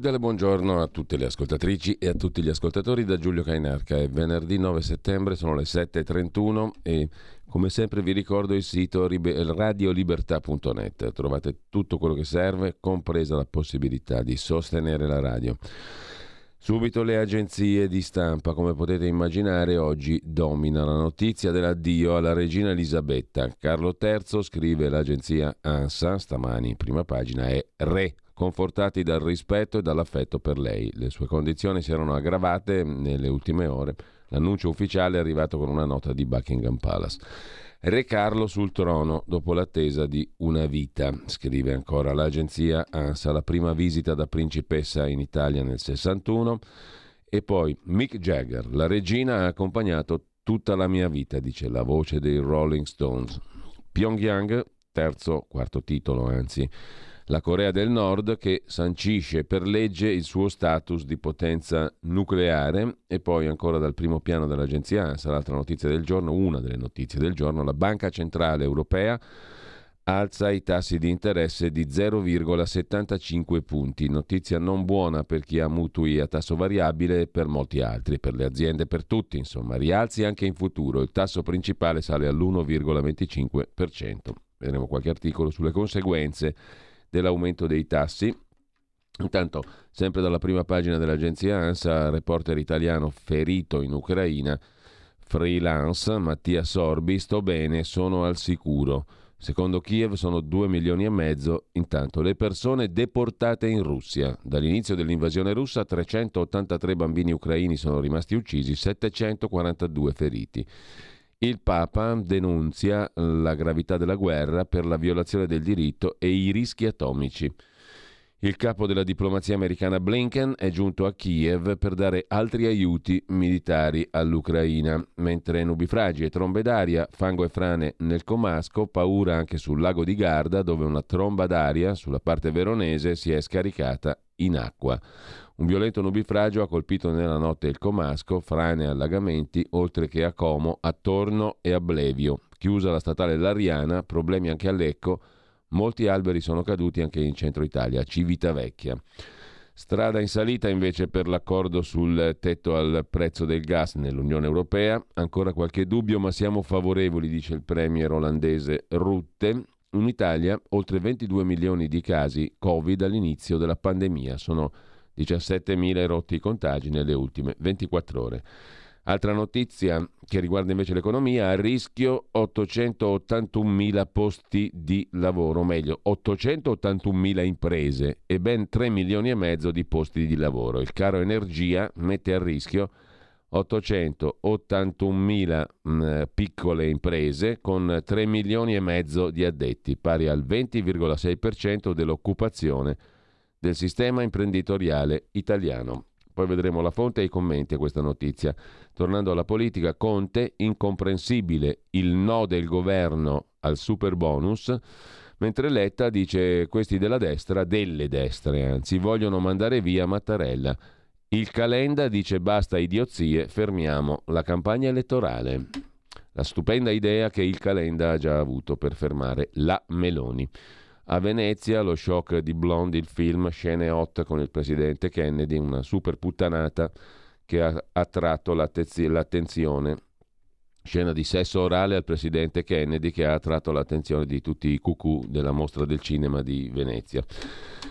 Cordiale buongiorno a tutte le ascoltatrici e a tutti gli ascoltatori da Giulio Cainarca. È venerdì 9 settembre, sono le 7.31 e come sempre vi ricordo il sito radiolibertà.net. Trovate tutto quello che serve, compresa la possibilità di sostenere la radio. Subito le agenzie di stampa, come potete immaginare, oggi domina la notizia dell'addio alla regina Elisabetta. Carlo III, scrive l'agenzia ANSA, stamani in prima pagina, è re confortati dal rispetto e dall'affetto per lei. Le sue condizioni si erano aggravate nelle ultime ore. L'annuncio ufficiale è arrivato con una nota di Buckingham Palace. Re Carlo sul trono dopo l'attesa di una vita, scrive ancora l'agenzia ANSA, la prima visita da principessa in Italia nel 61 e poi Mick Jagger, la regina ha accompagnato tutta la mia vita, dice la voce dei Rolling Stones. Pyongyang, terzo, quarto titolo anzi, la Corea del Nord che sancisce per legge il suo status di potenza nucleare e poi ancora dal primo piano dell'agenzia ANSA, l'altra notizia del giorno, una delle notizie del giorno, la Banca Centrale Europea alza i tassi di interesse di 0,75 punti. Notizia non buona per chi ha mutui a tasso variabile e per molti altri, per le aziende, per tutti, insomma. Rialzi anche in futuro. Il tasso principale sale all'1,25%. Vedremo qualche articolo sulle conseguenze dell'aumento dei tassi. Intanto, sempre dalla prima pagina dell'agenzia ANSA, reporter italiano ferito in Ucraina, freelance Mattia Sorbi, sto bene, sono al sicuro. Secondo Kiev sono 2 milioni e mezzo, intanto le persone deportate in Russia. Dall'inizio dell'invasione russa 383 bambini ucraini sono rimasti uccisi, 742 feriti. Il Papa denunzia la gravità della guerra per la violazione del diritto e i rischi atomici. Il capo della diplomazia americana Blinken è giunto a Kiev per dare altri aiuti militari all'Ucraina, mentre nubifragi e trombe d'aria, fango e frane nel Comasco, paura anche sul lago di Garda dove una tromba d'aria sulla parte veronese si è scaricata in acqua. Un violento nubifragio ha colpito nella notte il Comasco, frane e allagamenti, oltre che a Como, a Torno e a Blevio. Chiusa la statale Lariana, problemi anche a Lecco, molti alberi sono caduti anche in centro Italia, Civitavecchia. Strada in salita invece per l'accordo sul tetto al prezzo del gas nell'Unione Europea. Ancora qualche dubbio, ma siamo favorevoli, dice il premier olandese Rutte. In Italia oltre 22 milioni di casi Covid all'inizio della pandemia. Sono 17.000 rotti contagi nelle ultime 24 ore. Altra notizia che riguarda invece l'economia, a rischio 881.000 posti di lavoro, meglio 881.000 imprese e ben 3 milioni e mezzo di posti di lavoro. Il caro energia mette a rischio 881.000 mh, piccole imprese con 3 milioni e mezzo di addetti, pari al 20,6% dell'occupazione del sistema imprenditoriale italiano. Poi vedremo la fonte e i commenti a questa notizia. Tornando alla politica, Conte, incomprensibile il no del governo al super bonus, mentre Letta dice questi della destra, delle destre anzi, vogliono mandare via Mattarella. Il Calenda dice basta idiozie, fermiamo la campagna elettorale. La stupenda idea che il Calenda ha già avuto per fermare la Meloni. A Venezia lo shock di Blonde, il film, scene hot con il presidente Kennedy, una super puttanata che ha attratto l'attenzione Scena di sesso orale al presidente Kennedy che ha attratto l'attenzione di tutti i cucù della mostra del cinema di Venezia.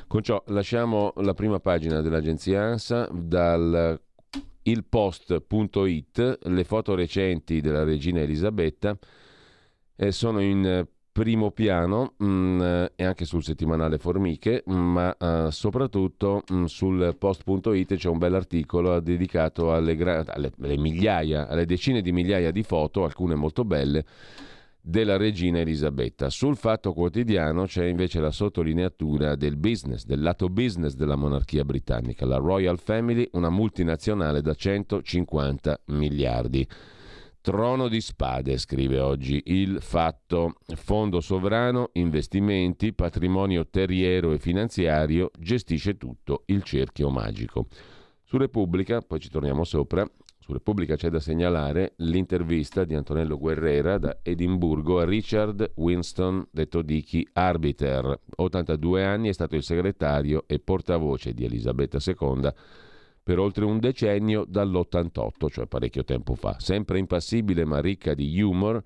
Con ciò lasciamo la prima pagina dell'agenzia ANSA dal ilpost.it, le foto recenti della regina Elisabetta eh, sono in primo piano mh, mm, e anche sul settimanale Formiche, ma uh, soprattutto mh, mm, sul post.it c'è un bell'articolo dedicato alle, gra- alle, alle migliaia, alle decine di migliaia di foto, alcune molto belle, della regina Elisabetta. Sul Fatto Quotidiano c'è invece la sottolineatura del business, del lato business della monarchia britannica, la Royal Family, una multinazionale da 150 miliardi. Trono di spade, scrive oggi il fatto. Fondo sovrano, investimenti, patrimonio terriero e finanziario, gestisce tutto il cerchio magico. Su Repubblica, poi ci torniamo sopra, su Repubblica c'è da segnalare l'intervista di Antonello Guerrera da Edimburgo a Richard Winston, detto Dichi Arbiter. 82 anni è stato il segretario e portavoce di Elisabetta II per oltre un decennio dall'88, cioè parecchio tempo fa. Sempre impassibile ma ricca di humor,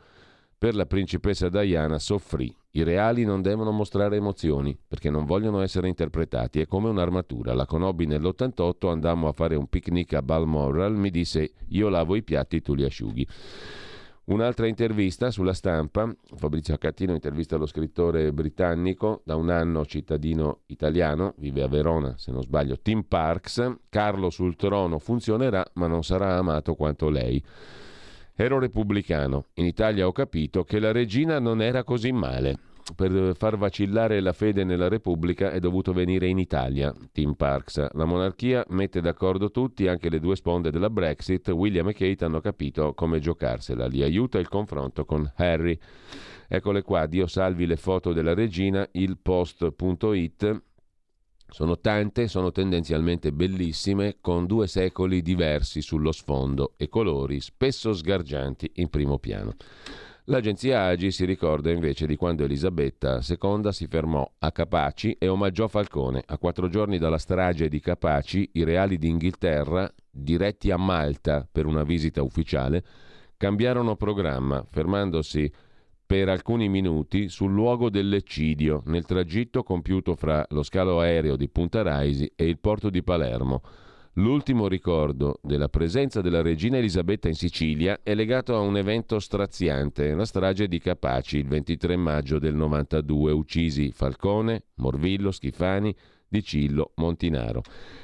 per la principessa Diana soffrì. I reali non devono mostrare emozioni perché non vogliono essere interpretati. È come un'armatura. La conobbi nell'88, andammo a fare un picnic a Balmoral, mi disse io lavo i piatti, tu li asciughi. Un'altra intervista sulla stampa, Fabrizio Accattino intervista lo scrittore britannico, da un anno cittadino italiano, vive a Verona se non sbaglio, Tim Parks, Carlo sul trono funzionerà ma non sarà amato quanto lei. Ero repubblicano, in Italia ho capito che la regina non era così male per far vacillare la fede nella Repubblica è dovuto venire in Italia. Tim Parks. La monarchia mette d'accordo tutti, anche le due sponde della Brexit. William e Kate hanno capito come giocarsela. Li aiuta il confronto con Harry. Eccole qua, Dio salvi le foto della regina, il post.it. Sono tante, sono tendenzialmente bellissime, con due secoli diversi sullo sfondo e colori spesso sgargianti in primo piano. L'agenzia Agi si ricorda invece di quando Elisabetta II si fermò a Capaci e omaggiò Falcone. A quattro giorni dalla strage di Capaci, i reali d'Inghilterra, diretti a Malta per una visita ufficiale, cambiarono programma, fermandosi per alcuni minuti sul luogo dell'eccidio, nel tragitto compiuto fra lo scalo aereo di Punta Raisi e il porto di Palermo. L'ultimo ricordo della presenza della regina Elisabetta in Sicilia è legato a un evento straziante, la strage di Capaci il 23 maggio del 92, uccisi Falcone, Morvillo, Schifani, Di Cillo, Montinaro.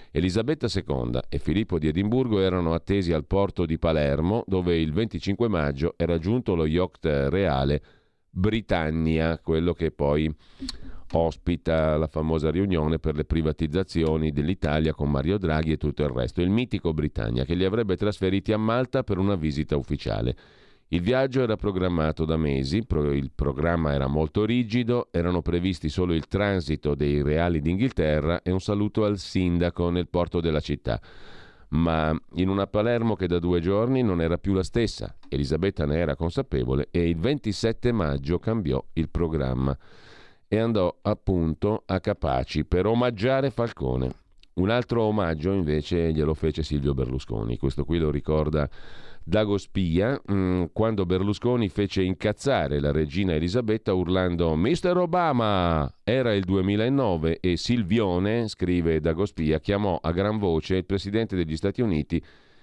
Elisabetta II e Filippo di Edimburgo erano attesi al porto di Palermo, dove il 25 maggio era giunto lo yacht reale Britannia, quello che poi ospita la famosa riunione per le privatizzazioni dell'Italia con Mario Draghi e tutto il resto, il mitico Britannia che li avrebbe trasferiti a Malta per una visita ufficiale. Il viaggio era programmato da mesi, il programma era molto rigido, erano previsti solo il transito dei reali d'Inghilterra e un saluto al sindaco nel porto della città. Ma in una Palermo che da due giorni non era più la stessa, Elisabetta ne era consapevole e il 27 maggio cambiò il programma e andò appunto a Capaci per omaggiare Falcone. Un altro omaggio invece glielo fece Silvio Berlusconi, questo qui lo ricorda Dago Spia, mm, quando Berlusconi fece incazzare la regina Elisabetta urlando Mister Obama! Era il 2009 e Silvione, scrive Dago Spia, chiamò a gran voce il presidente degli Stati Uniti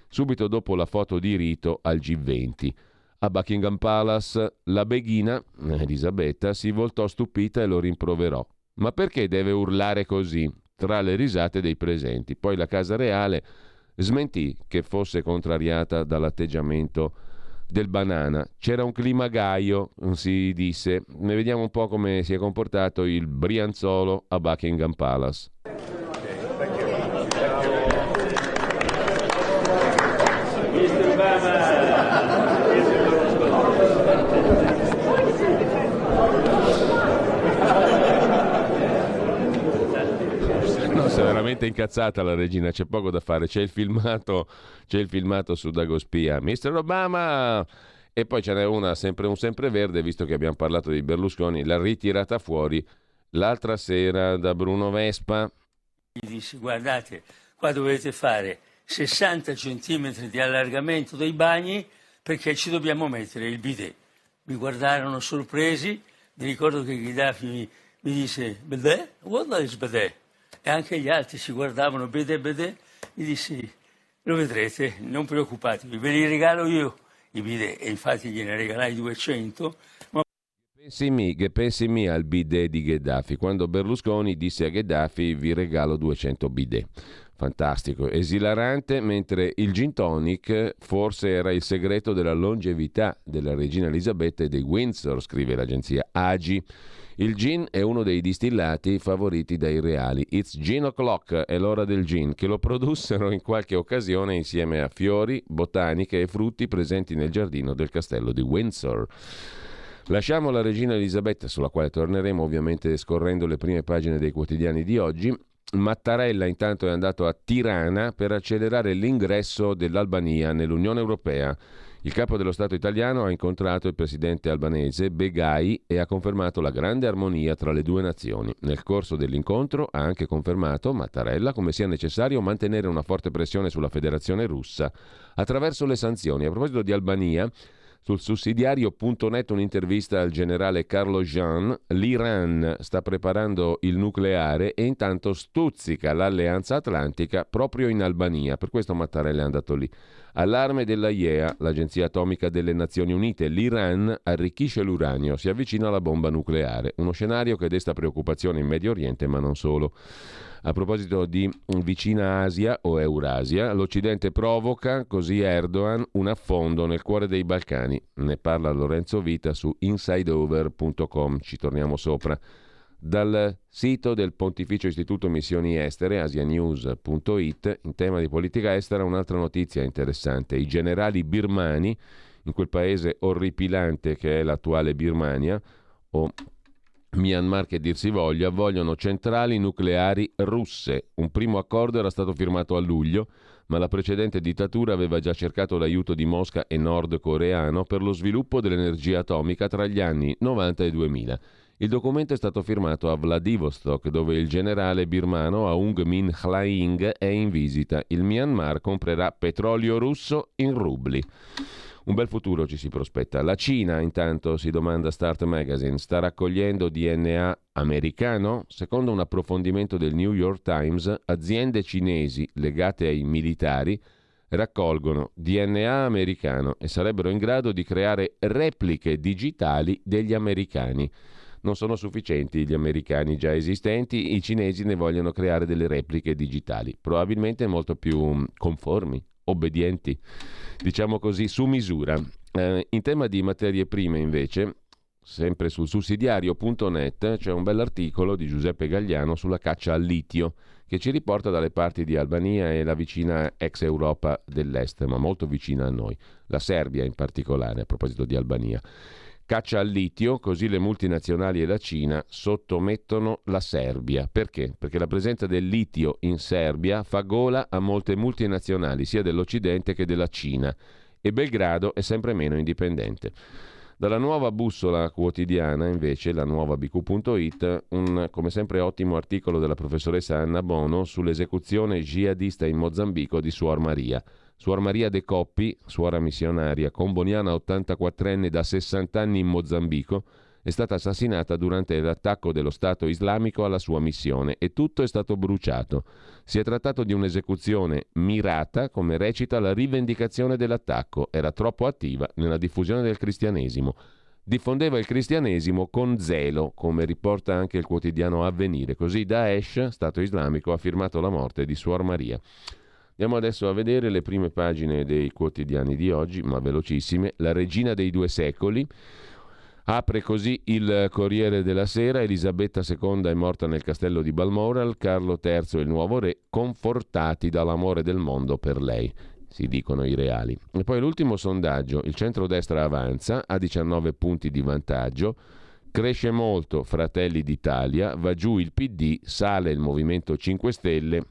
subito dopo la foto di rito al G20. A Buckingham Palace la beghina, Elisabetta, si voltò stupita e lo rimproverò. Ma perché deve urlare così? Tra le risate dei presenti. Poi la Casa Reale smentì che fosse contrariata dall'atteggiamento del banana. C'era un clima gaio, si disse. Ne vediamo un po' come si è comportato il Brianzolo a Buckingham Palace. Mr. Obama! è veramente incazzata la regina, c'è poco da fare. C'è il filmato, c'è il filmato su Dagospia. Mister Obama! E poi ce n'è una, sempre un sempreverde, visto che abbiamo parlato di Berlusconi, l'ha ritirata fuori l'altra sera da Bruno Vespa. Gli disse, guardate, qua dovete fare 60 centimetri di allargamento dei bagni perché ci dobbiamo mettere il bidet. Mi guardarono sorpresi, mi ricordo che Ghidaffi mi, mi disse, bidet? What is bidet? E anche gli altri si guardavano, bidet, bidet, mi dissi, lo vedrete, non preoccupatevi, ve li regalo io. I bidet, e infatti gliene regalai 200, Pensi, che pensi mi al bidet di Gheddafi, quando Berlusconi disse a Gheddafi vi regalo 200 bidet. Fantastico, esilarante, mentre il gin tonic forse era il segreto della longevità della regina Elisabetta e dei Windsor, scrive l'agenzia AGI. Il gin è uno dei distillati favoriti dai reali. It's gin o'clock, è l'ora del gin, che lo produssero in qualche occasione insieme a fiori, botaniche e frutti presenti nel giardino del castello di Windsor. Lasciamo la regina Elisabetta, sulla quale torneremo ovviamente scorrendo le prime pagine dei quotidiani di oggi. Mattarella intanto è andato a Tirana per accelerare l'ingresso dell'Albania nell'Unione Europea. Il capo dello Stato italiano ha incontrato il presidente albanese Begai e ha confermato la grande armonia tra le due nazioni. Nel corso dell'incontro ha anche confermato Mattarella come sia necessario mantenere una forte pressione sulla federazione russa attraverso le sanzioni. A proposito di Albania, sul sussidiario.net un'intervista al generale Carlo Jean. L'Iran sta preparando il nucleare e intanto stuzzica l'alleanza atlantica proprio in Albania. Per questo Mattarella è andato lì. Allarme della IEA, l'Agenzia Atomica delle Nazioni Unite. L'Iran arricchisce l'uranio, si avvicina alla bomba nucleare. Uno scenario che desta preoccupazione in Medio Oriente, ma non solo. A proposito di vicina Asia o Eurasia, l'Occidente provoca, così Erdogan, un affondo nel cuore dei Balcani. Ne parla Lorenzo Vita su insideover.com, ci torniamo sopra. Dal sito del Pontificio Istituto Missioni Estere, asianews.it, in tema di politica estera, un'altra notizia interessante. I generali birmani, in quel paese orripilante che è l'attuale Birmania, o Myanmar che dir si voglia, vogliono centrali nucleari russe. Un primo accordo era stato firmato a luglio, ma la precedente dittatura aveva già cercato l'aiuto di Mosca e nordcoreano per lo sviluppo dell'energia atomica tra gli anni 90 e 2000. Il documento è stato firmato a Vladivostok, dove il generale birmano Aung Min Hlaing è in visita. Il Myanmar comprerà petrolio russo in rubli. Un bel futuro ci si prospetta. La Cina, intanto, si domanda Start Magazine, sta raccogliendo DNA americano? Secondo un approfondimento del New York Times, aziende cinesi legate ai militari raccolgono DNA americano e sarebbero in grado di creare repliche digitali degli americani. Non sono sufficienti gli americani già esistenti, i cinesi ne vogliono creare delle repliche digitali, probabilmente molto più conformi, obbedienti diciamo così, su misura. Eh, in tema di materie prime, invece, sempre sul sussidiario.net c'è un bell'articolo di Giuseppe Gagliano sulla caccia al litio che ci riporta dalle parti di Albania e la vicina ex Europa dell'Est, ma molto vicina a noi, la Serbia in particolare, a proposito di Albania. Caccia al litio, così le multinazionali e la Cina sottomettono la Serbia. Perché? Perché la presenza del litio in Serbia fa gola a molte multinazionali, sia dell'Occidente che della Cina, e Belgrado è sempre meno indipendente. Dalla nuova bussola quotidiana, invece, la nuova bq.it, un come sempre ottimo articolo della professoressa Anna Bono sull'esecuzione jihadista in Mozambico di Suor Maria. Suor Maria De Coppi, suora missionaria, comboniana 84enne da 60 anni in Mozambico, è stata assassinata durante l'attacco dello Stato islamico alla sua missione e tutto è stato bruciato. Si è trattato di un'esecuzione mirata, come recita la rivendicazione dell'attacco. Era troppo attiva nella diffusione del cristianesimo. Diffondeva il cristianesimo con zelo, come riporta anche il quotidiano Avvenire. Così Daesh, Stato islamico, ha firmato la morte di Suor Maria. Andiamo adesso a vedere le prime pagine dei quotidiani di oggi, ma velocissime. La regina dei due secoli. Apre così il Corriere della Sera, Elisabetta II è morta nel castello di Balmoral, Carlo III il nuovo re, confortati dall'amore del mondo per lei, si dicono i reali. E poi l'ultimo sondaggio, il centrodestra avanza, a 19 punti di vantaggio, cresce molto Fratelli d'Italia, va giù il PD, sale il Movimento 5 Stelle,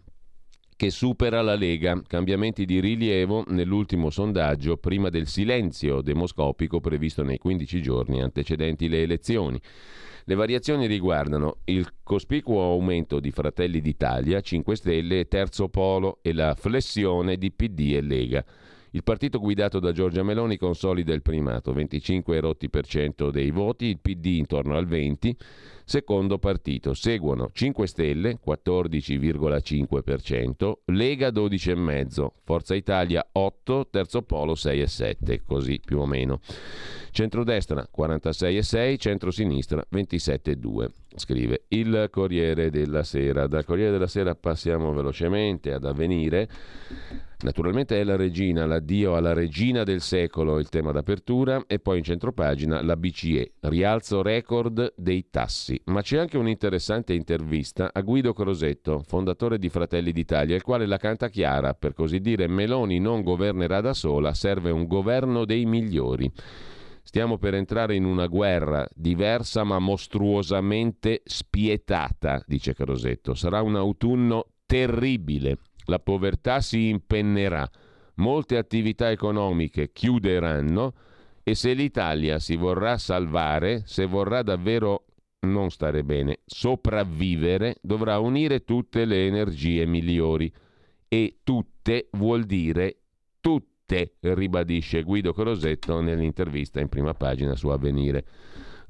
che supera la Lega. Cambiamenti di rilievo nell'ultimo sondaggio prima del silenzio demoscopico previsto nei 15 giorni antecedenti le elezioni. Le variazioni riguardano il cospicuo aumento di Fratelli d'Italia, 5 Stelle e Terzo Polo e la flessione di PD e Lega. Il partito guidato da Giorgia Meloni consolida il primato, 25,8% dei voti, il PD intorno al 20%, secondo partito. Seguono 5 Stelle, 14,5%, Lega 12,5%, Forza Italia 8%, Terzo Polo 6,7%, così più o meno. Centrodestra 46,6%, centrosinistra 27,2%. Scrive il Corriere della Sera. Dal Corriere della Sera passiamo velocemente ad avvenire. Naturalmente è la regina, l'addio alla regina del secolo, il tema d'apertura, e poi in centropagina la BCE, rialzo record dei tassi. Ma c'è anche un'interessante intervista a Guido Crosetto, fondatore di Fratelli d'Italia, il quale la canta chiara, per così dire, Meloni non governerà da sola, serve un governo dei migliori. Stiamo per entrare in una guerra diversa ma mostruosamente spietata, dice Crosetto. Sarà un autunno terribile la povertà si impennerà, molte attività economiche chiuderanno e se l'Italia si vorrà salvare, se vorrà davvero non stare bene, sopravvivere, dovrà unire tutte le energie migliori. E tutte vuol dire tutte, ribadisce Guido Crosetto nell'intervista in prima pagina su Avvenire.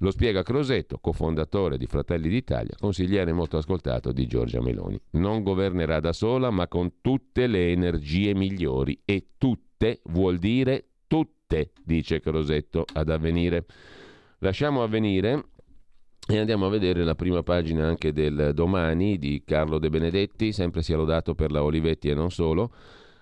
Lo spiega Crosetto, cofondatore di Fratelli d'Italia, consigliere molto ascoltato di Giorgia Meloni. Non governerà da sola, ma con tutte le energie migliori. E tutte vuol dire tutte, dice Crosetto ad avvenire. Lasciamo avvenire e andiamo a vedere la prima pagina anche del domani di Carlo De Benedetti, sempre sia lodato per la Olivetti e non solo.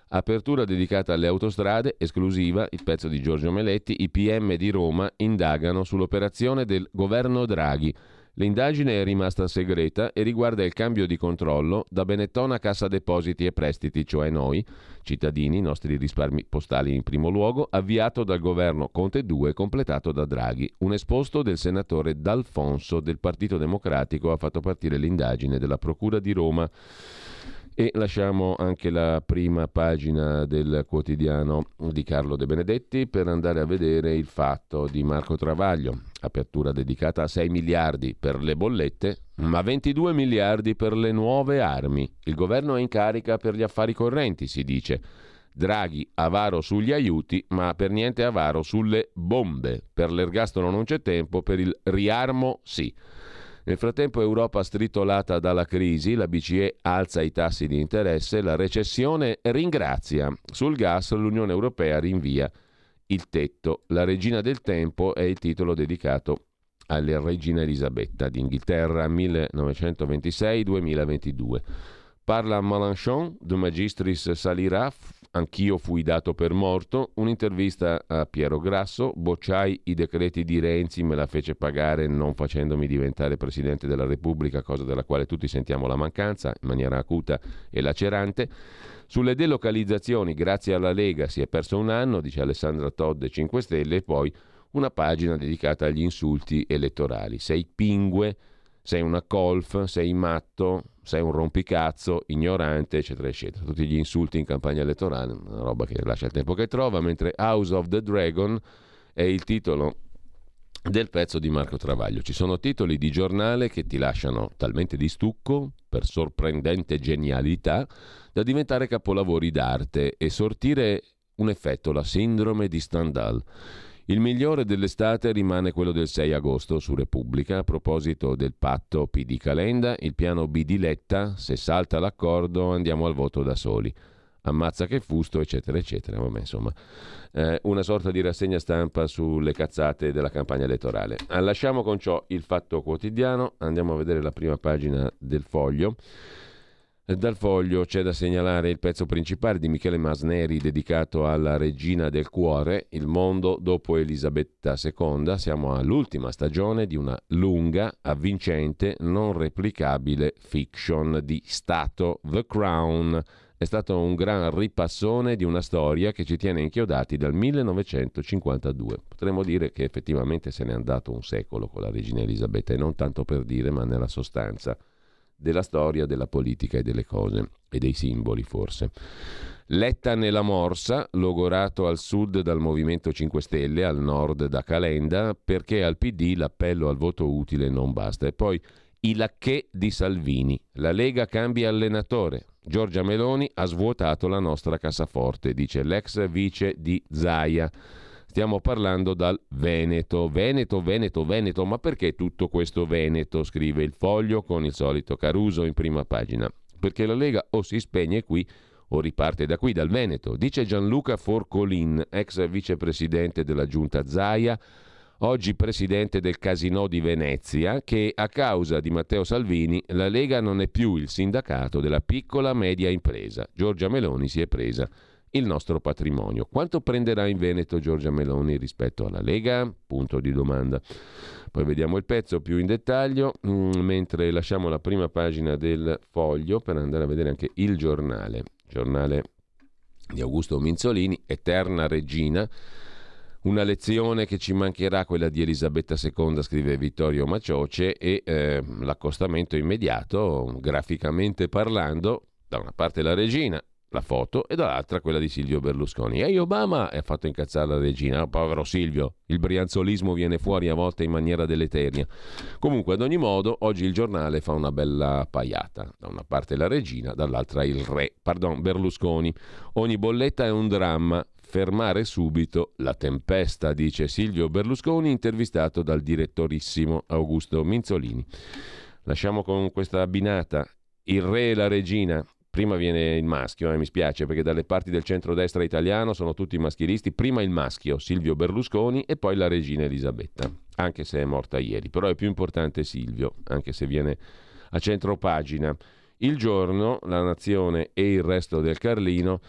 Apertura dedicata alle autostrade, esclusiva, il pezzo di Giorgio Meletti, i PM di Roma indagano sull'operazione del governo Draghi. L'indagine è rimasta segreta e riguarda il cambio di controllo da Benettona Cassa Depositi e Prestiti, cioè noi, cittadini, i nostri risparmi postali in primo luogo, avviato dal governo Conte 2 e completato da Draghi. Un esposto del senatore D'Alfonso del Partito Democratico ha fatto partire l'indagine della Procura di Roma. E lasciamo anche la prima pagina del quotidiano di Carlo De Benedetti per andare a vedere il fatto di Marco Travaglio. Apertura dedicata a 6 miliardi per le bollette, ma 22 miliardi per le nuove armi. Il governo è in carica per gli affari correnti, si dice. Draghi avaro sugli aiuti, ma per niente avaro sulle bombe. Per l'ergastolo non c'è tempo, per il riarmo sì. Nel frattempo Europa stritolata dalla crisi, la BCE alza i tassi di interesse, la recessione ringrazia. Sul gas l'Unione Europea rinvia il tetto. La regina del tempo è il titolo dedicato alla regina Elisabetta d'Inghilterra 1926-2022. Parla Mélenchon, De Magistris salirà, Anch'io fui dato per morto. Un'intervista a Piero Grasso. Bocciai i decreti di Renzi, me la fece pagare non facendomi diventare Presidente della Repubblica, cosa della quale tutti sentiamo la mancanza in maniera acuta e lacerante. Sulle delocalizzazioni, grazie alla Lega, si è perso un anno, dice Alessandra Todd 5 Stelle, e poi una pagina dedicata agli insulti elettorali. Sei pingue, sei una colf, sei matto, sei un rompicazzo, ignorante, eccetera, eccetera. Tutti gli insulti in campagna elettorale, una roba che lascia il tempo che trova, mentre House of the Dragon è il titolo del pezzo di Marco Travaglio. Ci sono titoli di giornale che ti lasciano talmente di stucco, per sorprendente genialità, da diventare capolavori d'arte e sortire un effetto, la sindrome di Stendhal. Il migliore dell'estate rimane quello del 6 agosto su Repubblica. A proposito del patto PD Calenda, il piano B di Letta, se salta l'accordo andiamo al voto da soli. Ammazza che fusto, eccetera, eccetera. Vabbè, insomma, eh, una sorta di rassegna stampa sulle cazzate della campagna elettorale. Ah, lasciamo con ciò il fatto quotidiano, andiamo a vedere la prima pagina del foglio. Dal foglio c'è da segnalare il pezzo principale di Michele Masneri dedicato alla regina del cuore, il mondo dopo Elisabetta II. Siamo all'ultima stagione di una lunga, avvincente, non replicabile fiction di Stato, The Crown. È stato un gran ripassone di una storia che ci tiene inchiodati dal 1952. Potremmo dire che effettivamente se n'è andato un secolo con la regina Elisabetta e non tanto per dire, ma nella sostanza della storia, della politica e delle cose e dei simboli forse. Letta nella morsa, logorato al sud dal Movimento 5 Stelle, al nord da Calenda, perché al PD l'appello al voto utile non basta. E poi I lacchè di Salvini. La Lega cambia allenatore. Giorgia Meloni ha svuotato la nostra cassaforte, dice l'ex vice di Zaia. Stiamo parlando dal Veneto. Veneto, Veneto, Veneto. Ma perché tutto questo Veneto? Scrive il foglio con il solito Caruso in prima pagina. Perché la Lega o si spegne qui o riparte da qui, dal Veneto. Dice Gianluca Forcolin, ex vicepresidente della giunta Zaia, oggi presidente del Casino di Venezia, che a causa di Matteo Salvini la Lega non è più il sindacato della piccola media impresa. Giorgia Meloni si è presa il nostro patrimonio. Quanto prenderà in Veneto Giorgia Meloni rispetto alla Lega? Punto di domanda. Poi vediamo il pezzo più in dettaglio, mm, mentre lasciamo la prima pagina del foglio per andare a vedere anche il giornale. Giornale di Augusto Minzolini, Eterna Regina. Una lezione che ci mancherà, quella di Elisabetta II, scrive Vittorio Macioce, e eh, l'accostamento immediato, graficamente parlando, da una parte la regina, la foto e dall'altra quella di Silvio Berlusconi. E Obama ha fatto incazzare la regina, oh, povero Silvio, il brianzolismo viene fuori a volte in maniera deleteria. Comunque, ad ogni modo, oggi il giornale fa una bella paiata. Da una parte la regina, dall'altra il re, pardon, Berlusconi. Ogni bolletta è un dramma. Fermare subito la tempesta, dice Silvio Berlusconi, intervistato dal direttorissimo Augusto Minzolini. Lasciamo con questa abbinata il re e la regina, prima viene il maschio, eh, mi spiace perché dalle parti del centrodestra italiano sono tutti maschilisti, prima il maschio Silvio Berlusconi e poi la regina Elisabetta, anche se è morta ieri, però è più importante Silvio, anche se viene a centro pagina. Il giorno, la nazione e il resto del Carlino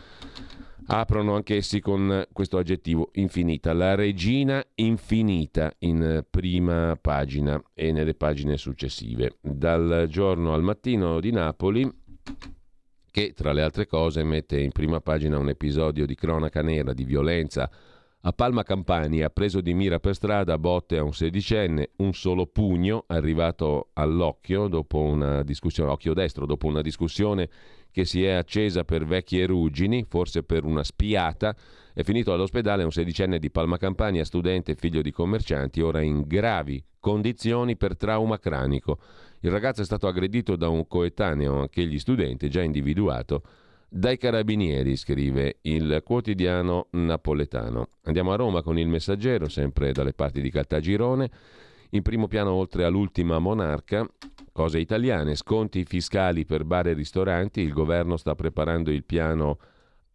aprono anch'essi con questo aggettivo infinita, la regina infinita in prima pagina e nelle pagine successive. Dal giorno al mattino di Napoli che tra le altre cose mette in prima pagina un episodio di cronaca nera di violenza a Palma Campania, preso di mira per strada, botte a un sedicenne, un solo pugno arrivato all'occhio dopo una discussione, occhio destro, dopo una discussione che si è accesa per vecchie ruggini, forse per una spiata, è finito all'ospedale un sedicenne di Palma Campania, studente figlio di commercianti, ora in gravi condizioni per trauma cranico. Il ragazzo è stato aggredito da un coetaneo, anch'egli studente, già individuato, dai carabinieri, scrive il quotidiano napoletano. Andiamo a Roma con il messaggero, sempre dalle parti di Caltagirone. In primo piano, oltre all'ultima monarca, cose italiane, sconti fiscali per bar e ristoranti, il governo sta preparando il piano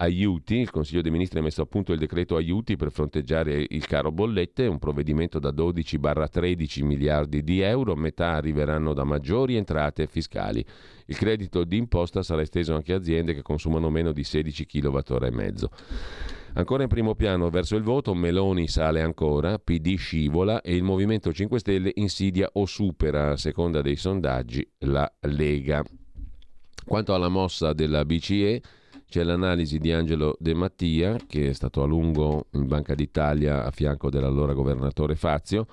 aiuti, il Consiglio dei Ministri ha messo a punto il decreto aiuti per fronteggiare il caro bollette, un provvedimento da 12-13 miliardi di euro, metà arriveranno da maggiori entrate fiscali. Il credito d'imposta sarà esteso anche a aziende che consumano meno di 16 kWh. Ancora in primo piano verso il voto, Meloni sale ancora, PD scivola e il Movimento 5 Stelle insidia o supera, a seconda dei sondaggi, la Lega. Quanto alla mossa della BCE, c'è l'analisi di Angelo De Mattia, che è stato a lungo in Banca d'Italia a fianco dell'allora governatore Fazio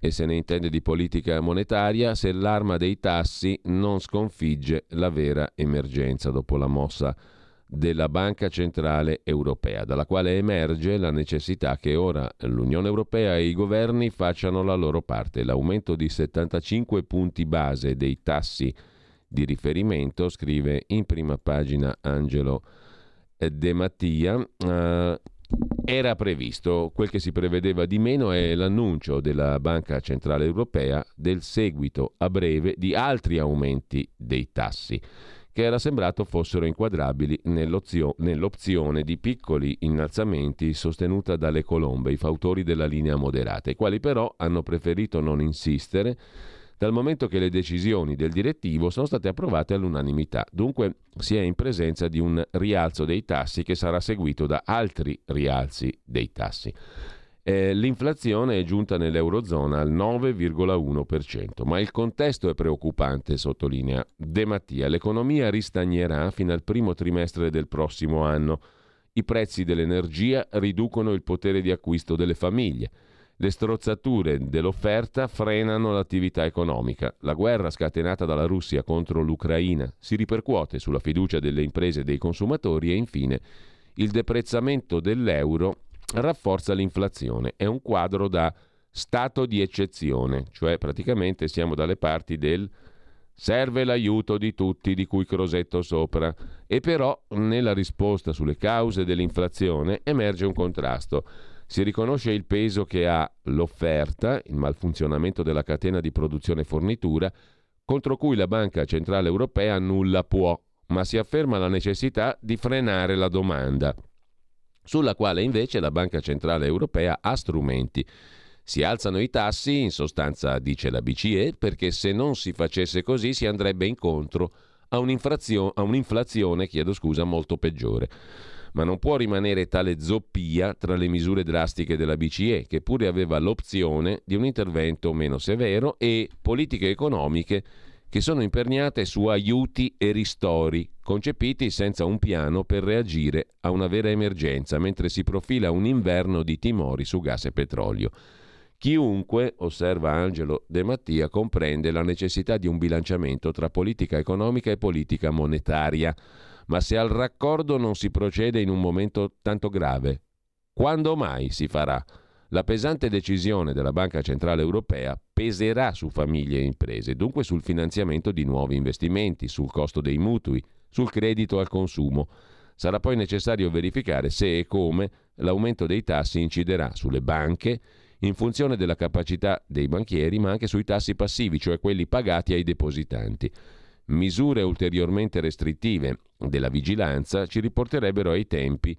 e se ne intende di politica monetaria se l'arma dei tassi non sconfigge la vera emergenza dopo la mossa della Banca Centrale Europea, dalla quale emerge la necessità che ora l'Unione Europea e i governi facciano la loro parte. L'aumento di 75 punti base dei tassi di riferimento, scrive in prima pagina Angelo De Mattia, eh, era previsto. Quel che si prevedeva di meno è l'annuncio della Banca Centrale Europea del seguito a breve di altri aumenti dei tassi che era sembrato fossero inquadrabili nell'opzione di piccoli innalzamenti sostenuta dalle colombe, i fautori della linea moderata, i quali però hanno preferito non insistere dal momento che le decisioni del direttivo sono state approvate all'unanimità. Dunque si è in presenza di un rialzo dei tassi che sarà seguito da altri rialzi dei tassi. Eh, l'inflazione è giunta nell'Eurozona al 9,1%, ma il contesto è preoccupante, sottolinea De Mattia. L'economia ristagnerà fino al primo trimestre del prossimo anno. I prezzi dell'energia riducono il potere di acquisto delle famiglie. Le strozzature dell'offerta frenano l'attività economica. La guerra scatenata dalla Russia contro l'Ucraina si ripercuote sulla fiducia delle imprese e dei consumatori e infine il deprezzamento dell'euro rafforza l'inflazione. È un quadro da stato di eccezione, cioè praticamente siamo dalle parti del Serve l'aiuto di tutti di cui Crosetto sopra. E però nella risposta sulle cause dell'inflazione emerge un contrasto. Si riconosce il peso che ha l'offerta, il malfunzionamento della catena di produzione e fornitura, contro cui la Banca Centrale Europea nulla può, ma si afferma la necessità di frenare la domanda, sulla quale invece la Banca Centrale Europea ha strumenti si alzano i tassi, in sostanza dice la BCE, perché se non si facesse così si andrebbe incontro a, a un'inflazione scusa, molto peggiore. Ma non può rimanere tale zoppia tra le misure drastiche della BCE, che pure aveva l'opzione di un intervento meno severo, e politiche economiche che sono imperniate su aiuti e ristori, concepiti senza un piano per reagire a una vera emergenza, mentre si profila un inverno di timori su gas e petrolio. Chiunque, osserva Angelo De Mattia, comprende la necessità di un bilanciamento tra politica economica e politica monetaria. Ma se al raccordo non si procede in un momento tanto grave, quando mai si farà? La pesante decisione della Banca Centrale Europea peserà su famiglie e imprese, dunque sul finanziamento di nuovi investimenti, sul costo dei mutui, sul credito al consumo. Sarà poi necessario verificare se e come l'aumento dei tassi inciderà sulle banche, in funzione della capacità dei banchieri, ma anche sui tassi passivi, cioè quelli pagati ai depositanti. Misure ulteriormente restrittive della vigilanza ci riporterebbero ai tempi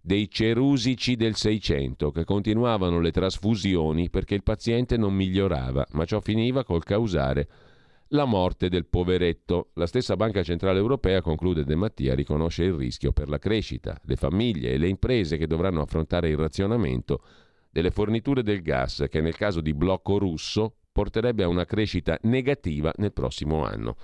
dei cerusici del Seicento che continuavano le trasfusioni perché il paziente non migliorava, ma ciò finiva col causare la morte del poveretto. La stessa Banca Centrale Europea, conclude De Mattia, riconosce il rischio per la crescita, le famiglie e le imprese che dovranno affrontare il razionamento delle forniture del gas che nel caso di blocco russo porterebbe a una crescita negativa nel prossimo anno.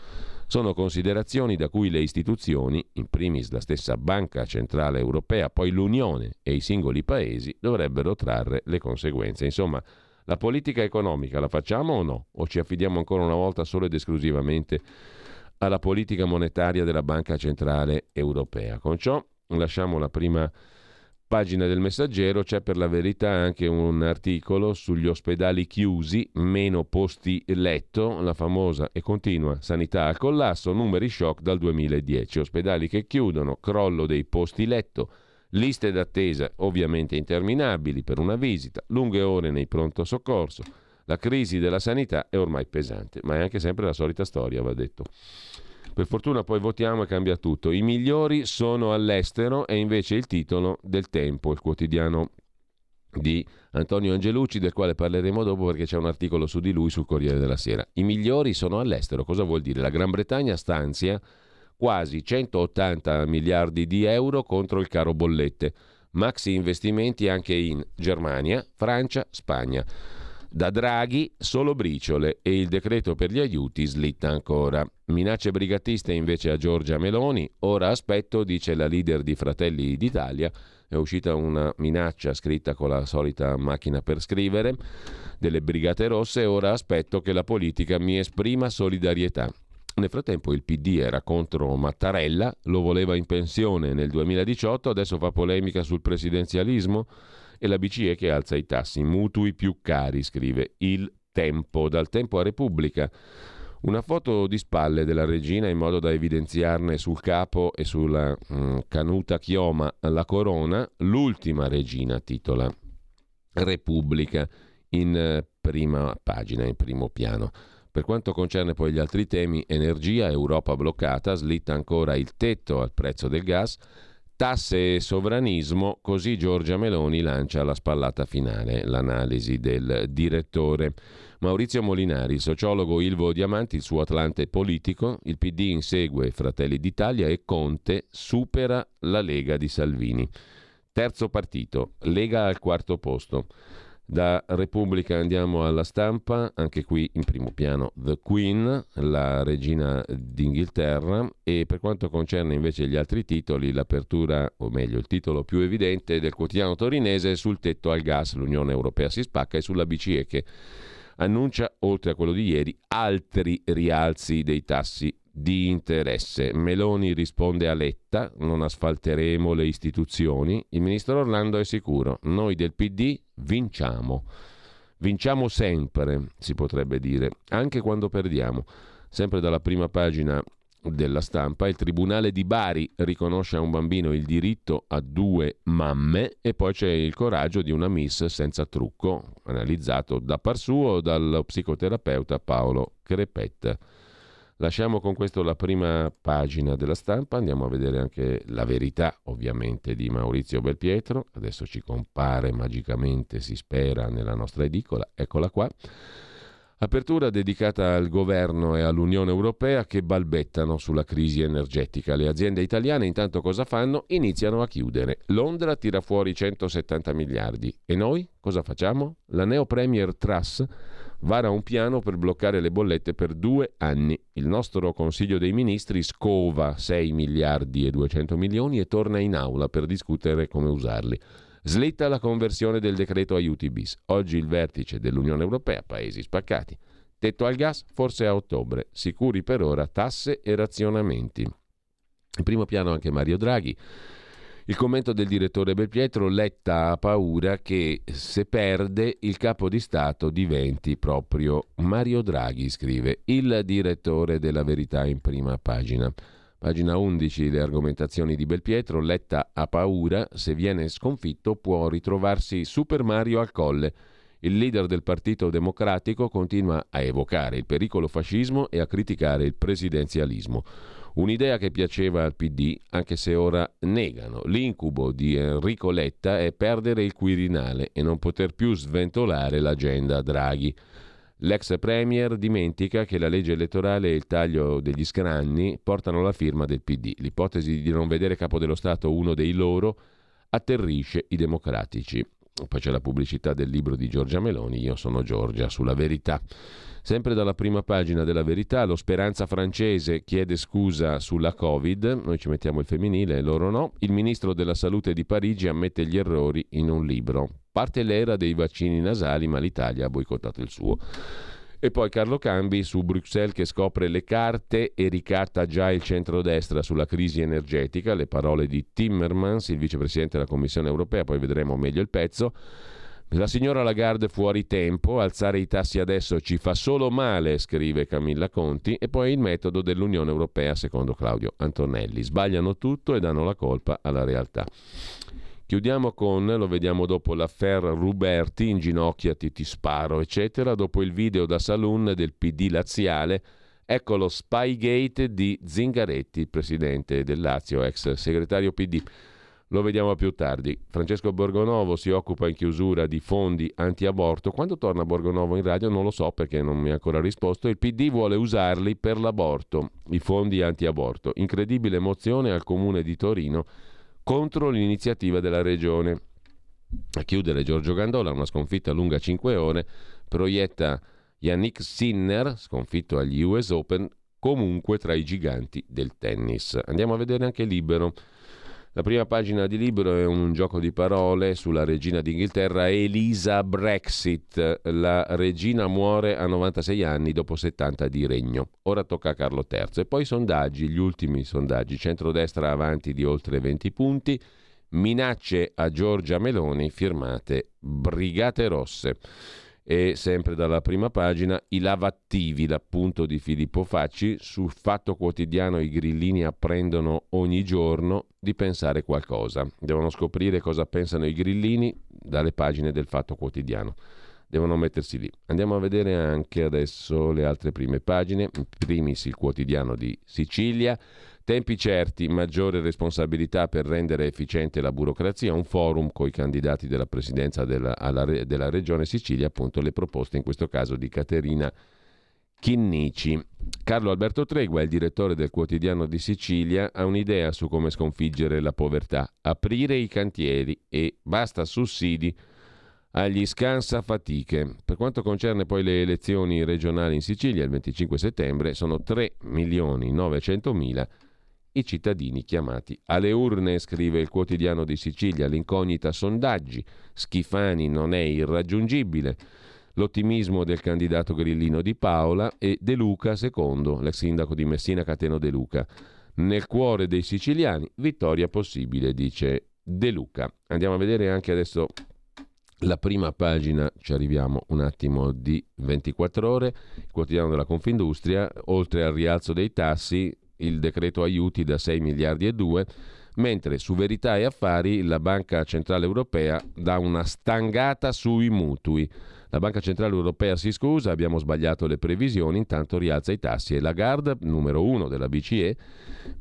Sono considerazioni da cui le istituzioni, in primis la stessa Banca Centrale Europea, poi l'Unione e i singoli paesi, dovrebbero trarre le conseguenze. Insomma, la politica economica la facciamo o no? O ci affidiamo ancora una volta solo ed esclusivamente alla politica monetaria della Banca Centrale Europea? Con ciò lasciamo la prima pagina del Messaggero c'è per la verità anche un articolo sugli ospedali chiusi, meno posti letto, la famosa e continua sanità al collasso, numeri shock dal 2010, ospedali che chiudono, crollo dei posti letto, liste d'attesa ovviamente interminabili per una visita, lunghe ore nei pronto soccorso. La crisi della sanità è ormai pesante, ma è anche sempre la solita storia, va detto. Per fortuna poi votiamo e cambia tutto. I migliori sono all'estero è invece il titolo del Tempo, il quotidiano di Antonio Angelucci, del quale parleremo dopo perché c'è un articolo su di lui sul Corriere della Sera. I migliori sono all'estero. Cosa vuol dire? La Gran Bretagna stanzia quasi 180 miliardi di euro contro il caro bollette. Maxi investimenti anche in Germania, Francia, Spagna. Da Draghi solo briciole e il decreto per gli aiuti slitta ancora. Minacce brigatiste invece a Giorgia Meloni. Ora aspetto, dice la leader di Fratelli d'Italia, è uscita una minaccia scritta con la solita macchina per scrivere delle Brigate Rosse. Ora aspetto che la politica mi esprima solidarietà. Nel frattempo il PD era contro Mattarella, lo voleva in pensione nel 2018, adesso fa polemica sul presidenzialismo e la BCE che alza i tassi. Mutui più cari, scrive il Tempo, dal Tempo a Repubblica. Una foto di spalle della regina in modo da evidenziarne sul capo e sulla mm, canuta chioma la corona. L'ultima regina titola Repubblica in eh, prima pagina, in primo piano. Per quanto concerne poi gli altri temi, energia, Europa bloccata, slitta ancora il tetto al prezzo del gas, Tasse e sovranismo, così Giorgia Meloni lancia la spallata finale, l'analisi del direttore. Maurizio Molinari, sociologo Ilvo Diamanti, il suo atlante politico, il PD insegue Fratelli d'Italia e Conte supera la Lega di Salvini. Terzo partito, Lega al quarto posto. Da Repubblica andiamo alla stampa, anche qui in primo piano The Queen, la regina d'Inghilterra e per quanto concerne invece gli altri titoli, l'apertura, o meglio il titolo più evidente del quotidiano torinese sul tetto al gas, l'Unione Europea si spacca e sulla BCE che annuncia, oltre a quello di ieri, altri rialzi dei tassi di interesse. Meloni risponde a Letta, non asfalteremo le istituzioni. Il ministro Orlando è sicuro, noi del PD vinciamo. Vinciamo sempre, si potrebbe dire, anche quando perdiamo. Sempre dalla prima pagina della stampa, il Tribunale di Bari riconosce a un bambino il diritto a due mamme e poi c'è il coraggio di una miss senza trucco, analizzato da par suo dallo psicoterapeuta Paolo Crepetta. Lasciamo con questo la prima pagina della stampa, andiamo a vedere anche la verità ovviamente di Maurizio Belpietro, adesso ci compare magicamente, si spera, nella nostra edicola, eccola qua. Apertura dedicata al governo e all'Unione Europea che balbettano sulla crisi energetica. Le aziende italiane intanto cosa fanno? Iniziano a chiudere. Londra tira fuori 170 miliardi. E noi cosa facciamo? La neo premier Truss vara un piano per bloccare le bollette per due anni. Il nostro Consiglio dei Ministri scova 6 miliardi e 200 milioni e torna in aula per discutere come usarli. Slitta la conversione del decreto aiuti bis. Oggi il vertice dell'Unione Europea, paesi spaccati. Tetto al gas forse a ottobre, sicuri per ora tasse e razionamenti. In primo piano anche Mario Draghi. Il commento del direttore Belpietro, Letta ha paura che se perde il capo di Stato diventi proprio Mario Draghi, scrive il direttore della Verità in prima pagina. Pagina 11, le argomentazioni di Belpietro. Letta ha paura, se viene sconfitto può ritrovarsi Super Mario al colle. Il leader del Partito Democratico continua a evocare il pericolo fascismo e a criticare il presidenzialismo. Un'idea che piaceva al PD, anche se ora negano. L'incubo di Enrico Letta è perdere il Quirinale e non poter più sventolare l'agenda Draghi. L'ex premier dimentica che la legge elettorale e il taglio degli scranni portano la firma del PD. L'ipotesi di non vedere capo dello Stato uno dei loro atterrisce i democratici. Poi c'è la pubblicità del libro di Giorgia Meloni, Io sono Giorgia, sulla verità. Sempre dalla prima pagina della verità, lo Speranza francese chiede scusa sulla Covid, noi ci mettiamo il femminile, loro no. Il ministro della Salute di Parigi ammette gli errori in un libro. Parte l'era dei vaccini nasali, ma l'Italia ha boicottato il suo. E poi Carlo Cambi su Bruxelles che scopre le carte e ricatta già il centrodestra sulla crisi energetica, le parole di Timmermans, il vicepresidente della Commissione europea, poi vedremo meglio il pezzo. La signora Lagarde fuori tempo, alzare i tassi adesso ci fa solo male, scrive Camilla Conti, e poi il metodo dell'Unione Europea, secondo Claudio Antonelli. Sbagliano tutto e danno la colpa alla realtà. Chiudiamo con, lo vediamo dopo l'affair Ruberti, inginocchiati, ti sparo, eccetera, dopo il video da saloon del PD laziale, ecco lo Spygate di Zingaretti, presidente del Lazio, ex segretario PD. Lo vediamo più tardi. Francesco Borgonovo si occupa in chiusura di fondi anti-aborto. Quando torna Borgonovo in radio non lo so perché non mi ha ancora risposto. Il PD vuole usarli per l'aborto, i fondi anti-aborto. Incredibile mozione al comune di Torino contro l'iniziativa della regione. A chiudere Giorgio Gandola, una sconfitta lunga 5 ore, proietta Yannick Sinner, sconfitto agli US Open, comunque tra i giganti del tennis. Andiamo a vedere anche Libero. La prima pagina di libro è un gioco di parole sulla regina d'Inghilterra Elisa Brexit. La regina muore a 96 anni dopo 70 di regno. Ora tocca a Carlo III. E poi i sondaggi, gli ultimi sondaggi. Centrodestra avanti di oltre 20 punti. Minacce a Giorgia Meloni firmate Brigate Rosse. E sempre dalla prima pagina, i lavattivi, l'appunto di Filippo Facci, sul fatto quotidiano i grillini apprendono ogni giorno di pensare qualcosa. Devono scoprire cosa pensano i grillini dalle pagine del fatto quotidiano. Devono mettersi lì. Andiamo a vedere anche adesso le altre prime pagine. In primis il quotidiano di Sicilia. Tempi certi, maggiore responsabilità per rendere efficiente la burocrazia, un forum con i candidati della presidenza della, alla, della regione Sicilia, appunto le proposte in questo caso di Caterina Chinnici. Carlo Alberto Tregua, il direttore del quotidiano di Sicilia, ha un'idea su come sconfiggere la povertà. Aprire i cantieri e basta sussidi agli scansa fatiche. Per quanto concerne poi le elezioni regionali in Sicilia il 25 settembre sono 3 milioni 900 mila i cittadini chiamati alle urne, scrive il quotidiano di Sicilia, l'incognita sondaggi, Schifani non è irraggiungibile, l'ottimismo del candidato grillino di Paola e De Luca secondo, l'ex sindaco di Messina Cateno De Luca. Nel cuore dei siciliani, vittoria possibile, dice De Luca. Andiamo a vedere anche adesso La prima pagina, ci arriviamo un attimo di 24 ore, il quotidiano della Confindustria, oltre al rialzo dei tassi, il decreto aiuti da 6 miliardi e 2, mentre su Verità e Affari la Banca Centrale Europea dà una stangata sui mutui. La Banca Centrale Europea si scusa, abbiamo sbagliato le previsioni, intanto rialza i tassi e Lagarde, numero uno della BCE,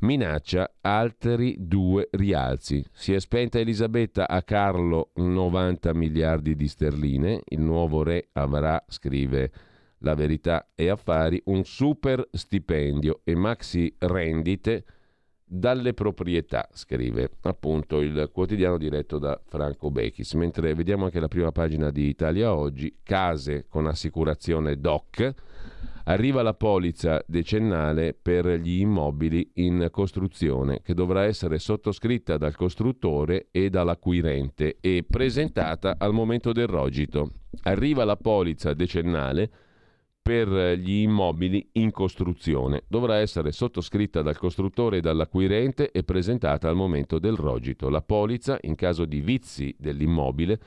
minaccia altri due rialzi. Si è spenta Elisabetta a Carlo 90 miliardi di sterline, il nuovo re avrà, scrive la verità e affari, un super stipendio e maxi rendite dalle proprietà, scrive appunto il quotidiano diretto da Franco Bechis. Mentre vediamo anche la prima pagina di Italia Oggi, case con assicurazione DOC, arriva la polizza decennale per gli immobili in costruzione che dovrà essere sottoscritta dal costruttore e dall'acquirente e presentata al momento del rogito. Arriva la polizza decennale per gli immobili in costruzione. Dovrà essere sottoscritta dal costruttore e dall'acquirente e presentata al momento del rogito. La polizza, in caso di vizi dell'immobile,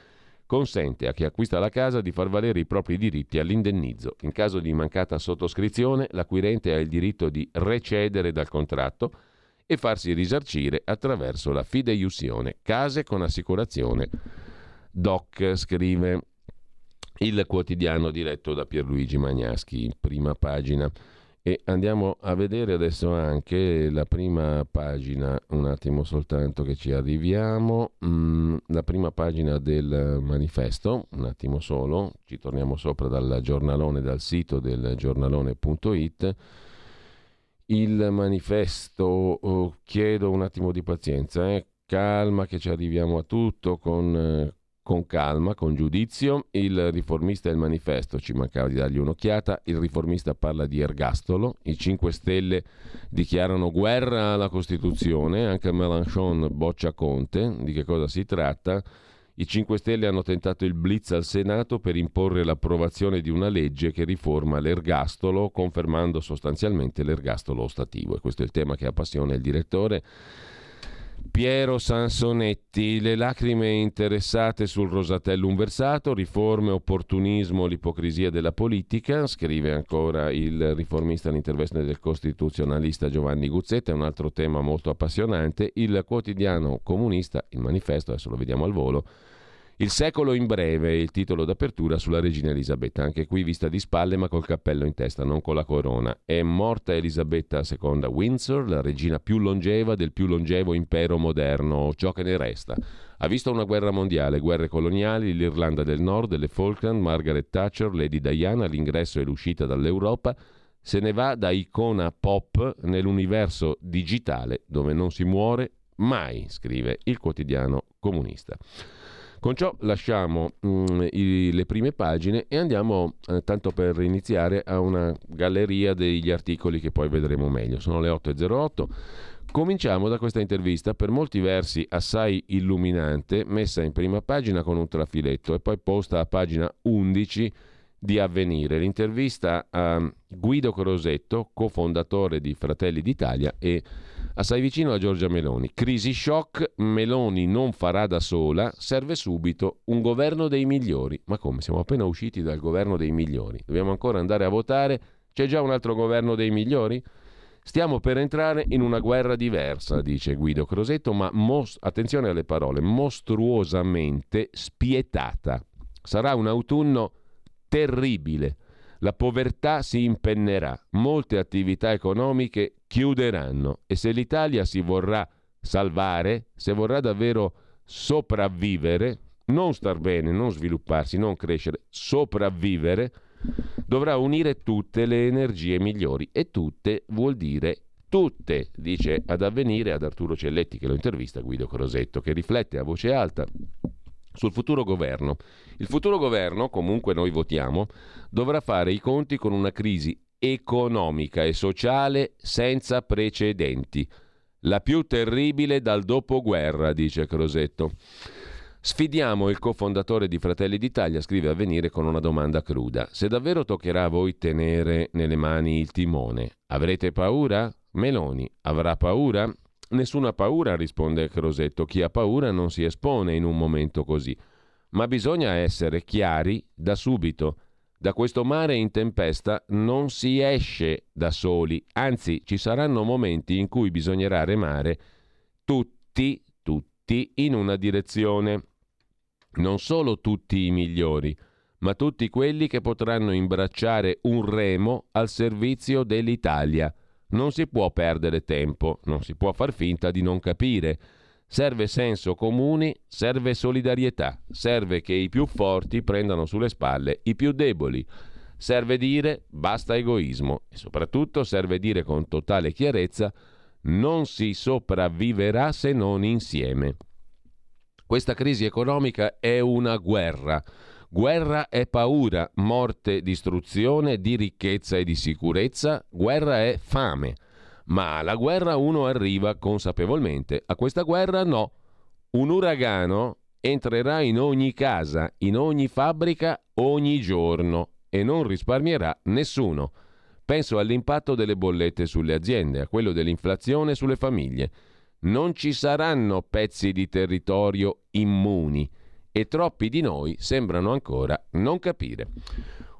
consente a chi acquista la casa di far valere i propri diritti all'indennizzo. In caso di mancata sottoscrizione, l'acquirente ha il diritto di recedere dal contratto e farsi risarcire attraverso la fideiussione. Case con assicurazione. Doc scrive il quotidiano diretto da Pierluigi Magnaschi, prima pagina. E andiamo a vedere adesso anche la prima pagina, un attimo soltanto che ci arriviamo, mm, la prima pagina del manifesto, un attimo solo, ci torniamo sopra dal giornalone, dal sito del giornalone.it. Il manifesto, oh, chiedo un attimo di pazienza, eh? calma che ci arriviamo a tutto con... Con calma, con giudizio. Il riformista e il manifesto, ci mancava di dargli un'occhiata. Il riformista parla di ergastolo. I 5 Stelle dichiarano guerra alla Costituzione. Anche Mélenchon boccia Conte. Di che cosa si tratta? I 5 Stelle hanno tentato il blitz al Senato per imporre l'approvazione di una legge che riforma l'ergastolo, confermando sostanzialmente l'ergastolo ostativo. E questo è il tema che appassiona il direttore Piero Sansonetti, le lacrime interessate sul Rosatellum versato, riforme, opportunismo, l'ipocrisia della politica, scrive ancora il riformista all'intervento del costituzionalista Giovanni Guzzetta, è un altro tema molto appassionante, il quotidiano comunista, il manifesto, adesso lo vediamo al volo, il secolo in breve, il titolo d'apertura sulla regina Elisabetta, anche qui vista di spalle ma col cappello in testa, non con la corona. È morta Elisabetta II Windsor, la regina più longeva del più longevo impero moderno, ciò che ne resta. Ha visto una guerra mondiale, guerre coloniali, l'Irlanda del Nord, le Falkland, Margaret Thatcher, Lady Diana, l'ingresso e l'uscita dall'Europa. Se ne va da icona pop nell'universo digitale dove non si muore mai, scrive il quotidiano comunista. Con ciò lasciamo mh, mm, i, le prime pagine e andiamo, eh, tanto per iniziare, a una galleria degli articoli che poi vedremo meglio. Sono le 8.08. Cominciamo da questa intervista, per molti versi assai illuminante, messa in prima pagina con un trafiletto e poi posta a pagina 11 di Avvenire. L'intervista a Guido Crosetto, cofondatore di Fratelli d'Italia e assai vicino a Giorgia Meloni. Crisi shock, Meloni non farà da sola, serve subito un governo dei migliori. Ma come? Siamo appena usciti dal governo dei migliori. Dobbiamo ancora andare a votare? C'è già un altro governo dei migliori? Stiamo per entrare in una guerra diversa, dice Guido Crosetto, ma mos- attenzione alle parole, mostruosamente spietata. Sarà un autunno terribile. La povertà si impennerà, molte attività economiche chiuderanno e se l'Italia si vorrà salvare, se vorrà davvero sopravvivere, non star bene, non svilupparsi, non crescere, sopravvivere, dovrà unire tutte le energie migliori e tutte vuol dire tutte, dice ad avvenire ad Arturo Celletti che lo intervista Guido Crosetto, che riflette a voce alta sul futuro governo. Il futuro governo, comunque noi votiamo, dovrà fare i conti con una crisi economica e sociale senza precedenti, la più terribile dal dopoguerra, dice Crosetto. Sfidiamo il cofondatore di Fratelli d'Italia, scrive a venire con una domanda cruda. Se davvero toccherà a voi tenere nelle mani il timone, avrete paura? Meloni avrà paura? Nessuna paura, risponde Crosetto. Chi ha paura non si espone in un momento così. ma bisogna essere chiari da subito. Da questo mare in tempesta non si esce da soli, anzi ci saranno momenti in cui bisognerà remare tutti, tutti in una direzione. Non solo tutti i migliori, ma tutti quelli che potranno imbracciare un remo al servizio dell'Italia. Non si può perdere tempo, non si può far finta di non capire. Serve senso comune, serve solidarietà, serve che i più forti prendano sulle spalle i più deboli. Serve dire basta egoismo e soprattutto serve dire con totale chiarezza non si sopravviverà se non insieme. Questa crisi economica è una guerra. Guerra è paura, morte, distruzione di ricchezza e di sicurezza, guerra è fame. Ma alla guerra uno arriva consapevolmente, a questa guerra no. Un uragano entrerà in ogni casa, in ogni fabbrica, ogni giorno e non risparmierà nessuno. Penso all'impatto delle bollette sulle aziende, a quello dell'inflazione sulle famiglie. Non ci saranno pezzi di territorio immuni e troppi di noi sembrano ancora non capire.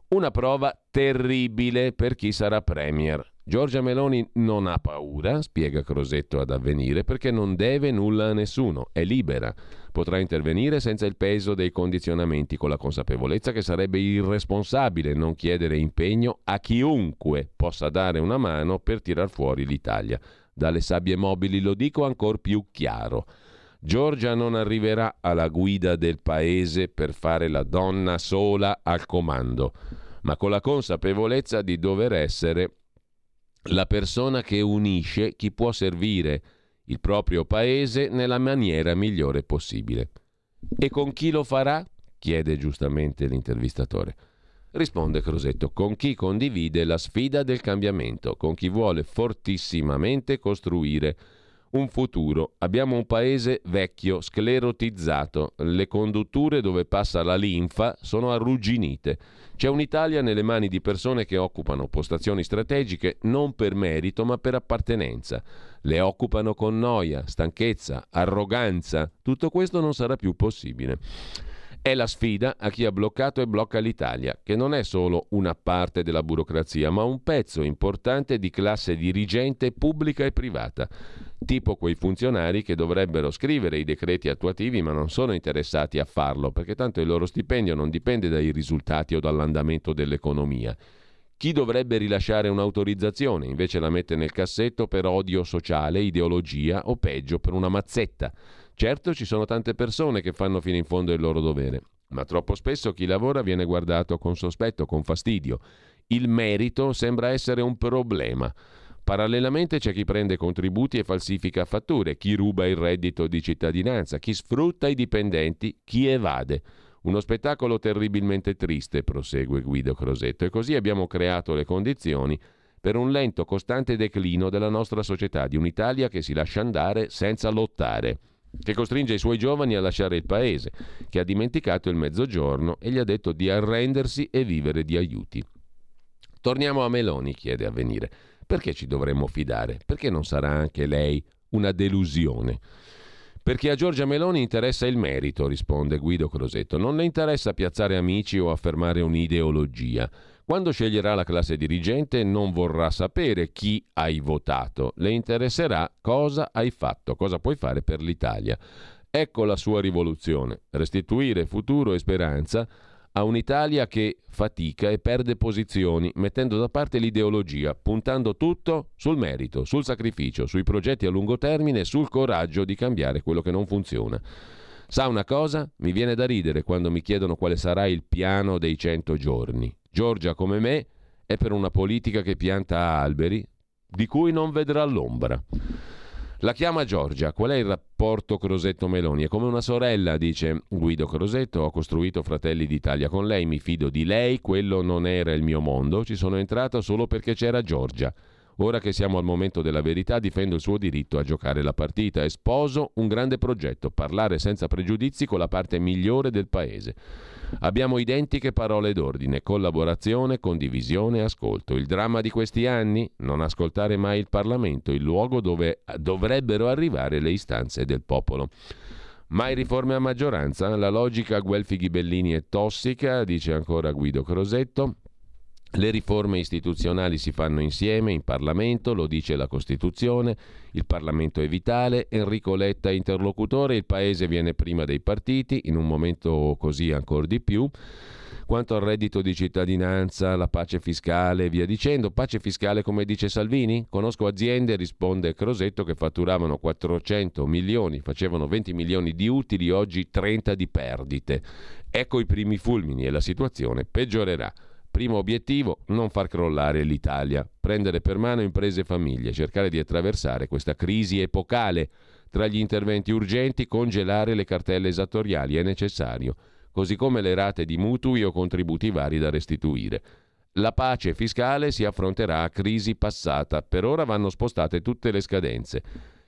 Una prova terribile per chi sarà Premier. Giorgia Meloni non ha paura, spiega Crosetto ad avvenire, perché non deve nulla a nessuno, è libera. Potrà intervenire senza il peso dei condizionamenti, con la consapevolezza che sarebbe irresponsabile non chiedere impegno a chiunque possa dare una mano per tirar fuori l'Italia. Dalle sabbie mobili lo dico ancora più chiaro. Giorgia non arriverà alla guida del paese per fare la donna sola al comando, ma con la consapevolezza di dover essere la persona che unisce chi può servire il proprio paese nella maniera migliore possibile. E con chi lo farà? chiede giustamente l'intervistatore. Risponde Crosetto, con chi condivide la sfida del cambiamento, con chi vuole fortissimamente costruire un futuro. Abbiamo un paese vecchio, sclerotizzato, le condutture dove passa la linfa sono arrugginite. C'è un'Italia nelle mani di persone che occupano postazioni strategiche non per merito ma per appartenenza. Le occupano con noia, stanchezza, arroganza. Tutto questo non sarà più possibile. È la sfida a chi ha bloccato e blocca l'Italia, che non è solo una parte della burocrazia, ma un pezzo importante di classe dirigente pubblica e privata, tipo quei funzionari che dovrebbero scrivere i decreti attuativi ma non sono interessati a farlo, perché tanto il loro stipendio non dipende dai risultati o dall'andamento dell'economia. Chi dovrebbe rilasciare un'autorizzazione invece la mette nel cassetto per odio sociale, ideologia o peggio per una mazzetta. Certo ci sono tante persone che fanno fino in fondo il loro dovere, ma troppo spesso chi lavora viene guardato con sospetto, con fastidio. Il merito sembra essere un problema. Parallelamente c'è chi prende contributi e falsifica fatture, chi ruba il reddito di cittadinanza, chi sfrutta i dipendenti, chi evade. Uno spettacolo terribilmente triste, prosegue Guido Crosetto, e così abbiamo creato le condizioni per un lento, costante declino della nostra società, di un'Italia che si lascia andare senza lottare che costringe i suoi giovani a lasciare il paese, che ha dimenticato il mezzogiorno e gli ha detto di arrendersi e vivere di aiuti. Torniamo a Meloni, chiede a venire. Perché ci dovremmo fidare? Perché non sarà anche lei una delusione? Perché a Giorgia Meloni interessa il merito, risponde Guido Crosetto. Non le interessa piazzare amici o affermare un'ideologia. Quando sceglierà la classe dirigente non vorrà sapere chi hai votato, le interesserà cosa hai fatto, cosa puoi fare per l'Italia. Ecco la sua rivoluzione, restituire futuro e speranza a un'Italia che fatica e perde posizioni, mettendo da parte l'ideologia, puntando tutto sul merito, sul sacrificio, sui progetti a lungo termine e sul coraggio di cambiare quello che non funziona. Sa una cosa? Mi viene da ridere quando mi chiedono quale sarà il piano dei cento giorni. Giorgia, come me, è per una politica che pianta alberi di cui non vedrà l'ombra. La chiama Giorgia. Qual è il rapporto Crosetto-Meloni? È come una sorella, dice Guido Crosetto. Ho costruito Fratelli d'Italia con lei, mi fido di lei, quello non era il mio mondo. Ci sono entrato solo perché c'era Giorgia. Ora che siamo al momento della verità, difendo il suo diritto a giocare la partita e sposo un grande progetto, parlare senza pregiudizi con la parte migliore del paese. Abbiamo identiche parole d'ordine, collaborazione, condivisione, ascolto. Il dramma di questi anni? Non ascoltare mai il Parlamento, il luogo dove dovrebbero arrivare le istanze del popolo. Mai riforme a maggioranza? La logica Guelfi-Ghibellini è tossica, dice ancora Guido Crosetto. Le riforme istituzionali si fanno insieme in Parlamento, lo dice la Costituzione, il Parlamento è vitale, Enrico Letta è interlocutore, il Paese viene prima dei partiti, in un momento così ancora di più. Quanto al reddito di cittadinanza, la pace fiscale e via dicendo, pace fiscale come dice Salvini? Conosco aziende, risponde Crosetto, che fatturavano 400 milioni, facevano 20 milioni di utili, oggi 30 di perdite. Ecco i primi fulmini e la situazione peggiorerà. Primo obiettivo, non far crollare l'Italia, prendere per mano imprese e famiglie, cercare di attraversare questa crisi epocale. Tra gli interventi urgenti, congelare le cartelle esattoriali è necessario, così come le rate di mutui o contributi vari da restituire. La pace fiscale si affronterà a crisi passata, per ora vanno spostate tutte le scadenze.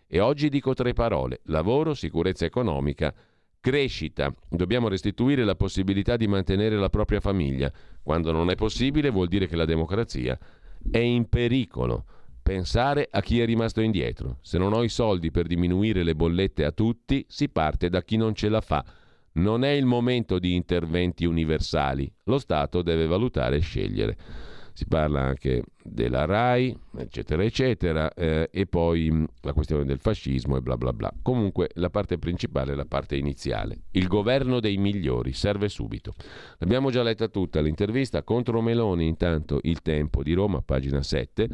E oggi dico tre parole, lavoro, sicurezza economica, Crescita. Dobbiamo restituire la possibilità di mantenere la propria famiglia. Quando non è possibile vuol dire che la democrazia è in pericolo. Pensare a chi è rimasto indietro. Se non ho i soldi per diminuire le bollette a tutti, si parte da chi non ce la fa. Non è il momento di interventi universali. Lo Stato deve valutare e scegliere si parla anche della RAI, eccetera, eccetera, eh, e poi mh, la questione del fascismo e bla bla bla. Comunque la parte principale è la parte iniziale. Il governo dei migliori serve subito. L'abbiamo già letta tutta l'intervista contro Meloni, intanto il tempo di Roma, pagina 7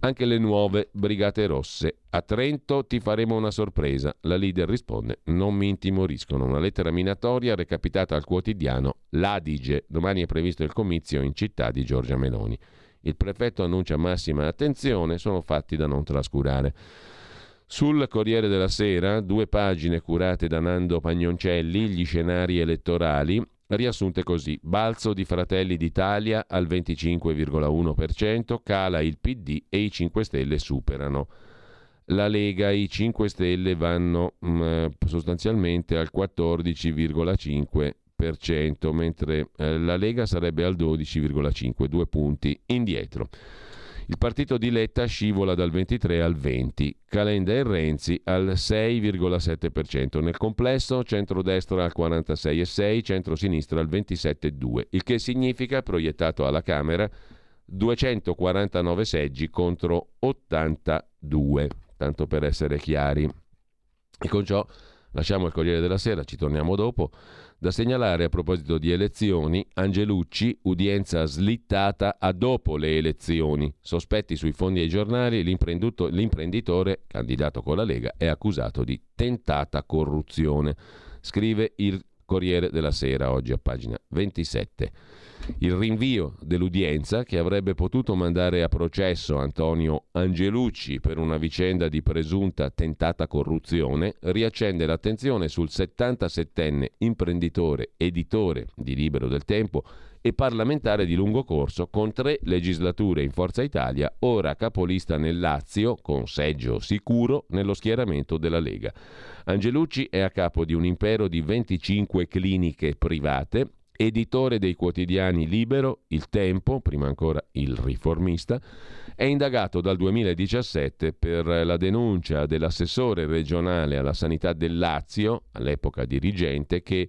anche le nuove Brigate Rosse. A Trento ti faremo una sorpresa. La leader risponde: Non mi intimoriscono. Una lettera minatoria recapitata al quotidiano L'Adige. Domani è previsto il comizio in città di Giorgia Meloni. Il prefetto annuncia massima attenzione, sono fatti da non trascurare. Sul Corriere della Sera, due pagine curate da Nando Pagnoncelli, gli scenari elettorali, riassunte così. Balzo di Fratelli d'Italia al 25,1%, cala il PD e i 5 Stelle superano. La Lega e i 5 Stelle vanno mh, mm, sostanzialmente al 14,5%, mentre eh, la Lega sarebbe al 12,5%, due punti indietro. Il partito di Letta scivola dal 23 al 20, Calenda e Renzi al 6,7%. Nel complesso centrodestra al 46,6, centrosinistra al 27,2, il che significa, proiettato alla Camera, 249 seggi contro 82, tanto per essere chiari. E con ciò lasciamo il Corriere della Sera, ci torniamo dopo. Da segnalare a proposito di elezioni, Angelucci, udienza slittata a dopo le elezioni. Sospetti sui fondi ai giornali, l'imprenditore, candidato con la Lega, è accusato di tentata corruzione. Scrive il Corriere della Sera oggi a pagina 27. Il rinvio dell'udienza che avrebbe potuto mandare a processo Antonio Angelucci per una vicenda di presunta tentata corruzione riaccende l'attenzione sul 77enne imprenditore, editore di Libero del Tempo e parlamentare di lungo corso con tre legislature in Forza Italia, ora capolista nel Lazio, con seggio sicuro nello schieramento della Lega. Angelucci è a capo di un impero di 25 cliniche private editore dei quotidiani Libero, Il Tempo, prima ancora Il Riformista, è indagato dal 2017 per la denuncia dell'assessore regionale alla sanità del Lazio, all'epoca dirigente, che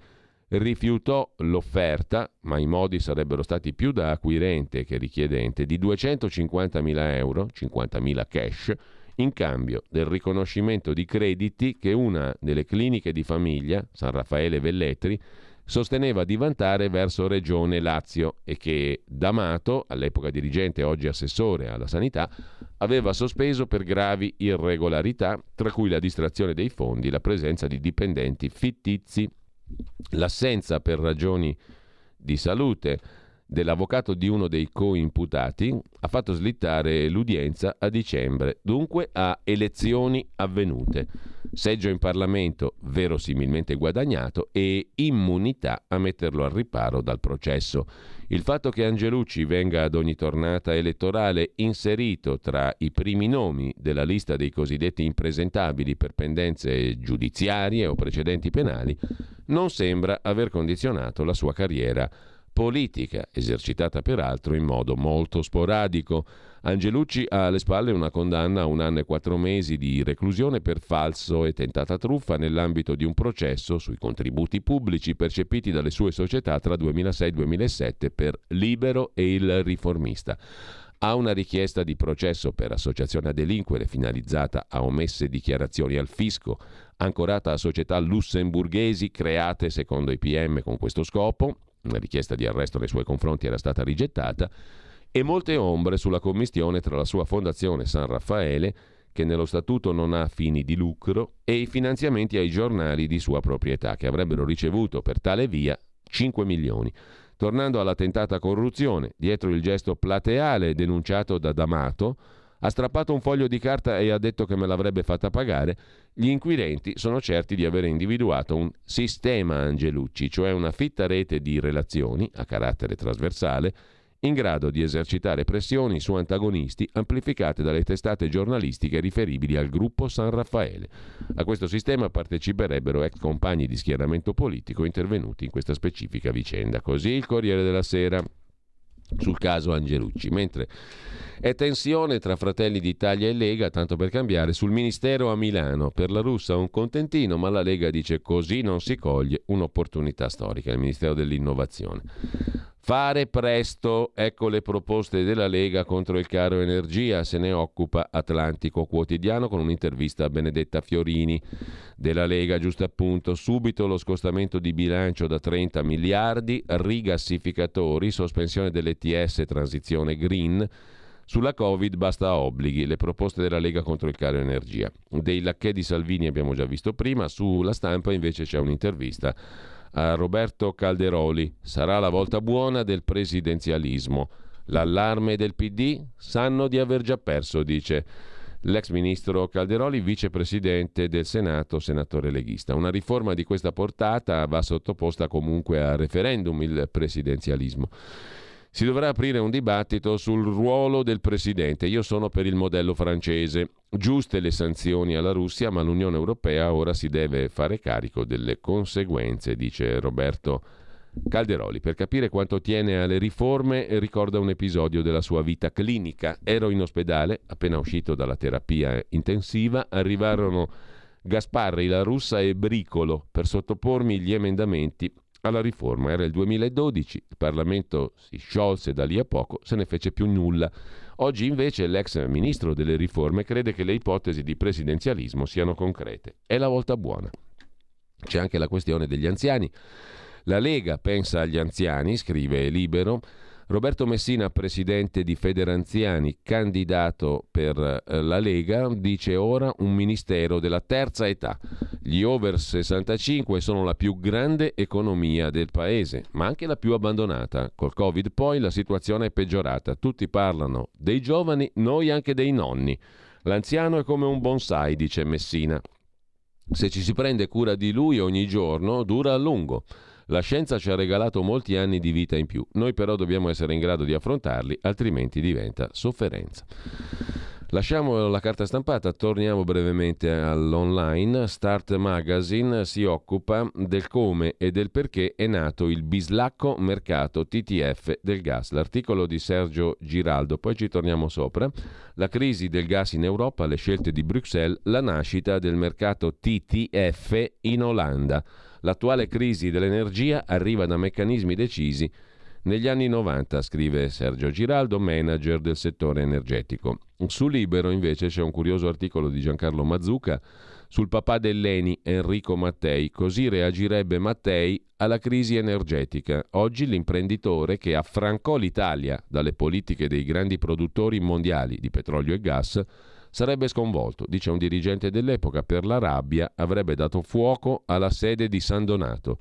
rifiutò l'offerta, ma i modi sarebbero stati più da acquirente che richiedente, di 250.000 euro, 50.000 cash, in cambio del riconoscimento di crediti che una delle cliniche di famiglia, San Raffaele Velletri, sosteneva di vantare verso Regione Lazio e che D'Amato, all'epoca dirigente e oggi assessore alla sanità, aveva sospeso per gravi irregolarità, tra cui la distrazione dei fondi, la presenza di dipendenti fittizi, l'assenza per ragioni di salute dell'avvocato di uno dei co-imputati ha fatto slittare l'udienza a dicembre, dunque a elezioni avvenute. Seggio in Parlamento verosimilmente guadagnato e immunità a metterlo al riparo dal processo. Il fatto che Angelucci venga ad ogni tornata elettorale inserito tra i primi nomi della lista dei cosiddetti impresentabili per pendenze giudiziarie o precedenti penali non sembra aver condizionato la sua carriera politica, esercitata peraltro in modo molto sporadico. Angelucci ha alle spalle una condanna a un anno e quattro mesi di reclusione per falso e tentata truffa nell'ambito di un processo sui contributi pubblici percepiti dalle sue società tra 2006-2007 per Libero e il Riformista ha una richiesta di processo per associazione a delinquere finalizzata a omesse dichiarazioni al fisco, ancorata a società lussemburghesi create secondo i PM con questo scopo, una richiesta di arresto nei suoi confronti era stata rigettata, e molte ombre sulla commistione tra la sua fondazione San Raffaele, che nello statuto non ha fini di lucro, e i finanziamenti ai giornali di sua proprietà, che avrebbero ricevuto per tale via 5 milioni. Tornando alla tentata corruzione, dietro il gesto plateale denunciato da D'Amato, ha strappato un foglio di carta e ha detto che me l'avrebbe fatta pagare, gli inquirenti sono certi di aver individuato un sistema Angelucci, cioè una fitta rete di relazioni a carattere trasversale in grado di esercitare pressioni su antagonisti amplificate dalle testate giornalistiche riferibili al gruppo San Raffaele. A questo sistema parteciperebbero ex compagni di schieramento politico intervenuti in questa specifica vicenda. Così il Corriere della Sera sul caso Angelucci, mentre è tensione tra Fratelli d'Italia e Lega, tanto per cambiare, sul Ministero a Milano. Per la russa un contentino, ma la Lega dice così non si coglie un'opportunità storica, il Ministero dell'Innovazione. Fare presto, ecco le proposte della Lega contro il caro energia, se ne occupa Atlantico Quotidiano con un'intervista a Benedetta Fiorini della Lega, giusto appunto, subito lo scostamento di bilancio da 30 miliardi, rigassificatori, sospensione dell'ETS, transizione green, sulla Covid basta obblighi, le proposte della Lega contro il caro energia. Dei lacchè di Salvini abbiamo già visto prima, sulla stampa invece c'è un'intervista a Roberto Calderoli. Sarà la volta buona del presidenzialismo. L'allarme del PD? Sanno di aver già perso, dice l'ex ministro Calderoli, vicepresidente del Senato, senatore leghista. Una riforma di questa portata va sottoposta comunque a referendum il presidenzialismo si dovrà aprire un dibattito sul ruolo del Presidente. Io sono per il modello francese. Giuste le sanzioni alla Russia, ma l'Unione Europea ora si deve fare carico delle conseguenze, dice Roberto Calderoli. Per capire quanto tiene alle riforme, ricorda un episodio della sua vita clinica. Ero in ospedale, appena uscito dalla terapia intensiva, arrivarono Gasparri, la russa e Bricolo per sottopormi gli emendamenti alla riforma. Era il 2012, il Parlamento si sciolse da lì a poco, se ne fece più nulla. Oggi invece l'ex ministro delle riforme crede che le ipotesi di presidenzialismo siano concrete. È la volta buona. C'è anche la questione degli anziani. La Lega pensa agli anziani, scrive Libero, Roberto Messina, presidente di Federanziani, candidato per eh, la Lega, dice ora un ministero della terza età. Gli over 65 sono la più grande economia del paese, ma anche la più abbandonata. Col Covid poi la situazione è peggiorata. Tutti parlano dei giovani, noi anche dei nonni. L'anziano è come un bonsai, dice Messina. Se ci si prende cura di lui ogni giorno, dura a lungo. La scienza ci ha regalato molti anni di vita in più, noi però dobbiamo essere in grado di affrontarli, altrimenti diventa sofferenza. Lasciamo la carta stampata, torniamo brevemente all'online. Start Magazine si occupa del come e del perché è nato il bislacco mercato TTF del gas. L'articolo di Sergio Giraldo, poi ci torniamo sopra. La crisi del gas in Europa, le scelte di Bruxelles, la nascita del mercato TTF in Olanda. L'attuale crisi dell'energia arriva da meccanismi decisi negli anni 90, scrive Sergio Giraldo, manager del settore energetico. Su Libero invece c'è un curioso articolo di Giancarlo Mazzucca sul papà dell'Eni, Enrico Mattei. Così reagirebbe Mattei alla crisi energetica. Oggi l'imprenditore che affrancò l'Italia dalle politiche dei grandi produttori mondiali di petrolio e gas sarebbe sconvolto, dice un dirigente dell'epoca, per la rabbia avrebbe dato fuoco alla sede di San Donato.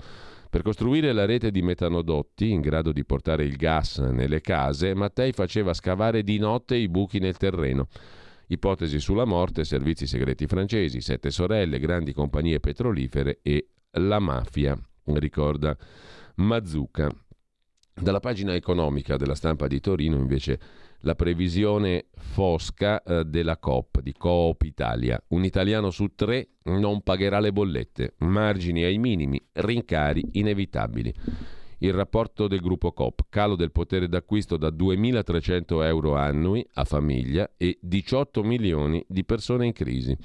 Per costruire la rete di metanodotti in grado di portare il gas nelle case, Mattei faceva scavare di notte i buchi nel terreno. Ipotesi sulla morte, servizi segreti francesi, sette sorelle, grandi compagnie petrolifere e la mafia, ricorda Mazzucca. Dalla pagina economica della stampa di Torino invece la previsione fosca eh, della COP, di Coop Italia. Un italiano su tre non pagherà le bollette, margini ai minimi, rincari inevitabili. Il rapporto del gruppo COP, calo del potere d'acquisto da 2.300 euro annui a famiglia e 18 milioni di persone in crisi.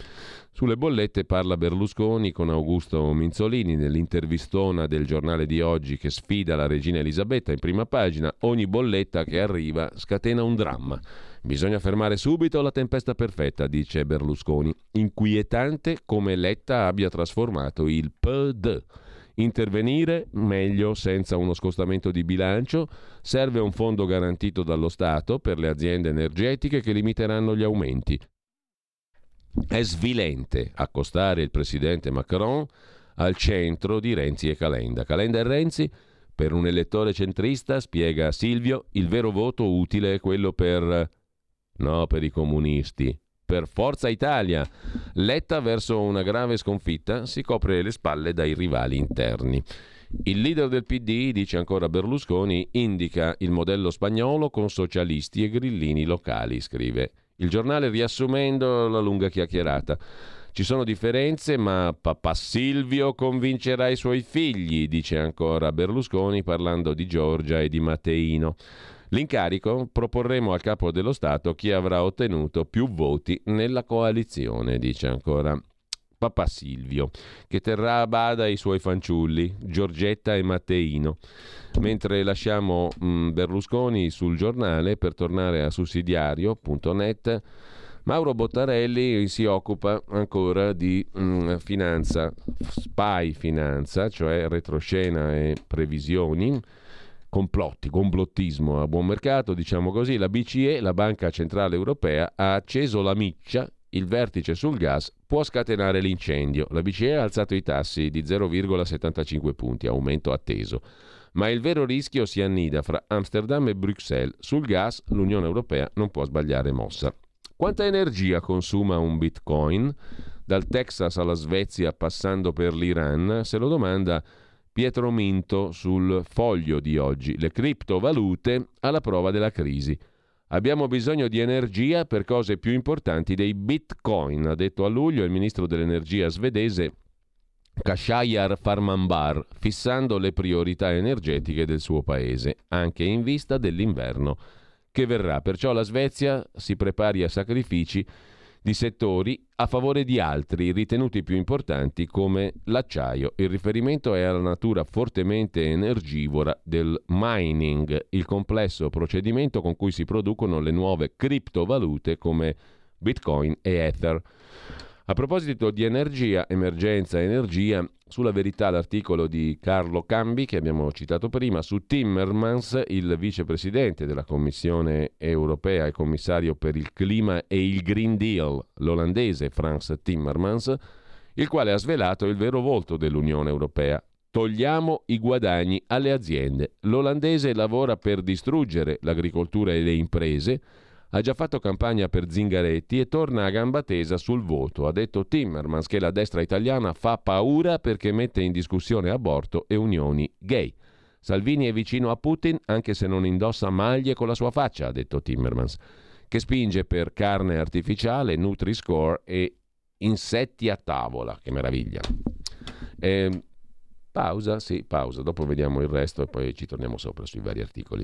Sulle bollette parla Berlusconi con Augusto Minzolini nell'intervistona del giornale di oggi che sfida la regina Elisabetta in prima pagina. Ogni bolletta che arriva scatena un dramma. Bisogna fermare subito la tempesta perfetta, dice Berlusconi. Inquietante come Letta abbia trasformato il PD Intervenire meglio senza uno scostamento di bilancio, serve un fondo garantito dallo Stato per le aziende energetiche che limiteranno gli aumenti. È svilente accostare il presidente Macron al centro di Renzi e Calenda. Calenda e Renzi, per un elettore centrista, spiega Silvio, il vero voto utile è quello per... no, per i comunisti, per Forza Italia. Letta verso una grave sconfitta si copre le spalle dai rivali interni. Il leader del PD, dice ancora Berlusconi, indica il modello spagnolo con socialisti e grillini locali, scrive. Il giornale riassumendo la lunga chiacchierata. Ci sono differenze, ma papà Silvio convincerà i suoi figli, dice ancora Berlusconi parlando di Giorgia e di Matteino. L'incarico proporremo al capo dello Stato chi avrà ottenuto più voti nella coalizione, dice ancora Papà Silvio, che terrà a bada i suoi fanciulli, Giorgetta e Matteino. Mentre lasciamo mm, Berlusconi sul giornale per tornare a sussidiario.net, Mauro Bottarelli si occupa ancora di mh, mm, finanza, spy finanza, cioè retroscena e previsioni complotti, complottismo a buon mercato, diciamo così, la BCE, la Banca Centrale Europea, ha acceso la miccia, il vertice sul gas può scatenare l'incendio. La BCE ha alzato i tassi di 0,75 punti, aumento atteso. Ma il vero rischio si annida fra Amsterdam e Bruxelles. Sul gas l'Unione Europea non può sbagliare mossa. Quanta energia consuma un bitcoin? Dal Texas alla Svezia passando per l'Iran? Se lo domanda Pietro Minto sul foglio di oggi, le criptovalute alla prova della crisi. Abbiamo bisogno di energia per cose più importanti dei bitcoin, ha detto a luglio il ministro dell'energia svedese Kashayar Farmanbar, fissando le priorità energetiche del suo paese, anche in vista dell'inverno che verrà. Perciò la Svezia si prepari a sacrifici di settori a favore di altri ritenuti più importanti come l'acciaio. Il riferimento è alla natura fortemente energivora del mining, il complesso procedimento con cui si producono le nuove criptovalute come Bitcoin e Ether. A proposito di energia, emergenza energia, sulla verità l'articolo di Carlo Cambi che abbiamo citato prima, su Timmermans, il vicepresidente della Commissione europea e commissario per il clima e il Green Deal, l'olandese Frans Timmermans, il quale ha svelato il vero volto dell'Unione europea. Togliamo i guadagni alle aziende. L'olandese lavora per distruggere l'agricoltura e le imprese, ha già fatto campagna per Zingaretti e torna a gamba tesa sul voto. Ha detto Timmermans che la destra italiana fa paura perché mette in discussione aborto e unioni gay. Salvini è vicino a Putin anche se non indossa maglie con la sua faccia, ha detto Timmermans, che spinge per carne artificiale, Nutri-Score e insetti a tavola. Che meraviglia. Eh, pausa, sì, pausa. Dopo vediamo il resto e poi ci torniamo sopra sui vari articoli.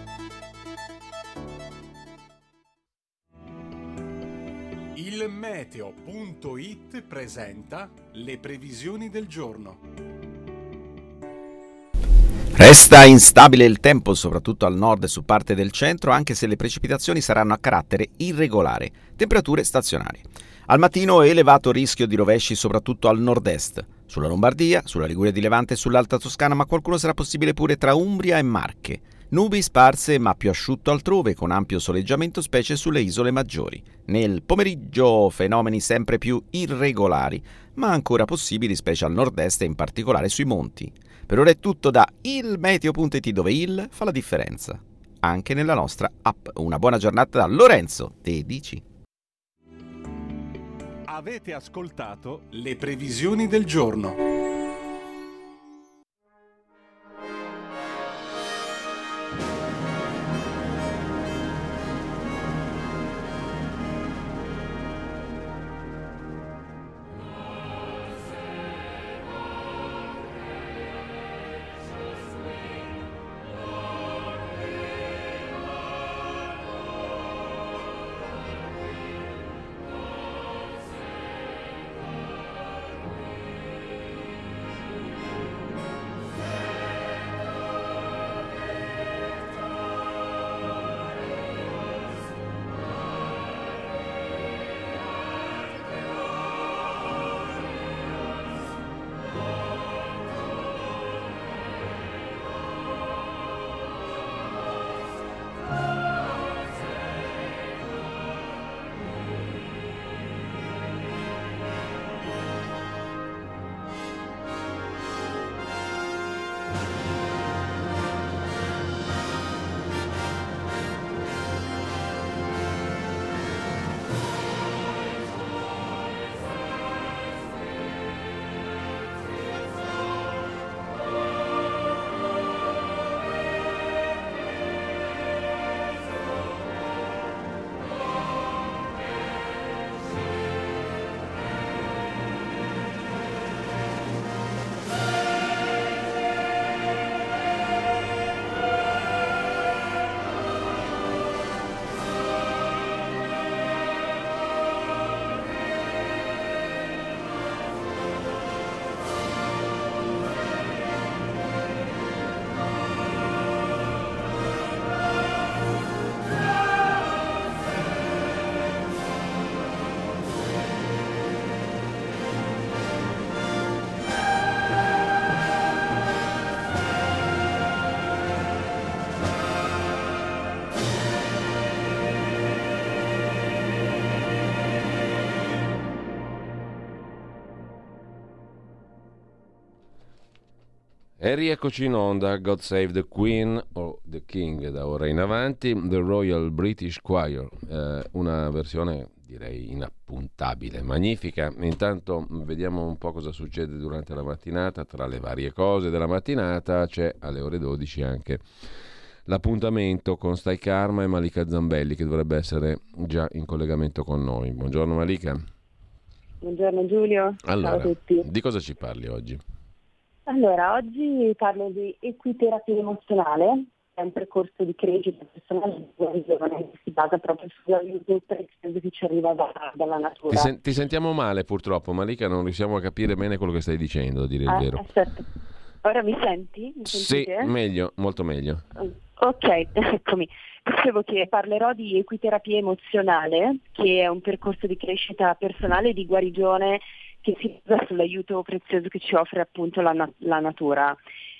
Il meteo.it presenta le previsioni del giorno. Resta instabile il tempo, soprattutto al nord e su parte del centro, anche se le precipitazioni saranno a carattere irregolare. Temperature stazionarie. Al mattino elevato rischio di rovesci soprattutto al nord-est, sulla Lombardia, sulla Liguria di Levante e sull'Alta Toscana, ma qualcuno sarà possibile pure tra Umbria e Marche. Nubi sparse ma più asciutto altrove, con ampio soleggiamento specie sulle isole maggiori. Nel pomeriggio fenomeni sempre più irregolari, ma ancora possibili specie al nord-est e in particolare sui monti. Per ora è tutto da ilmeteo.it dove il fa la differenza. Anche nella nostra app. Una buona giornata da Lorenzo Tedici. Avete ascoltato le previsioni del giorno. E rieccoci in onda, God Save the Queen o The King da ora in avanti, The Royal British Choir, eh, una versione direi inappuntabile, magnifica. Intanto vediamo un po' cosa succede durante la mattinata, tra le varie cose della mattinata c'è alle ore 12 anche l'appuntamento con Stai Karma e Malika Zambelli che dovrebbe essere già in collegamento con noi. Buongiorno Malika. Buongiorno Giulio, allora, ciao a tutti. Di cosa ci parli oggi? Allora, oggi parlo di equiterapia emozionale, è un percorso di crescita personale di guarigione che si basa proprio sull'aiuto che ci arriva da, dalla natura. Ti, sen- ti, sentiamo male purtroppo, Malika, non riusciamo a capire bene quello che stai dicendo, a dire ah, il vero. Aspetta. Ora mi senti? Mi sì, meglio, molto meglio. Ok, eccomi. Dicevo che parlerò di equiterapia emozionale, che è un percorso di crescita personale e di guarigione che si basa sull'aiuto prezioso che ci offre appunto la, la natura.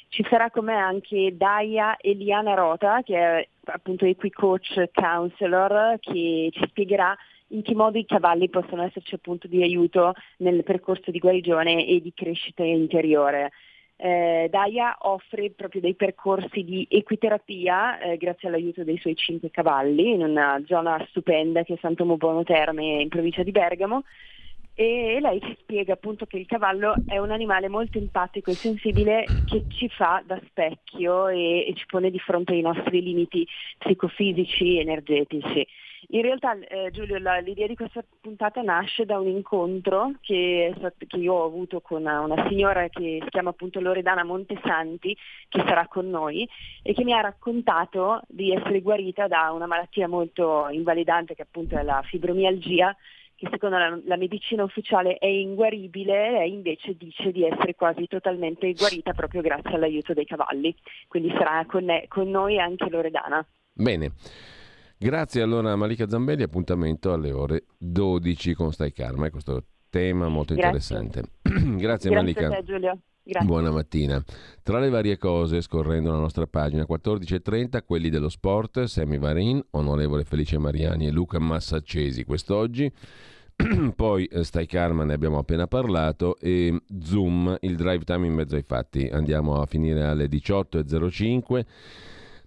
Ci sarà con me anche Daia Eliana Rota, che è appunto Equicoach Counselor, che ci spiegherà in che modo i cavalli possono esserci appunto di aiuto nel percorso di guarigione e di crescita interiore. Eh, Daia offre proprio dei percorsi di equiterapia eh, grazie all'aiuto dei suoi cinque cavalli in una zona stupenda che è Santomo Buono Terme in provincia di Bergamo e lei ci spiega appunto che il cavallo è un animale molto empatico e sensibile che ci fa da specchio e, e ci pone di fronte ai nostri limiti psicofisici e energetici. In realtà eh, Giulio, la, l'idea di questa puntata nasce da un incontro che, che, io ho avuto con una, una signora che si chiama appunto Loredana Montesanti, che sarà con noi, e che mi ha raccontato di essere guarita da una malattia molto invalidante che appunto è la fibromialgia, che secondo la, la, medicina ufficiale è inguaribile e invece dice di essere quasi totalmente guarita proprio grazie all'aiuto dei cavalli. Quindi sarà con, con noi anche Loredana. Bene. Grazie allora a Malika Zambelli, appuntamento alle ore 12 con Stai Karma, è questo tema molto Grazie. interessante. Grazie, Grazie Malika. te Giulio. Grazie. Buona mattina. Tra le varie cose, scorrendo la nostra pagina 14.30, quelli dello sport, Sammy Varin, onorevole Felice Mariani e Luca Massaccesi quest'oggi. Poi eh, Stai Karma, ne abbiamo appena parlato, e Zoom, il drive time in mezzo ai fatti. Andiamo a finire alle 18.05.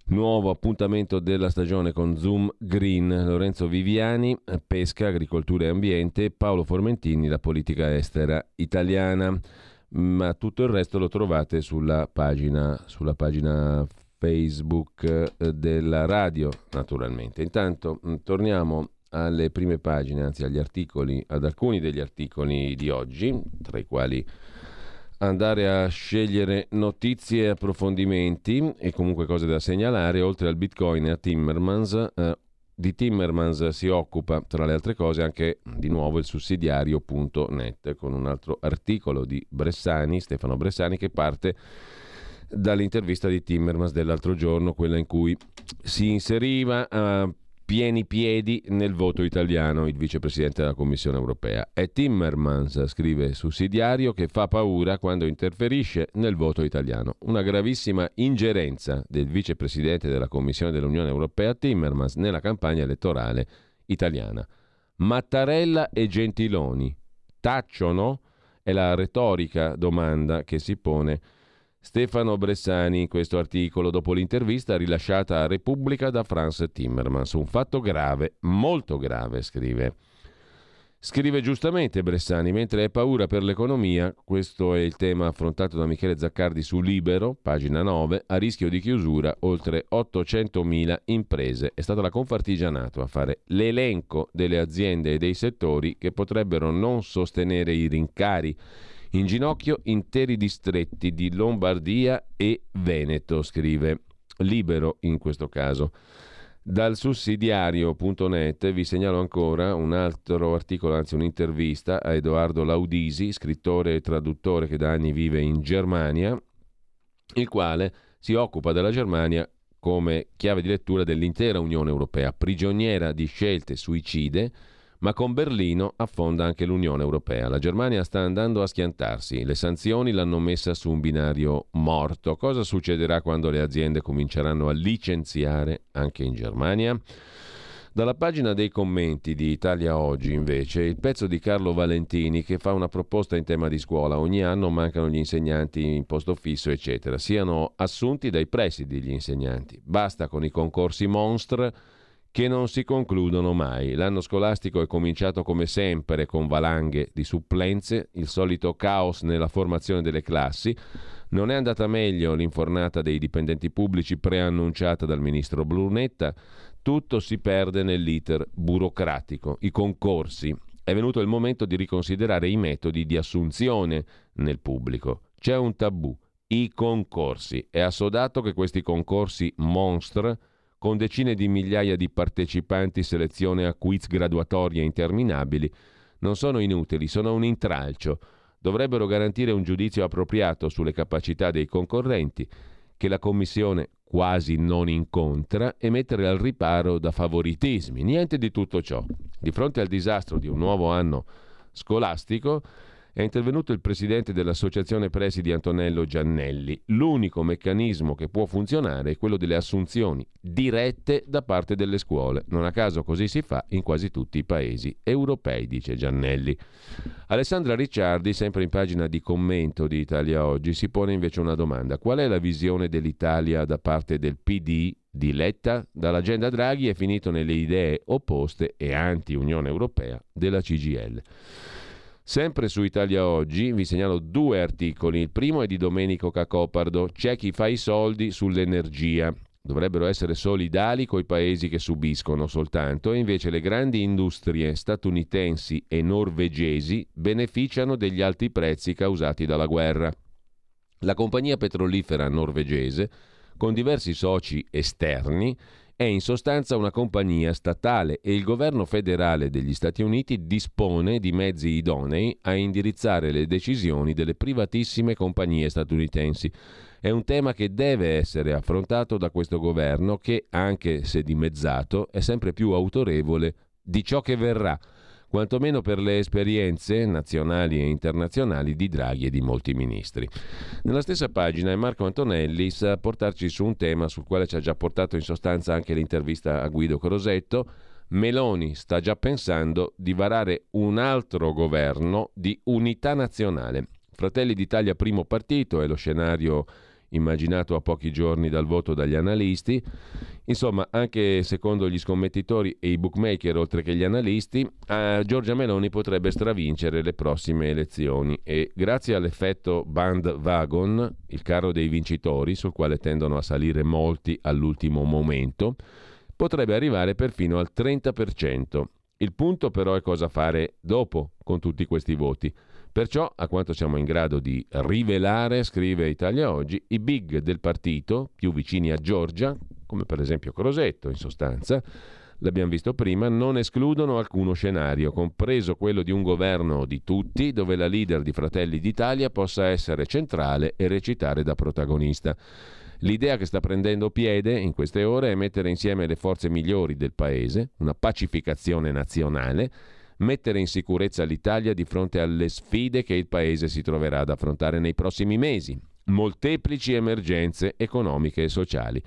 Nuovo appuntamento della stagione con Zoom Green, Lorenzo Viviani, pesca, agricoltura e ambiente, Paolo Formentini, la politica estera italiana. Ma tutto il resto lo trovate sulla pagina, sulla pagina Facebook eh, della radio, naturalmente. Intanto mh, torniamo alle prime pagine, anzi agli articoli, ad alcuni degli articoli di oggi, tra i quali andare a scegliere notizie e approfondimenti e comunque cose da segnalare, oltre al Bitcoin e a Timmermans. Eh, di Timmermans si occupa, tra le altre cose, anche di nuovo il sussidiario.net con un altro articolo di Bressani, Stefano Bressani, che parte dall'intervista di Timmermans dell'altro giorno, quella in cui si inseriva a pieni piedi nel voto italiano il vicepresidente della Commissione europea. È Timmermans, scrive sussidiario, che fa paura quando interferisce nel voto italiano. Una gravissima ingerenza del vicepresidente della Commissione dell'Unione Europea Timmermans nella campagna elettorale italiana. Mattarella e Gentiloni tacciono? È la retorica domanda che si pone Stefano Bressani in questo articolo dopo l'intervista rilasciata a Repubblica da Franz Timmermans. Un fatto grave, molto grave, scrive. Scrive giustamente Bressani, mentre hai paura per l'economia, questo è il tema affrontato da Michele Zaccardi su Libero, pagina 9, a rischio di chiusura oltre 800.000 imprese. È stata la Confartigianato a fare l'elenco delle aziende e dei settori che potrebbero non sostenere i rincari in ginocchio interi distretti di Lombardia e Veneto, scrive Libero in questo caso. Dal sussidiario.net vi segnalo ancora un altro articolo, anzi un'intervista a Edoardo Laudisi, scrittore e traduttore che da anni vive in Germania, il quale si occupa della Germania come chiave di lettura dell'intera Unione Europea, prigioniera di scelte suicide, ma con Berlino affonda anche l'Unione Europea. La Germania sta andando a schiantarsi, le sanzioni l'hanno messa su un binario morto. Cosa succederà quando le aziende cominceranno a licenziare anche in Germania? Dalla pagina dei commenti di Italia Oggi, invece, il pezzo di Carlo Valentini che fa una proposta in tema di scuola. Ogni anno mancano gli insegnanti in posto fisso, eccetera. Siano assunti dai presidi gli insegnanti. Basta con i concorsi monstre che non si concludono mai. L'anno scolastico è cominciato come sempre con valanghe di supplenze, il solito caos nella formazione delle classi. Non è andata meglio l'infornata dei dipendenti pubblici preannunciata dal ministro Brunetta. Tutto si perde nell'iter burocratico, i concorsi. È venuto il momento di riconsiderare i metodi di assunzione nel pubblico. C'è un tabù, i concorsi. È assodato che questi concorsi monstre con decine di migliaia di partecipanti, selezione a quiz graduatorie interminabili, non sono inutili, sono un intralcio. Dovrebbero garantire un giudizio appropriato sulle capacità dei concorrenti, che la Commissione quasi non incontra, e mettere al riparo da favoritismi. Niente di tutto ciò. Di fronte al disastro di un nuovo anno scolastico, è intervenuto il presidente dell'Associazione Presidi Antonello Giannelli. L'unico meccanismo che può funzionare è quello delle assunzioni dirette da parte delle scuole. Non a caso così si fa in quasi tutti i paesi europei, dice Giannelli. Alessandra Ricciardi, sempre in pagina di commento di Italia Oggi, si pone invece una domanda. Qual è la visione dell'Italia da parte del PD di Letta? Dall'agenda Draghi è finito nelle idee opposte e anti-Unione Europea della CGL. Sempre su Italia Oggi vi segnalo due articoli. Il primo è di Domenico Cacopardo, C'è chi fa i soldi sull'energia. dovrebbero essere solidali coi paesi che subiscono soltanto e invece le grandi industrie statunitensi e norvegesi beneficiano degli alti prezzi causati dalla guerra. La compagnia petrolifera norvegese, con diversi soci esterni, è in sostanza una compagnia statale e il governo federale degli Stati Uniti dispone di mezzi idonei a indirizzare le decisioni delle privatissime compagnie statunitensi. È un tema che deve essere affrontato da questo governo che, anche se dimezzato, è sempre più autorevole di ciò che verrà, quantomeno per le esperienze nazionali e internazionali di Draghi e di molti ministri. Nella stessa pagina è Marco Antonellis a portarci su un tema sul quale ci ha già portato in sostanza anche l'intervista a Guido Crosetto. Meloni sta già pensando di varare un altro governo di unità nazionale. Fratelli d'Italia primo partito è lo scenario immaginato a pochi giorni dal voto dagli analisti. Insomma, anche secondo gli scommettitori e i bookmaker, oltre che gli analisti, eh, Giorgia Meloni potrebbe stravincere le prossime elezioni e grazie all'effetto bandwagon, il carro dei vincitori, sul quale tendono a salire molti all'ultimo momento, potrebbe arrivare perfino al 30%. Il punto però è cosa fare dopo con tutti questi voti. Perciò, a quanto siamo in grado di rivelare, scrive Italia Oggi, i big del partito, più vicini a Giorgia, come per esempio Crosetto in sostanza, l'abbiamo visto prima, non escludono alcuno scenario, compreso quello di un governo di tutti, dove la leader di Fratelli d'Italia possa essere centrale e recitare da protagonista. L'idea che sta prendendo piede in queste ore è mettere insieme le forze migliori del paese, una pacificazione nazionale, mettere in sicurezza l'Italia di fronte alle sfide che il Paese si troverà ad affrontare nei prossimi mesi, molteplici emergenze economiche e sociali.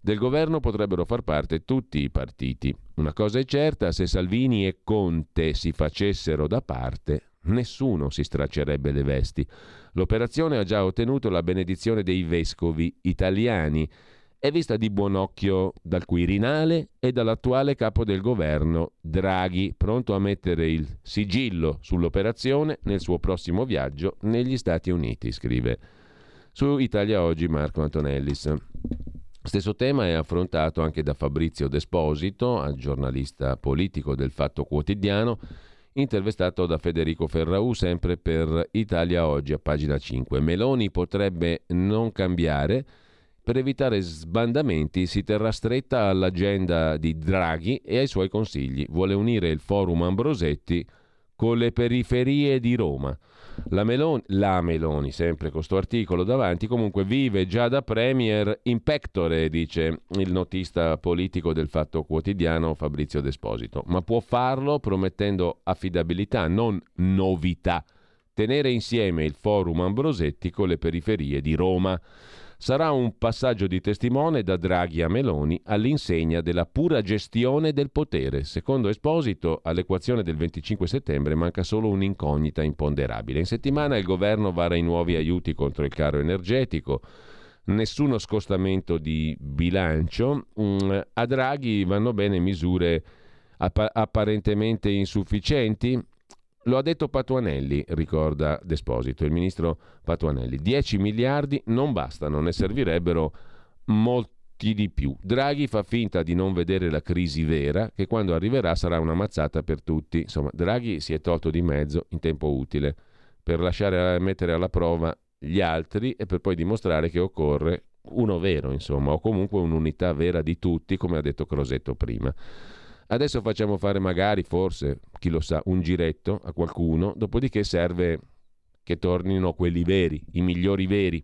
Del governo potrebbero far parte tutti i partiti. Una cosa è certa, se Salvini e Conte si facessero da parte, nessuno si straccerebbe le vesti. L'operazione ha già ottenuto la benedizione dei vescovi italiani è vista di buon occhio dal Quirinale e dall'attuale capo del governo Draghi, pronto a mettere il sigillo sull'operazione nel suo prossimo viaggio negli Stati Uniti, scrive su Italia Oggi Marco Antonellis. Stesso tema è affrontato anche da Fabrizio Desposito, giornalista politico del Fatto Quotidiano, intervistato da Federico Ferraù sempre per Italia Oggi a pagina 5. Meloni potrebbe non cambiare per evitare sbandamenti si terrà stretta all'agenda di Draghi e ai suoi consigli. Vuole unire il forum Ambrosetti con le periferie di Roma. La Meloni, la Meloni, sempre con questo articolo davanti, comunque vive già da Premier in pectore, dice il notista politico del Fatto Quotidiano Fabrizio Desposito, ma può farlo promettendo affidabilità, non novità. Tenere insieme il forum Ambrosetti con le periferie di Roma sarà un passaggio di testimone da Draghi a Meloni all'insegna della pura gestione del potere. Secondo Esposito, all'equazione del 25 settembre manca solo un'incognita imponderabile. In settimana il governo vara i nuovi aiuti contro il caro energetico, nessuno scostamento di bilancio. Mm, a Draghi vanno bene misure apparentemente insufficienti lo ha detto Patuanelli, ricorda Desposito, il ministro Patuanelli. 10 miliardi non bastano, ne servirebbero molti di più. Draghi fa finta di non vedere la crisi vera, che quando arriverà sarà una mazzata per tutti. Insomma, Draghi si è tolto di mezzo in tempo utile per lasciare mettere alla prova gli altri e per poi dimostrare che occorre uno vero, insomma, o comunque un'unità vera di tutti, come ha detto Crosetto prima. Adesso facciamo fare magari, forse, chi lo sa, un giretto a qualcuno, dopodiché serve che tornino quelli veri, i migliori veri.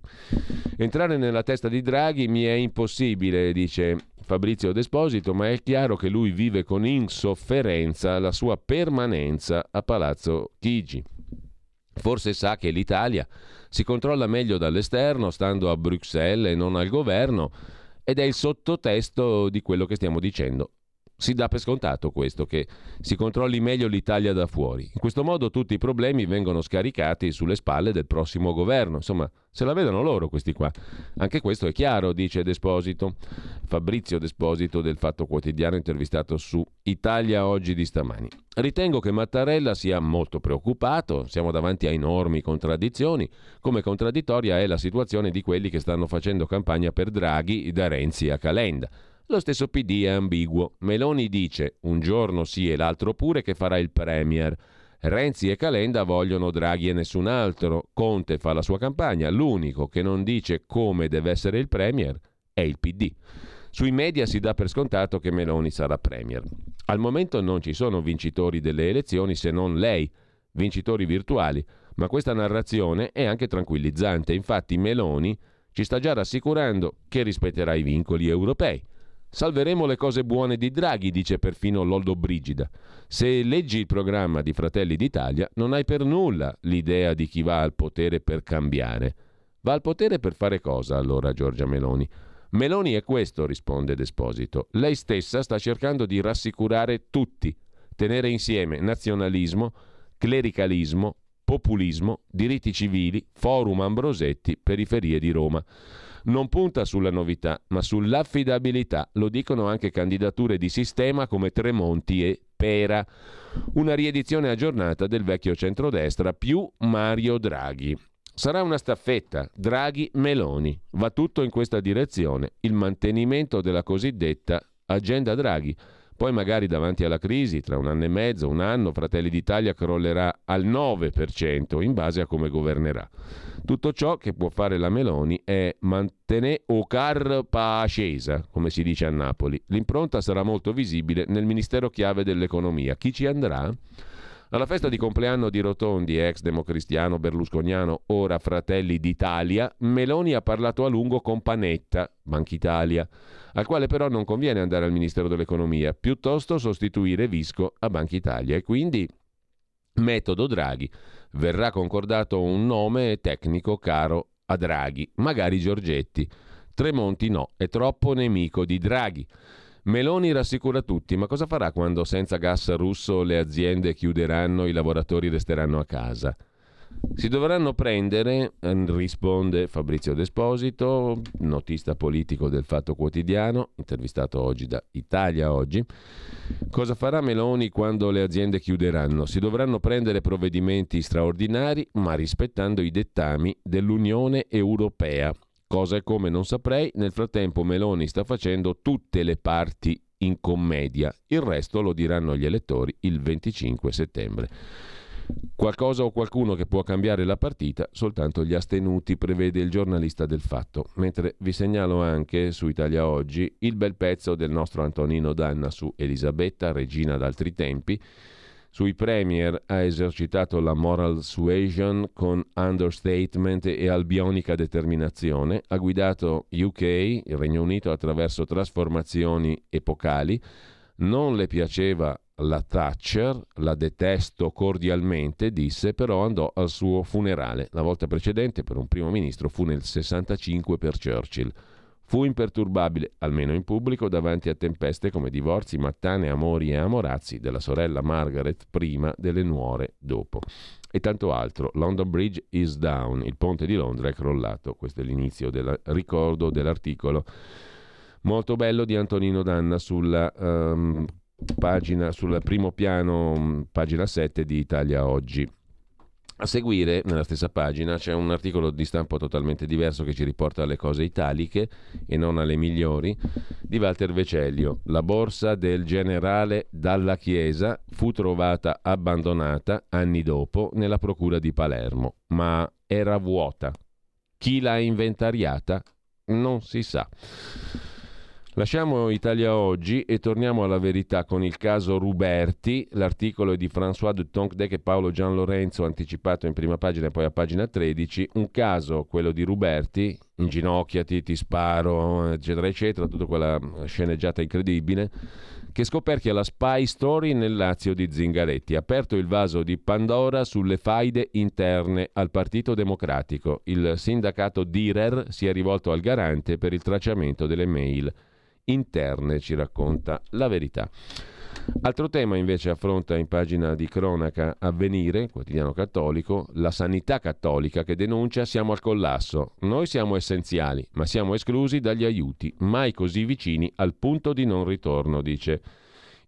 Entrare nella testa di Draghi mi è impossibile, dice Fabrizio Desposito, ma è chiaro che lui vive con insofferenza la sua permanenza a Palazzo Chigi. Forse sa che l'Italia si controlla meglio dall'esterno, stando a Bruxelles e non al governo, ed è il sottotesto di quello che stiamo dicendo Si dà per scontato questo, che si controlli meglio l'Italia da fuori. In questo modo tutti i problemi vengono scaricati sulle spalle del prossimo governo. Insomma, se la vedono loro questi qua. Anche questo è chiaro, dice Desposito. Fabrizio Desposito del Fatto Quotidiano intervistato su Italia Oggi di stamani. Ritengo che Mattarella sia molto preoccupato, siamo davanti a enormi contraddizioni, come contraddittoria è la situazione di quelli che stanno facendo campagna per Draghi da Renzi a Calenda. Lo stesso PD è ambiguo. Meloni dice un giorno sì e l'altro pure che farà il Premier. Renzi e Calenda vogliono Draghi e nessun altro. Conte fa la sua campagna. L'unico che non dice come deve essere il Premier è il PD. Sui media si dà per scontato che Meloni sarà Premier. Al momento non ci sono vincitori delle elezioni se non lei, vincitori virtuali, ma questa narrazione è anche tranquillizzante. Infatti Meloni ci sta già rassicurando che rispetterà i vincoli europei. Salveremo le cose buone di Draghi, dice perfino Loldo Brigida. Se leggi il programma di Fratelli d'Italia, non hai per nulla l'idea di chi va al potere per cambiare. Va al potere per fare cosa allora Giorgia Meloni? Meloni è questo, risponde Desposito. Lei stessa sta cercando di rassicurare tutti, tenere insieme nazionalismo, clericalismo, populismo, diritti civili, forum Ambrosetti, periferie di Roma non punta sulla novità, ma sull'affidabilità. Lo dicono anche candidature di sistema come Tremonti e Pera. Una riedizione aggiornata del vecchio centrodestra più Mario Draghi. Sarà una staffetta Draghi-Meloni. Va tutto in questa direzione, il mantenimento della cosiddetta agenda Draghi. Poi magari davanti alla crisi, tra un anno e mezzo, un anno, Fratelli d'Italia crollerà al 9% in base a come governerà. Tutto ciò che può fare la Meloni è mantenere o carpa accesa, come si dice a Napoli. L'impronta sarà molto visibile nel Ministero chiave dell'economia. Chi ci andrà? Alla festa di compleanno di Rotondi, ex democristiano berlusconiano, ora Fratelli d'Italia, Meloni ha parlato a lungo con Panetta, Banca Italia, al quale però non conviene andare al Ministero dell'Economia, piuttosto sostituire Visco a Banca Italia e quindi metodo Draghi verrà concordato un nome tecnico caro a Draghi, magari Giorgetti. Tremonti no, è troppo nemico di Draghi. Meloni rassicura tutti, ma cosa farà quando senza gas russo le aziende chiuderanno, e i lavoratori resteranno a casa? Si dovranno prendere, eh, risponde Fabrizio Desposito, notista politico del Fatto Quotidiano, intervistato oggi da Italia Oggi. Cosa farà Meloni quando le aziende chiuderanno? Si dovranno prendere provvedimenti straordinari, ma rispettando i dettami dell'Unione Europea. Cosa e come non saprei, nel frattempo Meloni sta facendo tutte le parti in commedia, il resto lo diranno gli elettori il 25 settembre. Qualcosa o qualcuno che può cambiare la partita, soltanto gli astenuti, prevede il giornalista del fatto. Mentre vi segnalo anche su Italia Oggi il bel pezzo del nostro Antonino Danna su Elisabetta, regina d'altri tempi. Sui premier ha esercitato la moral suasion con understatement e albionica determinazione, ha guidato UK, il Regno Unito, attraverso trasformazioni epocali, non le piaceva la Thatcher, la detesto cordialmente, disse, però andò al suo funerale. La volta precedente per un primo ministro fu nel 65 per Churchill. Fu imperturbabile, almeno in pubblico, davanti a tempeste come divorzi, mattane, amori e amorazzi della sorella Margaret prima, delle nuore dopo. E tanto altro. London Bridge is down, il ponte di Londra è crollato. Questo è l'inizio del ricordo dell'articolo molto bello di Antonino Danna sulla um, pagina, sul primo piano, pagina 7 di Italia Oggi. A seguire, nella stessa pagina, c'è un articolo di stampo totalmente diverso che ci riporta alle cose italiche e non alle migliori, di Walter Vecellio. La borsa del generale Dalla Chiesa fu trovata abbandonata anni dopo nella procura di Palermo, ma era vuota. Chi l'ha inventariata non si sa. Lasciamo Italia oggi e torniamo alla verità con il caso Ruberti. L'articolo è di François de Tonquedec e Paolo Gian Lorenzo, anticipato in prima pagina e poi a pagina 13. Un caso, quello di Ruberti, inginocchiati, ti sparo, eccetera, eccetera, tutta quella sceneggiata incredibile, che scoperchia la spy story nel Lazio di Zingaretti. Aperto il vaso di Pandora sulle faide interne al Partito Democratico. Il sindacato Direr si è rivolto al garante per il tracciamento delle mail interne, ci racconta la verità. Altro tema invece affronta in pagina di cronaca Avvenire, quotidiano cattolico, la sanità cattolica che denuncia siamo al collasso. Noi siamo essenziali, ma siamo esclusi dagli aiuti, mai così vicini al punto di non ritorno, dice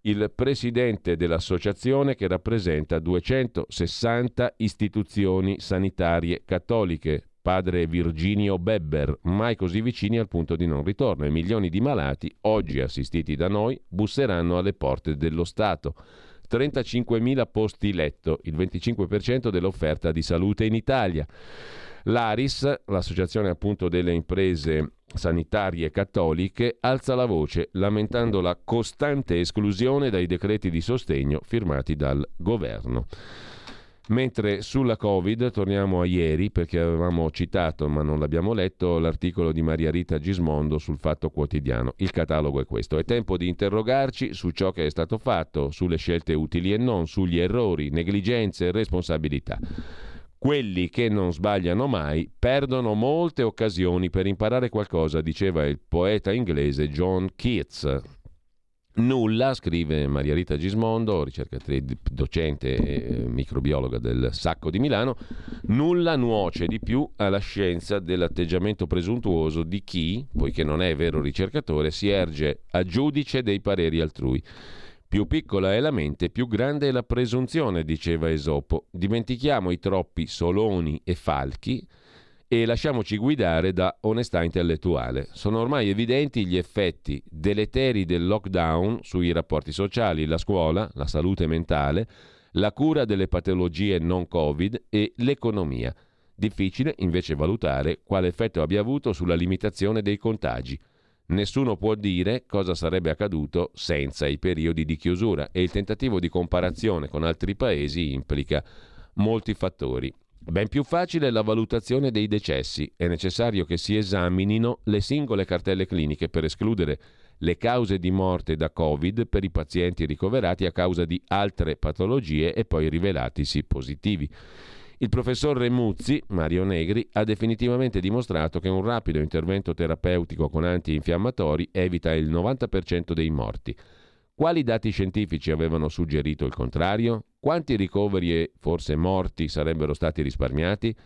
il presidente dell'associazione che rappresenta 260 istituzioni sanitarie cattoliche, padre Virginio Bebber, mai così vicini al punto di non ritorno e milioni di malati, oggi assistiti da noi, busseranno alle porte dello Stato. 35.000 posti letto, il 25% dell'offerta di salute in Italia. L'ARIS, l'associazione appunto delle imprese sanitarie cattoliche, alza la voce lamentando la costante esclusione dai decreti di sostegno firmati dal governo. Mentre sulla Covid torniamo a ieri perché avevamo citato ma non l'abbiamo letto l'articolo di Maria Rita Gismondo sul Fatto Quotidiano. Il catalogo è questo. È tempo di interrogarci su ciò che è stato fatto, sulle scelte utili e non, sugli errori, negligenze e responsabilità. Quelli che non sbagliano mai perdono molte occasioni per imparare qualcosa, diceva il poeta inglese John Keats. Nulla, scrive Maria Rita Gismondo, ricercatrice, docente e microbiologa del Sacco di Milano, nulla nuoce di più alla scienza dell'atteggiamento presuntuoso di chi, poiché non è vero ricercatore, si erge a giudice dei pareri altrui. Più piccola è la mente, più grande è la presunzione, diceva Esopo. Dimentichiamo i troppi soloni e falchi e lasciamoci guidare da onestà intellettuale. Sono ormai evidenti gli effetti deleteri del lockdown sui rapporti sociali, la scuola, la salute mentale, la cura delle patologie non Covid e l'economia. Difficile invece valutare quale effetto abbia avuto sulla limitazione dei contagi. Nessuno può dire cosa sarebbe accaduto senza i periodi di chiusura e il tentativo di comparazione con altri paesi implica molti fattori. Ben più facile la valutazione dei decessi. È necessario che si esaminino le singole cartelle cliniche per escludere le cause di morte da Covid per i pazienti ricoverati a causa di altre patologie e poi rivelatisi positivi. Il professor Remuzzi, Mario Negri, ha definitivamente dimostrato che un rapido intervento terapeutico con antinfiammatori evita il 90% dei morti. Quali dati scientifici avevano suggerito il contrario? Quanti ricoveri e forse morti sarebbero stati risparmiati?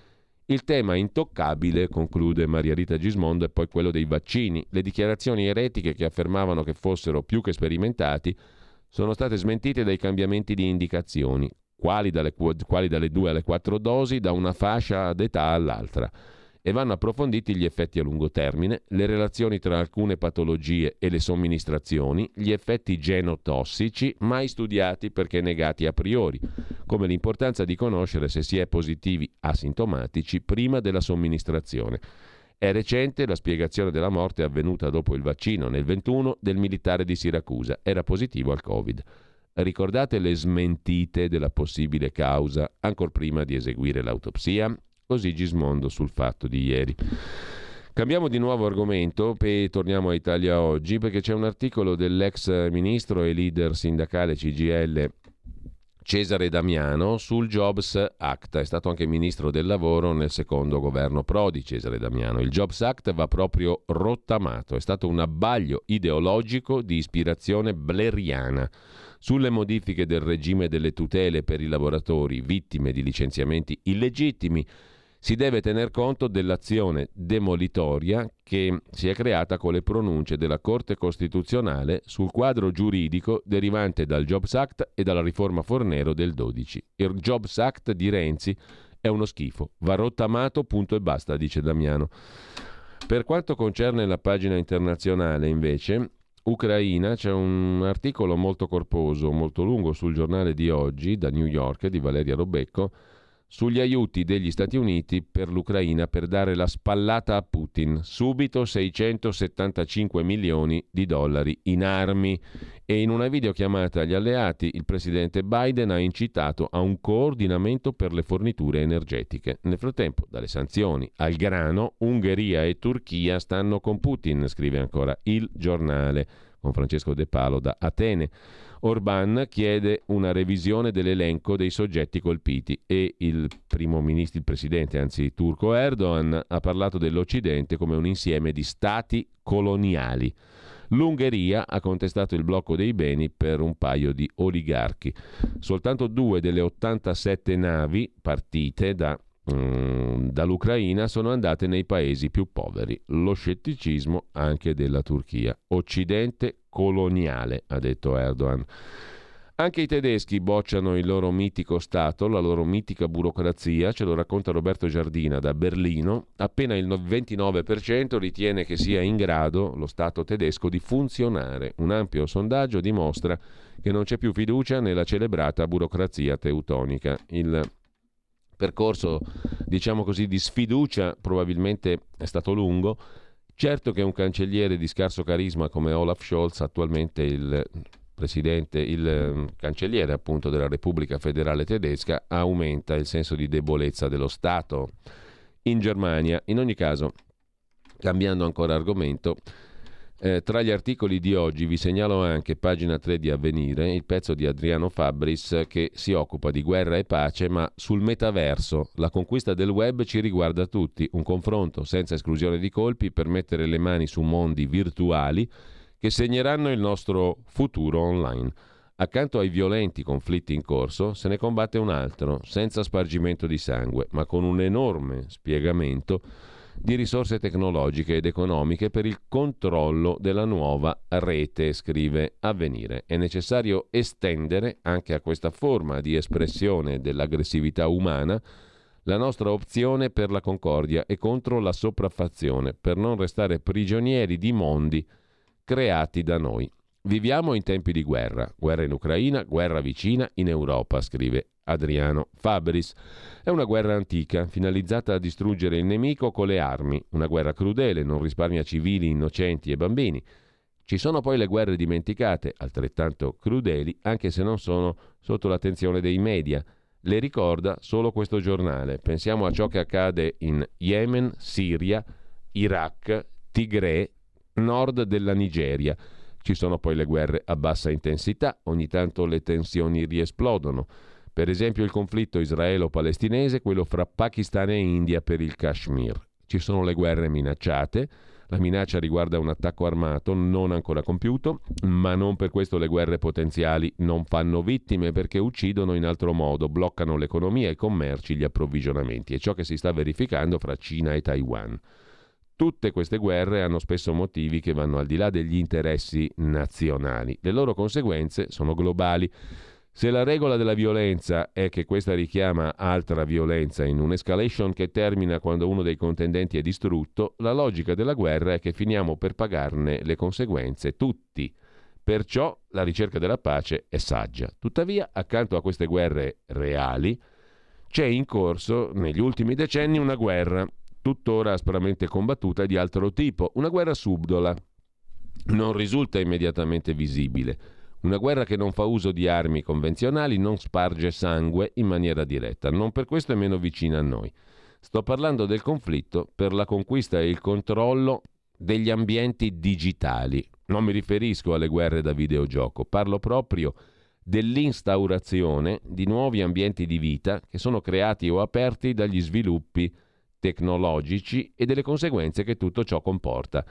Il tema intoccabile, conclude Maria Rita Gismondo, è poi quello dei vaccini. Le dichiarazioni eretiche che affermavano che fossero più che sperimentati sono state smentite dai cambiamenti di indicazioni, quali dalle, quali dalle 2 alle 4 dosi da una fascia d'età all'altra e vanno approfonditi gli effetti a lungo termine, le relazioni tra alcune patologie e le somministrazioni, gli effetti genotossici mai studiati perché negati a priori, come l'importanza di conoscere se si è positivi asintomatici prima della somministrazione. È recente la spiegazione della morte avvenuta dopo il vaccino nel 21 del militare di Siracusa, era positivo al Covid. Ricordate le smentite della possibile causa ancora prima di eseguire l'autopsia? Così Gismondo sul fatto di ieri. Cambiamo di nuovo argomento e torniamo a Italia oggi perché c'è un articolo dell'ex ministro e leader sindacale CGL Cesare Damiano sul Jobs Act. È stato anche ministro del lavoro nel secondo governo Prodi, Cesare Damiano. Il Jobs Act va proprio rottamato, è stato un abbaglio ideologico di ispirazione bleriana sulle modifiche del regime delle tutele per i lavoratori vittime di licenziamenti illegittimi si deve tener conto dell'azione demolitoria che si è creata con le pronunce della Corte Costituzionale sul quadro giuridico derivante dal Jobs Act e dalla riforma Fornero del 12. Il Jobs Act di Renzi è uno schifo, va rottamato, punto e basta, dice Damiano. Per quanto concerne la pagina internazionale, invece, Ucraina, c'è un articolo molto corposo, molto lungo sul giornale di oggi, da New York, di Valeria Robecco, sugli aiuti degli Stati Uniti per l'Ucraina per dare la spallata a Putin. Subito 675 milioni di dollari in armi. E in una videochiamata agli alleati il presidente Biden ha incitato a un coordinamento per le forniture energetiche. Nel frattempo, dalle sanzioni al grano, Ungheria e Turchia stanno con Putin, scrive ancora il giornale con Francesco De Palo da Atene. Orban chiede una revisione dell'elenco dei soggetti colpiti e il primo ministro, il presidente, anzi turco Erdogan, ha parlato dell'Occidente come un insieme di stati coloniali. L'Ungheria ha contestato il blocco dei beni per un paio di oligarchi. Soltanto due delle 87 navi partite da, mm, dall'Ucraina sono andate nei paesi più poveri. Lo scetticismo anche della Turchia. Occidente coloniale, ha detto Erdogan. Anche i tedeschi bocciano il loro mitico Stato, la loro mitica burocrazia, ce lo racconta Roberto Giardina da Berlino. Appena il 29% ritiene che sia in grado lo Stato tedesco di funzionare. Un ampio sondaggio dimostra che non c'è più fiducia nella celebrata burocrazia teutonica. Il percorso, diciamo così, di sfiducia probabilmente è stato lungo. Certo che un cancelliere di scarso carisma come Olaf Scholz, attualmente il presidente, il ehm, cancelliere appunto della Repubblica Federale Tedesca, aumenta il senso di debolezza dello Stato in Germania. In ogni caso, cambiando ancora argomento, eh, tra gli articoli di oggi vi segnalo anche pagina 3 di Avvenire, il pezzo di Adriano Fabris che si occupa di guerra e pace, ma sul metaverso. La conquista del web ci riguarda tutti, un confronto senza esclusione di colpi per mettere le mani su mondi virtuali che segneranno il nostro futuro online. Accanto ai violenti conflitti in corso se ne combatte un altro, senza spargimento di sangue, ma con un enorme spiegamento di risorse tecnologiche ed economiche per il controllo della nuova rete, scrive Avvenire. È necessario estendere anche a questa forma di espressione dell'aggressività umana la nostra opzione per la concordia e contro la sopraffazione, per non restare prigionieri di mondi creati da noi. Viviamo in tempi di guerra, guerra in Ucraina, guerra vicina in Europa, scrive Adriano Fabris. È una guerra antica, finalizzata a distruggere il nemico con le armi, una guerra crudele, non risparmia civili, innocenti e bambini. Ci sono poi le guerre dimenticate, altrettanto crudeli, anche se non sono sotto l'attenzione dei media. Le ricorda solo questo giornale. Pensiamo a ciò che accade in Yemen, Siria, Iraq, Tigre nord della Nigeria. Ci sono poi le guerre a bassa intensità, ogni tanto le tensioni riesplodono. Per esempio il conflitto israelo-palestinese, quello fra Pakistan e India per il Kashmir. Ci sono le guerre minacciate, la minaccia riguarda un attacco armato non ancora compiuto, ma non per questo le guerre potenziali non fanno vittime perché uccidono in altro modo, bloccano l'economia, i commerci, gli approvvigionamenti. È ciò che si sta verificando fra Cina e Taiwan. Tutte queste guerre hanno spesso motivi che vanno al di là degli interessi nazionali. Le loro conseguenze sono globali. Se la regola della violenza è che questa richiama altra violenza in un'escalation che termina quando uno dei contendenti è distrutto, la logica della guerra è che finiamo per pagarne le conseguenze tutti. Perciò la ricerca della pace è saggia. Tuttavia, accanto a queste guerre reali, c'è in corso negli ultimi decenni una guerra tuttora aspramente combattuta di altro tipo, una guerra subdola. Non risulta immediatamente visibile. Una guerra che non fa uso di armi convenzionali, non sparge sangue in maniera diretta, non per questo è meno vicina a noi. Sto parlando del conflitto per la conquista e il controllo degli ambienti digitali. Non mi riferisco alle guerre da videogioco, parlo proprio dell'instaurazione di nuovi ambienti di vita che sono creati o aperti dagli sviluppi tecnologici e delle conseguenze che tutto ciò comporta.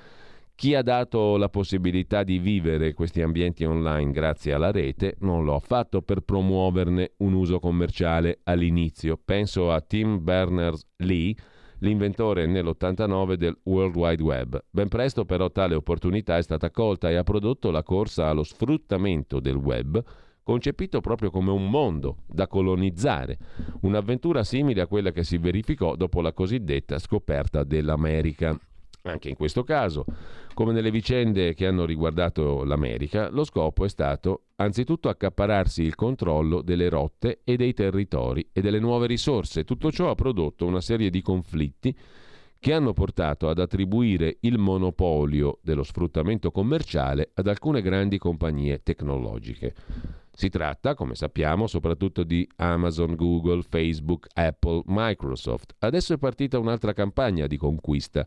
Chi ha dato la possibilità di vivere questi ambienti online grazie alla rete non lo ha fatto per promuoverne un uso commerciale all'inizio. Penso a Tim Berners-Lee, l'inventore nell'89 del World Wide Web. Ben presto però tale opportunità è stata colta e ha prodotto la corsa allo sfruttamento del web concepito proprio come un mondo da colonizzare, un'avventura simile a quella che si verificò dopo la cosiddetta scoperta dell'America. Anche in questo caso, come nelle vicende che hanno riguardato l'America, lo scopo è stato anzitutto accapararsi il controllo delle rotte e dei territori e delle nuove risorse. Tutto ciò ha prodotto una serie di conflitti che hanno portato ad attribuire il monopolio dello sfruttamento commerciale ad alcune grandi compagnie tecnologiche. Si tratta, come sappiamo, soprattutto di Amazon, Google, Facebook, Apple, Microsoft. Adesso è partita un'altra campagna di conquista,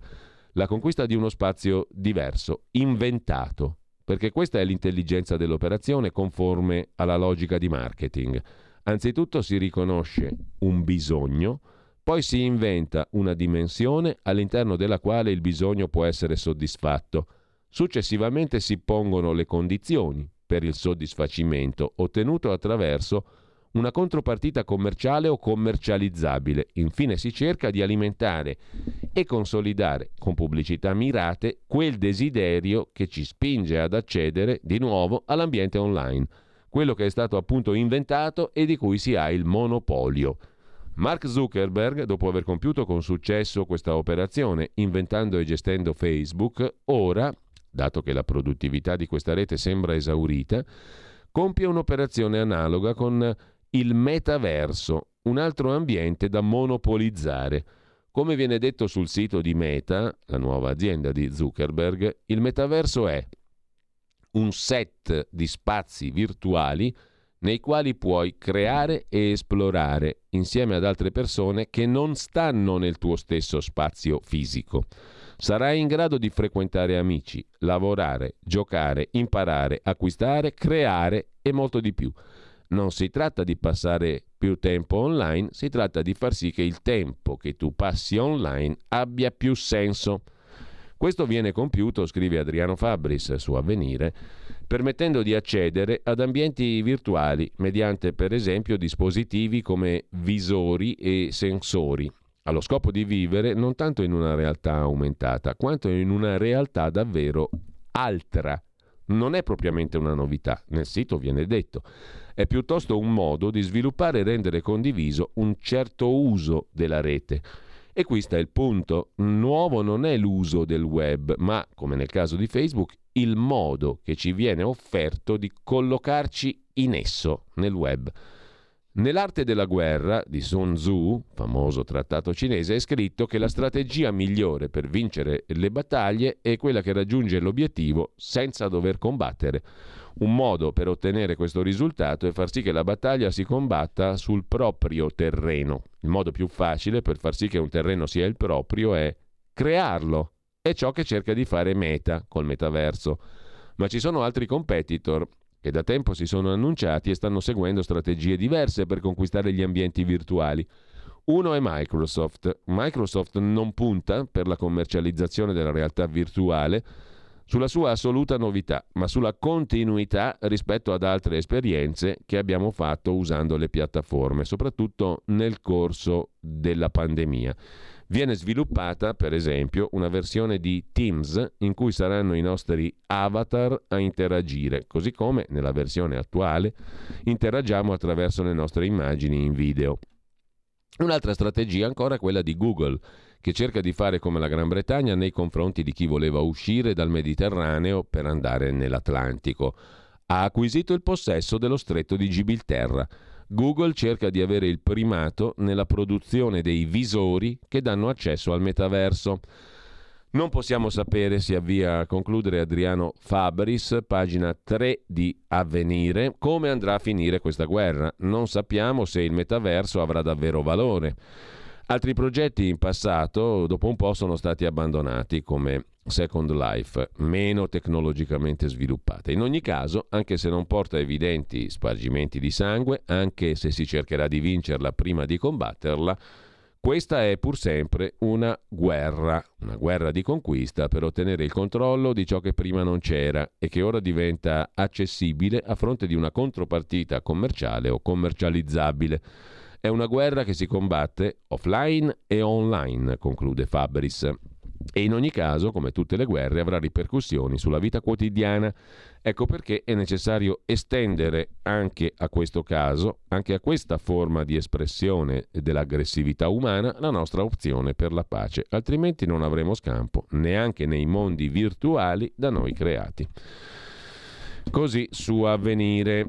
la conquista di uno spazio diverso, inventato, perché questa è l'intelligenza dell'operazione conforme alla logica di marketing. Anzitutto si riconosce un bisogno, poi si inventa una dimensione all'interno della quale il bisogno può essere soddisfatto Successivamente si pongono le condizioni per il soddisfacimento ottenuto attraverso una contropartita commerciale o commercializzabile. Infine si cerca di alimentare e consolidare con pubblicità mirate quel desiderio che ci spinge ad accedere di nuovo all'ambiente online, quello che è stato appunto inventato e di cui si ha il monopolio. Mark Zuckerberg, dopo aver compiuto con successo questa operazione, inventando e gestendo Facebook, ora, dato che la produttività di questa rete sembra esaurita, compie un'operazione analoga con il metaverso, un altro ambiente da monopolizzare. Come viene detto sul sito di Meta, la nuova azienda di Zuckerberg, il metaverso è un set di spazi virtuali nei quali puoi creare e esplorare insieme ad altre persone che non stanno nel tuo stesso spazio fisico. Sarai in grado di frequentare amici, lavorare, giocare, imparare, acquistare, creare e molto di più. Non si tratta di passare più tempo online, si tratta di far sì che il tempo che tu passi online abbia più senso. Questo viene compiuto, scrive Adriano Fabris su Avvenire, permettendo di accedere ad ambienti virtuali mediante per esempio dispositivi come visori e sensori, allo scopo di vivere non tanto in una realtà aumentata, quanto in una realtà davvero altra. Non è propriamente una novità, nel sito viene detto, è piuttosto un modo di sviluppare e rendere condiviso un certo uso della rete. E qui sta il punto. Nuovo non è l'uso del web, ma, come nel caso di Facebook, il modo che ci viene offerto di collocarci in esso, nel web. Nell'arte della guerra di Sun Tzu, famoso trattato cinese, è scritto che la strategia migliore per vincere le battaglie è quella che raggiunge l'obiettivo senza dover combattere. Un modo per ottenere questo risultato è far sì che la battaglia si combatta sul proprio terreno. Il modo più facile per far sì che un terreno sia il proprio è crearlo. È ciò che cerca di fare Meta col metaverso. Ma ci sono altri competitor che da tempo si sono annunciati e stanno seguendo strategie diverse per conquistare gli ambienti virtuali. Uno è Microsoft. Microsoft non punta per la commercializzazione della realtà virtuale sulla sua assoluta novità, ma sulla continuità rispetto ad altre esperienze che abbiamo fatto usando le piattaforme, soprattutto nel corso della pandemia. Viene sviluppata, per esempio, una versione di Teams in cui saranno i nostri avatar a interagire, così come nella versione attuale interagiamo attraverso le nostre immagini in video. Un'altra strategia ancora è quella di Google, che cerca di fare come la Gran Bretagna nei confronti di chi voleva uscire dal Mediterraneo per andare nell'Atlantico. Ha acquisito il possesso dello stretto di Gibilterra Google cerca di avere il primato nella produzione dei visori che danno accesso al metaverso. Non possiamo sapere, si avvia a concludere Adriano Fabris, pagina 3 di Avvenire, come andrà a finire questa guerra. Non sappiamo se il metaverso avrà davvero valore. Altri progetti in passato, dopo un po', sono stati abbandonati, come Second Life, meno tecnologicamente sviluppate. In ogni caso, anche se non porta evidenti spargimenti di sangue, anche se si cercherà di vincerla prima di combatterla, questa è pur sempre una guerra, una guerra di conquista per ottenere il controllo di ciò che prima non c'era e che ora diventa accessibile a fronte di una contropartita commerciale o commercializzabile. È una guerra che si combatte offline e online, conclude Fabris e in ogni caso, come tutte le guerre, avrà ripercussioni sulla vita quotidiana. Ecco perché è necessario estendere anche a questo caso, anche a questa forma di espressione dell'aggressività umana, la nostra opzione per la pace, altrimenti non avremo scampo neanche nei mondi virtuali da noi creati. Così su avvenire.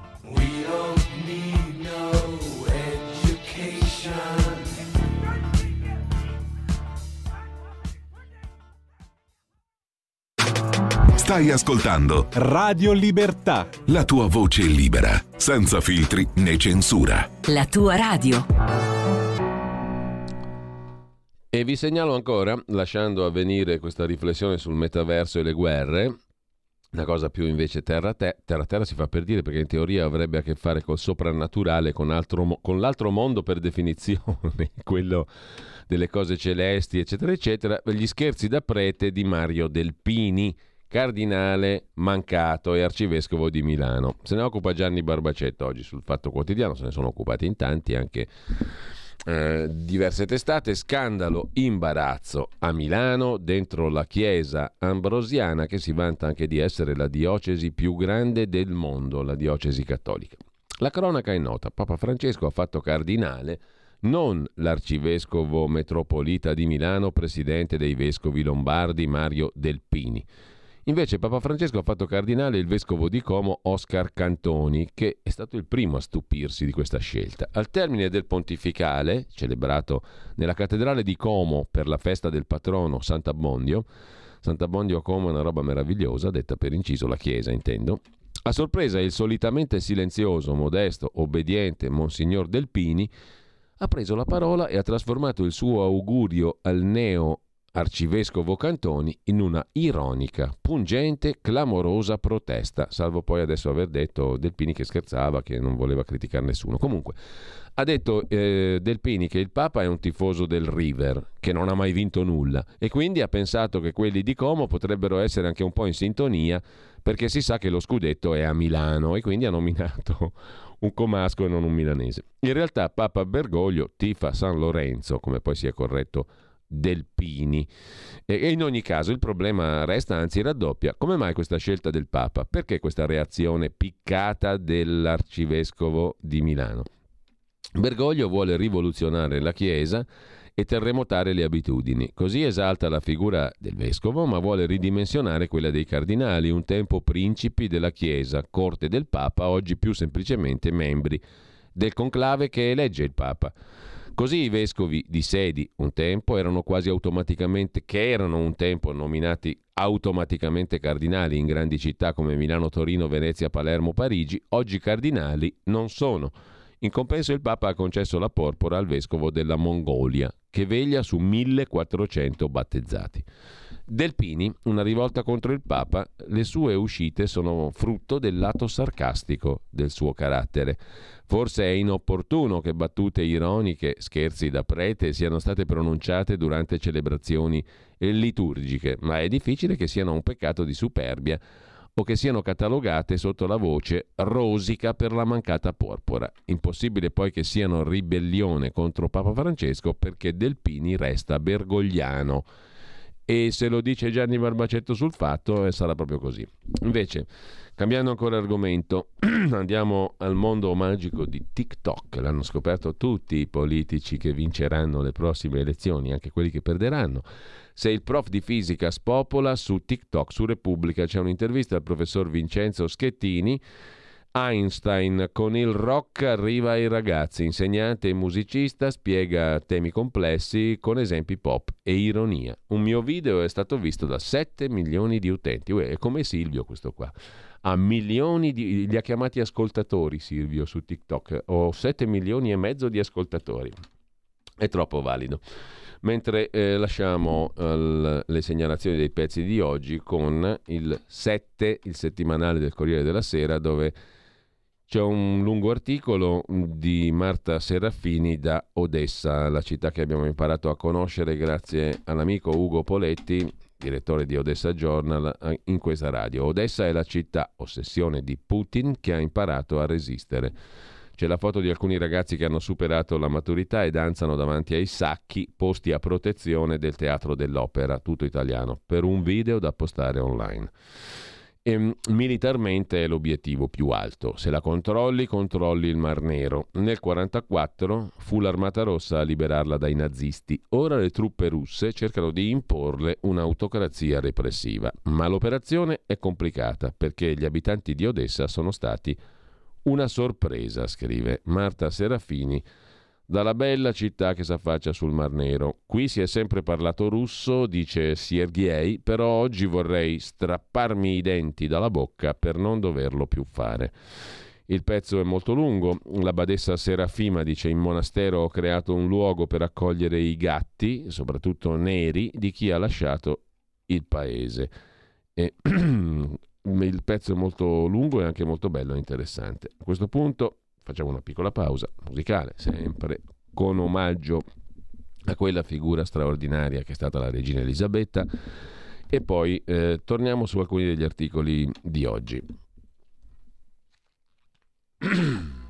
Stai ascoltando Radio Libertà. La tua voce libera, senza filtri né censura. La tua radio. E vi segnalo ancora, lasciando avvenire questa riflessione sul metaverso e le guerre, una cosa più invece terra-terra terra, terra si fa per dire perché in teoria avrebbe a che fare col soprannaturale, con, altro, con l'altro mondo per definizione, quello delle cose celesti, eccetera, eccetera. Gli scherzi da prete di Mario Delpini cardinale mancato e arcivescovo di Milano. Se ne occupa Gianni Barbacetto oggi sul Fatto Quotidiano, se ne sono occupati in tanti anche eh, diverse testate. Scandalo, imbarazzo a Milano dentro la chiesa ambrosiana che si vanta anche di essere la diocesi più grande del mondo, la diocesi cattolica. La cronaca è nota, Papa Francesco ha fatto cardinale non l'arcivescovo metropolita di Milano, presidente dei vescovi lombardi Mario Delpini Invece Papa Francesco ha fatto cardinale il vescovo di Como Oscar Cantoni, che è stato il primo a stupirsi di questa scelta. Al termine del pontificale, celebrato nella cattedrale di Como per la festa del patrono Sant'Abbondio, Sant'Abbondio a Como è una roba meravigliosa, detta per inciso la chiesa intendo, a sorpresa il solitamente silenzioso, modesto, obbediente Monsignor Delpini ha preso la parola e ha trasformato il suo augurio al neo arcivescovo Cantoni in una ironica, pungente, clamorosa protesta, salvo poi adesso aver detto Delpini che scherzava, che non voleva criticare nessuno. Comunque, ha detto eh, Delpini che il Papa è un tifoso del River, che non ha mai vinto nulla, e quindi ha pensato che quelli di Como potrebbero essere anche un po' in sintonia, perché si sa che lo scudetto è a Milano, e quindi ha nominato un comasco e non un milanese. In realtà Papa Bergoglio tifa San Lorenzo, come poi si è corretto Delpini. E in ogni caso il problema resta, anzi raddoppia. Come mai questa scelta del Papa? Perché questa reazione piccata dell'arcivescovo di Milano? Bergoglio vuole rivoluzionare la Chiesa e terremotare le abitudini. Così esalta la figura del vescovo, ma vuole ridimensionare quella dei cardinali, un tempo principi della Chiesa, corte del Papa, oggi più semplicemente membri del conclave che elegge il Papa. Così i vescovi di sedi un tempo erano quasi automaticamente, che erano un tempo nominati automaticamente cardinali in grandi città come Milano, Torino, Venezia, Palermo, Parigi, oggi cardinali non sono. In compenso il Papa ha concesso la porpora al vescovo della Mongolia, che veglia su 1400 battezzati. Delpini, una rivolta contro il Papa, le sue uscite sono frutto del lato sarcastico del suo carattere. Forse è inopportuno che battute ironiche, scherzi da prete, siano state pronunciate durante celebrazioni liturgiche, ma è difficile che siano un peccato di superbia o che siano catalogate sotto la voce rosica per la mancata porpora. Impossibile poi che siano ribellione contro Papa Francesco perché Delpini resta bergogliano e se lo dice Gianni Barbacetto sul fatto eh, sarà proprio così. Invece Cambiando ancora argomento, andiamo al mondo magico di TikTok. L'hanno scoperto tutti i politici che vinceranno le prossime elezioni, anche quelli che perderanno. Se il prof di fisica spopola su TikTok, su Repubblica, c'è un'intervista al professor Vincenzo Schettini. Einstein con il rock arriva ai ragazzi, insegnante e musicista, spiega temi complessi con esempi pop e ironia. Un mio video è stato visto da 7 milioni di utenti, è come Silvio questo qua ha milioni di... li ha chiamati ascoltatori Silvio su TikTok, ho 7 milioni e mezzo di ascoltatori. È troppo valido. Mentre eh, lasciamo eh, le segnalazioni dei pezzi di oggi con il 7, il settimanale del Corriere della Sera, dove c'è un lungo articolo di Marta Serafini da Odessa, la città che abbiamo imparato a conoscere grazie all'amico Ugo Poletti, direttore di Odessa Journal, eh, in questa radio. Odessa è la città, ossessione di Putin, che ha imparato a resistere. C'è la foto di alcuni ragazzi che hanno superato la maturità e danzano davanti ai sacchi posti a protezione del teatro dell'opera, tutto italiano, per un video da postare online. E, ehm, militarmente è l'obiettivo più alto. Se la controlli, controlli il Mar Nero. Nel 1944 fu l'Armata Rossa a liberarla dai nazisti. Ora le truppe russe cercano di imporle un'autocrazia repressiva. Ma l'operazione è complicata perché gli abitanti di Odessa sono stati una sorpresa, scrive Marta Serafini dalla bella città che s'affaccia sul Mar Nero. Qui si è sempre parlato russo, dice Sergei, però oggi vorrei strapparmi i denti dalla bocca per non doverlo più fare. Il pezzo è molto lungo, la badessa Serafima dice in monastero ho creato un luogo per accogliere i gatti, soprattutto neri, di chi ha lasciato il paese. E il pezzo è molto lungo e anche molto bello e interessante. A questo punto facciamo una piccola pausa musicale, sempre con omaggio a quella figura straordinaria che è stata la regina Elisabetta e poi eh, torniamo su alcuni degli articoli di oggi.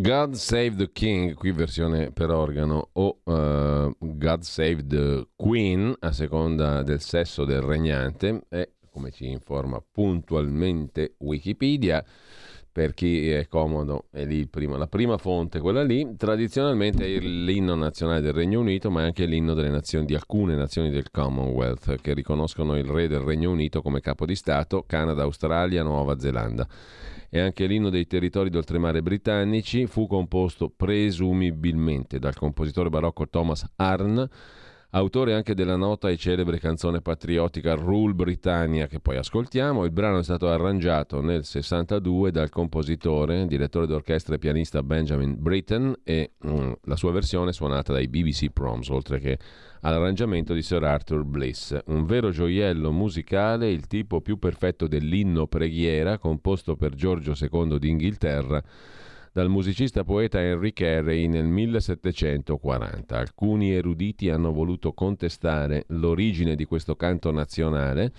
God Save the King, qui versione per organo, o uh, God Save the Queen, a seconda del sesso del regnante, è, come ci informa puntualmente Wikipedia, per chi è comodo, è lì prima, la prima fonte, quella lì, tradizionalmente è l'inno nazionale del Regno Unito, ma è anche l'inno nazioni, di alcune nazioni del Commonwealth, che riconoscono il re del Regno Unito come capo di Stato, Canada, Australia, Nuova Zelanda e anche l'inno dei territori d'oltremare britannici, fu composto presumibilmente dal compositore barocco Thomas Arne, autore anche della nota e celebre canzone patriottica Rule Britannia che poi ascoltiamo. Il brano è stato arrangiato nel 62 dal compositore, direttore d'orchestra e pianista Benjamin Britten e mm, la sua versione suonata dai BBC Proms, oltre che all'arrangiamento di Sir Arthur Bliss. Un vero gioiello musicale, il tipo più perfetto dell'inno preghiera composto per Giorgio II d'Inghilterra dal musicista poeta Henry Carey nel 1740. Alcuni eruditi hanno voluto contestare l'origine di questo canto nazionale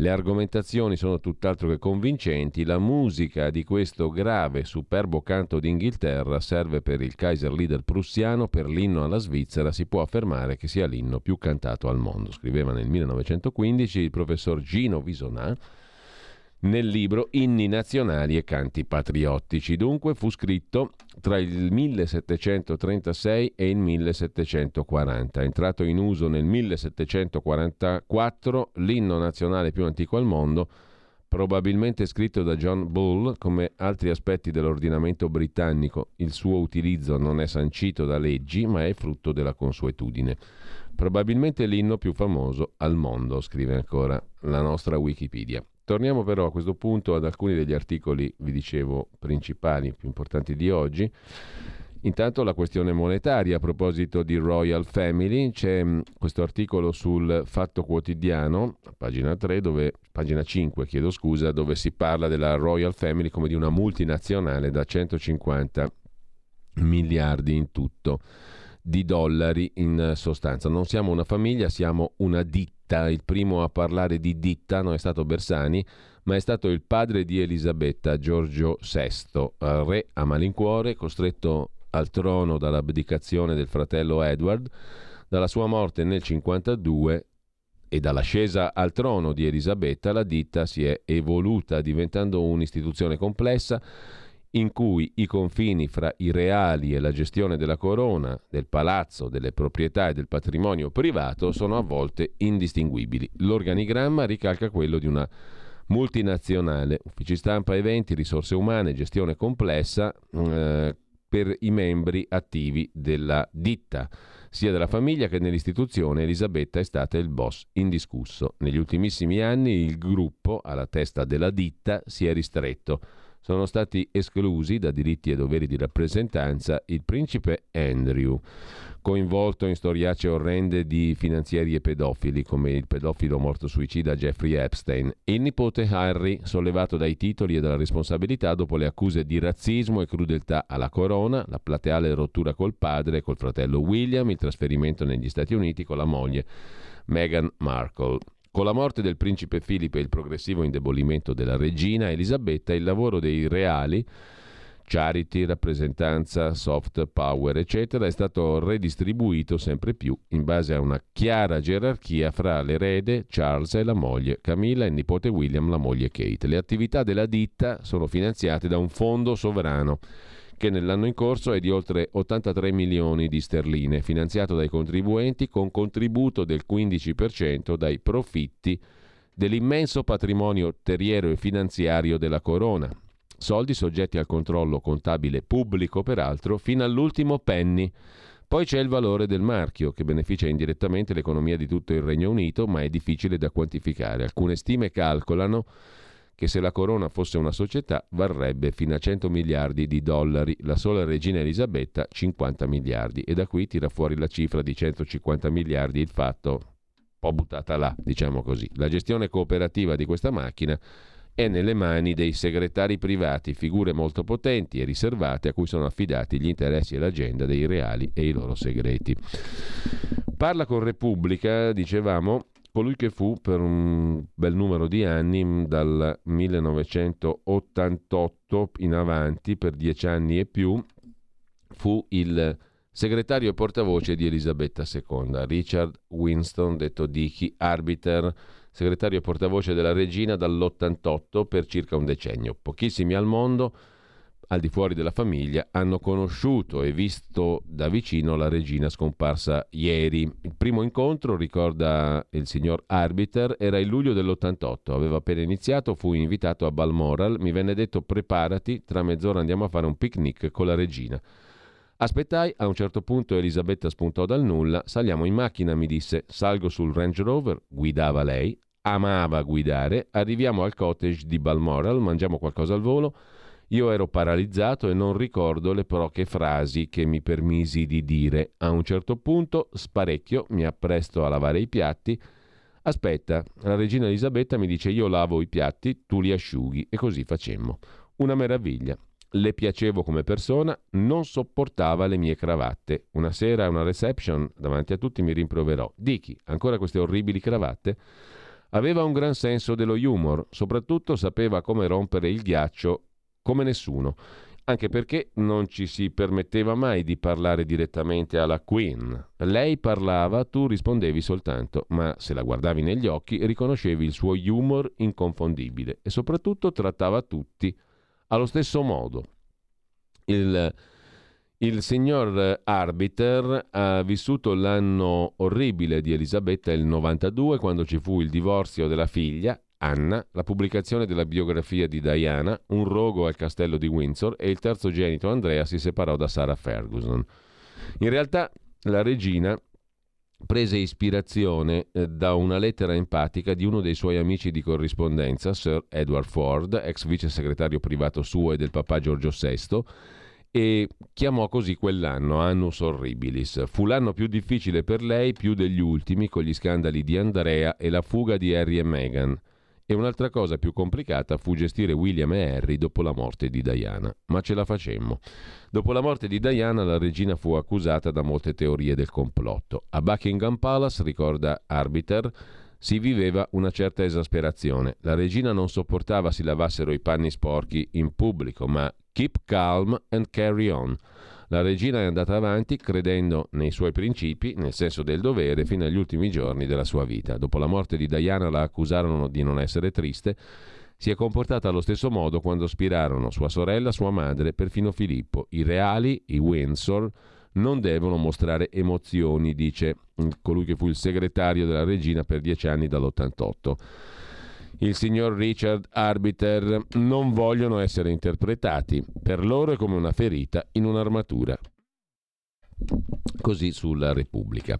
le argomentazioni sono tutt'altro che convincenti. La musica di questo grave, superbo canto d'Inghilterra serve per il Kaiser leader prussiano, per l'inno alla Svizzera si può affermare che sia l'inno più cantato al mondo. Scriveva nel 1915 il professor Gino Visonà nel libro Inni nazionali e canti patriottici. Dunque fu scritto tra il 1736 e il 1740. Entrato in uso nel 1744, l'inno nazionale più antico al mondo, probabilmente scritto da John Bull, come altri aspetti dell'ordinamento britannico, il suo utilizzo non è sancito da leggi, ma è frutto della consuetudine. Probabilmente l'inno più famoso al mondo, scrive ancora la nostra Wikipedia. Torniamo però a questo punto ad alcuni degli articoli, vi dicevo, principali, più importanti di oggi. Intanto la questione monetaria, a proposito di Royal Family, c'è mm, questo articolo sul Fatto Quotidiano, pagina 3, dove, pagina 5, chiedo scusa, dove si parla della Royal Family come di una multinazionale da 150 miliardi in tutto di dollari in sostanza. Non siamo una famiglia, siamo una ditta. Il primo a parlare di ditta non è stato Bersani, ma è stato il padre di Elisabetta, Giorgio VI, re a malincuore, costretto al trono dall'abdicazione del fratello Edward, dalla sua morte nel 52 e dall'ascesa al trono di Elisabetta la ditta si è evoluta diventando un'istituzione complessa in cui i confini fra i reali e la gestione della corona, del palazzo, delle proprietà e del patrimonio privato sono a volte indistinguibili. L'organigramma ricalca quello di una multinazionale, uffici stampa, eventi, risorse umane, gestione complessa, eh, per i membri attivi della ditta. Sia della famiglia che nell'istituzione Elisabetta è stata il boss indiscusso. Negli ultimissimi anni il gruppo, alla testa della ditta, si è ristretto. Sono stati esclusi da diritti e doveri di rappresentanza il principe Andrew, coinvolto in storiacce orrende di finanzieri e pedofili, come il pedofilo morto suicida Jeffrey Epstein, e il nipote Harry, sollevato dai titoli e dalla responsabilità dopo le accuse di razzismo e crudeltà alla corona, la plateale rottura col padre e col fratello William, il trasferimento negli Stati Uniti con la moglie Meghan Markle. Con la morte del principe Filippo e il progressivo indebolimento della regina Elisabetta, il lavoro dei reali charity, rappresentanza, soft power, eccetera, è stato redistribuito sempre più in base a una chiara gerarchia fra l'erede Charles e la moglie Camilla e il nipote William, la moglie Kate. Le attività della ditta sono finanziate da un fondo sovrano che nell'anno in corso è di oltre 83 milioni di sterline, finanziato dai contribuenti con contributo del 15% dai profitti dell'immenso patrimonio terriero e finanziario della corona, soldi soggetti al controllo contabile pubblico, peraltro, fino all'ultimo penny. Poi c'è il valore del marchio, che beneficia indirettamente l'economia di tutto il Regno Unito, ma è difficile da quantificare. Alcune stime calcolano che se la corona fosse una società varrebbe fino a 100 miliardi di dollari, la sola regina Elisabetta 50 miliardi e da qui tira fuori la cifra di 150 miliardi il fatto un po' buttata là, diciamo così. La gestione cooperativa di questa macchina è nelle mani dei segretari privati, figure molto potenti e riservate a cui sono affidati gli interessi e l'agenda dei reali e i loro segreti. Parla con Repubblica, dicevamo, colui che fu per un bel numero di anni, dal 1988 in avanti, per dieci anni e più, fu il segretario e portavoce di Elisabetta II, Richard Winston, detto Dicky, arbiter segretario e portavoce della regina dall'88 per circa un decennio. Pochissimi al mondo, al di fuori della famiglia, hanno conosciuto e visto da vicino la regina scomparsa ieri. Il primo incontro, ricorda il signor Arbiter, era il luglio dell'88. Aveva appena iniziato, fu invitato a Balmoral, mi venne detto preparati, tra mezz'ora andiamo a fare un picnic con la regina. Aspettai, a un certo punto Elisabetta spuntò dal nulla, saliamo in macchina, mi disse, salgo sul Range Rover, guidava lei, amava guidare, arriviamo al cottage di Balmoral, mangiamo qualcosa al volo, io ero paralizzato e non ricordo le poche frasi che mi permisi di dire. A un certo punto sparecchio, mi appresto a lavare i piatti, aspetta, la regina Elisabetta mi dice io lavo i piatti, tu li asciughi e così facemmo. Una meraviglia le piacevo come persona, non sopportava le mie cravatte. Una sera a una reception, davanti a tutti, mi rimproverò. Dicky, ancora queste orribili cravatte? Aveva un gran senso dello humor, soprattutto sapeva come rompere il ghiaccio come nessuno, anche perché non ci si permetteva mai di parlare direttamente alla Queen. Lei parlava, tu rispondevi soltanto, ma se la guardavi negli occhi riconoscevi il suo humor inconfondibile e soprattutto trattava tutti allo stesso modo, il, il signor Arbiter ha vissuto l'anno orribile di Elisabetta, il 92, quando ci fu il divorzio della figlia, Anna, la pubblicazione della biografia di Diana, un rogo al castello di Windsor e il terzogenito Andrea si separò da Sarah Ferguson. In realtà la regina prese ispirazione eh, da una lettera empatica di uno dei suoi amici di corrispondenza, Sir Edward Ford, ex vice segretario privato suo e del papà Giorgio VI, e chiamò così quell'anno Annus Horribilis. Fu l'anno più difficile per lei, più degli ultimi, con gli scandali di Andrea e la fuga di Harry e Meghan. E un'altra cosa più complicata fu gestire William e Harry dopo la morte di Diana. Ma ce la facemmo. Dopo la morte di Diana la regina fu accusata da molte teorie del complotto. A Buckingham Palace, ricorda Arbiter, si viveva una certa esasperazione. La regina non sopportava si lavassero i panni sporchi in pubblico, ma keep calm and carry on. La regina è andata avanti credendo nei suoi principi, nel senso del dovere, fino agli ultimi giorni della sua vita. Dopo la morte di Diana la accusarono di non essere triste si è comportata allo stesso modo quando spirarono sua sorella, sua madre, perfino Filippo. I reali, i Windsor, non devono mostrare emozioni, dice colui che fu il segretario della regina per dieci anni dall'88. Il signor Richard Arbiter non vogliono essere interpretati, per loro è come una ferita in un'armatura. Così sulla Repubblica.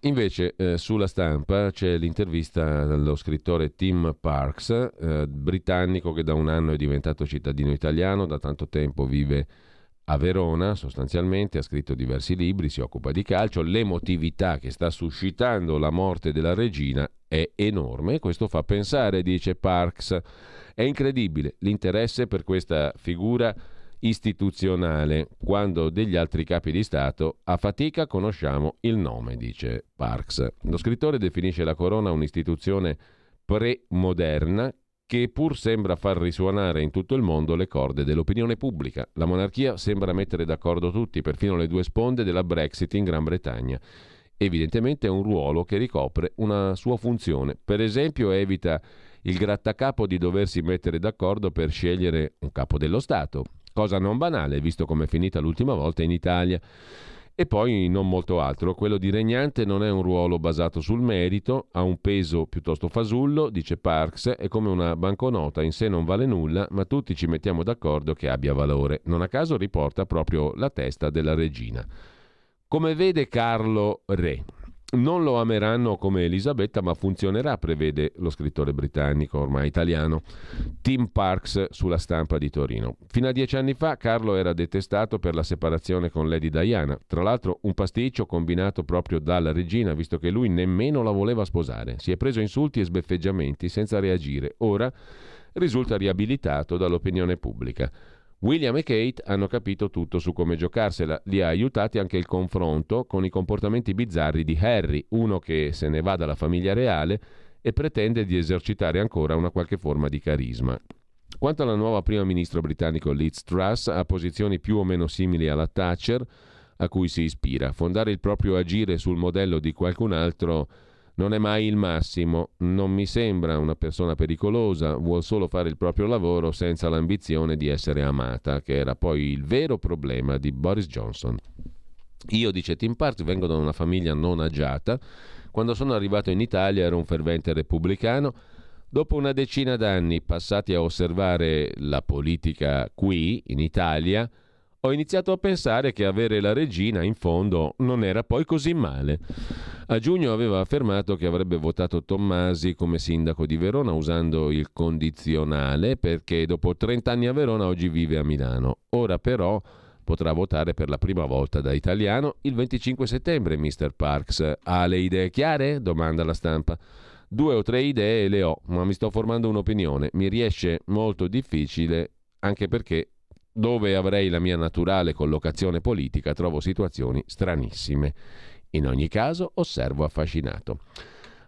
Invece eh, sulla stampa c'è l'intervista dello scrittore Tim Parks, eh, britannico che da un anno è diventato cittadino italiano, da tanto tempo vive a Verona, sostanzialmente ha scritto diversi libri, si occupa di calcio, l'emotività che sta suscitando la morte della regina è enorme, questo fa pensare, dice Parks, è incredibile l'interesse per questa figura istituzionale, quando degli altri capi di Stato a fatica conosciamo il nome, dice Parks. Lo scrittore definisce la corona un'istituzione pre-moderna che pur sembra far risuonare in tutto il mondo le corde dell'opinione pubblica. La monarchia sembra mettere d'accordo tutti, perfino le due sponde della Brexit in Gran Bretagna. Evidentemente è un ruolo che ricopre una sua funzione. Per esempio evita il grattacapo di doversi mettere d'accordo per scegliere un capo dello Stato, cosa non banale visto come è finita l'ultima volta in Italia. E poi non molto altro, quello di regnante non è un ruolo basato sul merito, ha un peso piuttosto fasullo, dice Parks, è come una banconota, in sé non vale nulla, ma tutti ci mettiamo d'accordo che abbia valore. Non a caso riporta proprio la testa della regina. Come vede Carlo Re, non lo ameranno come Elisabetta, ma funzionerà, prevede lo scrittore britannico ormai italiano Tim Parks sulla stampa di Torino. Fino a dieci anni fa Carlo era detestato per la separazione con Lady Diana, tra l'altro un pasticcio combinato proprio dalla regina, visto che lui nemmeno la voleva sposare. Si è preso insulti e sbeffeggiamenti senza reagire. Ora risulta riabilitato dall'opinione pubblica. William e Kate hanno capito tutto su come giocarsela, li ha aiutati anche il confronto con i comportamenti bizzarri di Harry, uno che se ne va dalla famiglia reale e pretende di esercitare ancora una qualche forma di carisma. Quanto alla nuova primo ministro britannico Liz Truss, ha posizioni più o meno simili alla Thatcher, a cui si ispira. Fondare il proprio agire sul modello di qualcun altro non è mai il massimo, non mi sembra una persona pericolosa, vuol solo fare il proprio lavoro senza l'ambizione di essere amata, che era poi il vero problema di Boris Johnson. Io, dice Tim Parks, vengo da una famiglia non agiata. Quando sono arrivato in Italia ero un fervente repubblicano. Dopo una decina d'anni passati a osservare la politica qui, in Italia, ho iniziato a pensare che avere la regina in fondo non era poi così male. A giugno aveva affermato che avrebbe votato Tommasi come sindaco di Verona usando il condizionale perché dopo 30 anni a Verona oggi vive a Milano. Ora però potrà votare per la prima volta da italiano il 25 settembre, Mr. Parks. Ha le idee chiare? domanda la stampa. Due o tre idee le ho, ma mi sto formando un'opinione. Mi riesce molto difficile anche perché dove avrei la mia naturale collocazione politica trovo situazioni stranissime. In ogni caso osservo affascinato.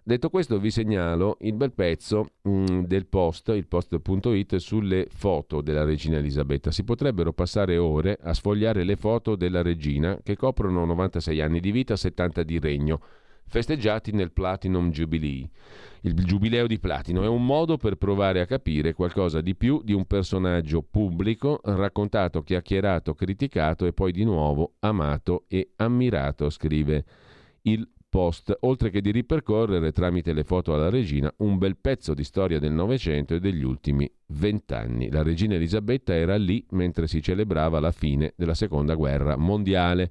Detto questo vi segnalo il bel pezzo mm, del post, il post.it, sulle foto della regina Elisabetta. Si potrebbero passare ore a sfogliare le foto della regina che coprono 96 anni di vita, 70 di regno festeggiati nel Platinum Jubilee. Il giubileo di platino è un modo per provare a capire qualcosa di più di un personaggio pubblico, raccontato, chiacchierato, criticato e poi di nuovo amato e ammirato, scrive il post, oltre che di ripercorrere tramite le foto alla regina un bel pezzo di storia del Novecento e degli ultimi vent'anni. La regina Elisabetta era lì mentre si celebrava la fine della Seconda Guerra Mondiale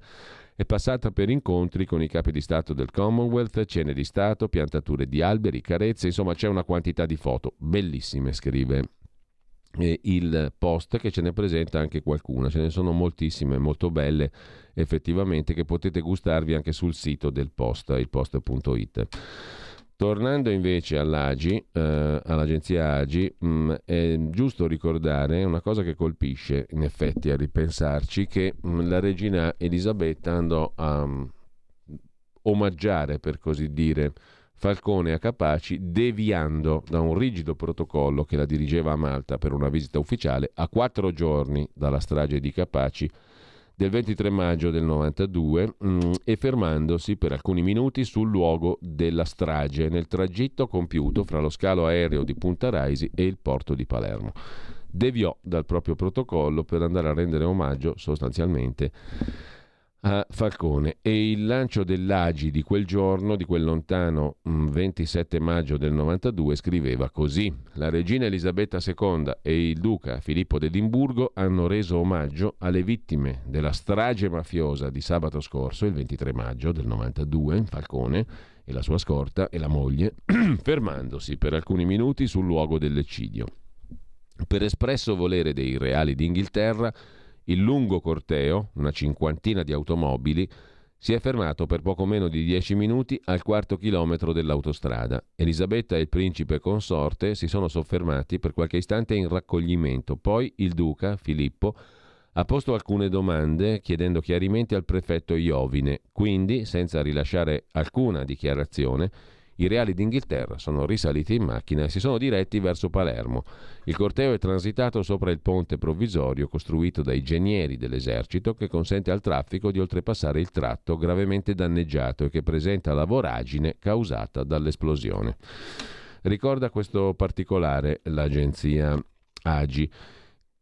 è passata per incontri con i capi di Stato del Commonwealth, cene di Stato, piantature di alberi, carezze, insomma c'è una quantità di foto bellissime, scrive il post che ce ne presenta anche qualcuna, ce ne sono moltissime molto belle effettivamente che potete gustarvi anche sul sito del post, ilpost.it. Tornando invece all'AGI, eh, all'agenzia AGI, mh, mm, è giusto ricordare una cosa che colpisce in effetti a ripensarci, che mh, mm, la regina Elisabetta andò a um, omaggiare, per così dire, Falcone a Capaci, deviando da un rigido protocollo che la dirigeva a Malta per una visita ufficiale a quattro giorni dalla strage di Capaci del 23 maggio del 92 mh, mm, e fermandosi per alcuni minuti sul luogo della strage nel tragitto compiuto fra lo scalo aereo di Punta Raisi e il porto di Palermo. Deviò dal proprio protocollo per andare a rendere omaggio sostanzialmente a Falcone e il lancio dell'Agi di quel giorno, di quel lontano 27 mm, maggio del 92, scriveva così: La regina Elisabetta II e il duca Filippo d'Edimburgo hanno reso omaggio alle vittime della strage mafiosa di sabato scorso, il 23 maggio del 92, Falcone e la sua scorta e la moglie, fermandosi per alcuni minuti sul luogo dell'eccidio. Per espresso volere dei reali d'Inghilterra, il lungo corteo, una cinquantina di automobili, si è fermato per poco meno di dieci minuti al quarto chilometro dell'autostrada. Elisabetta e il principe consorte si sono soffermati per qualche istante in raccoglimento. Poi il duca, Filippo, ha posto alcune domande chiedendo chiarimenti al prefetto Iovine. Quindi, senza rilasciare alcuna dichiarazione, i reali d'Inghilterra sono risaliti in macchina e si sono diretti verso Palermo. Il corteo è transitato sopra il ponte provvisorio costruito dai genieri dell'esercito che consente al traffico di oltrepassare il tratto gravemente danneggiato e che presenta la voragine causata dall'esplosione. Ricorda questo particolare l'agenzia AGI.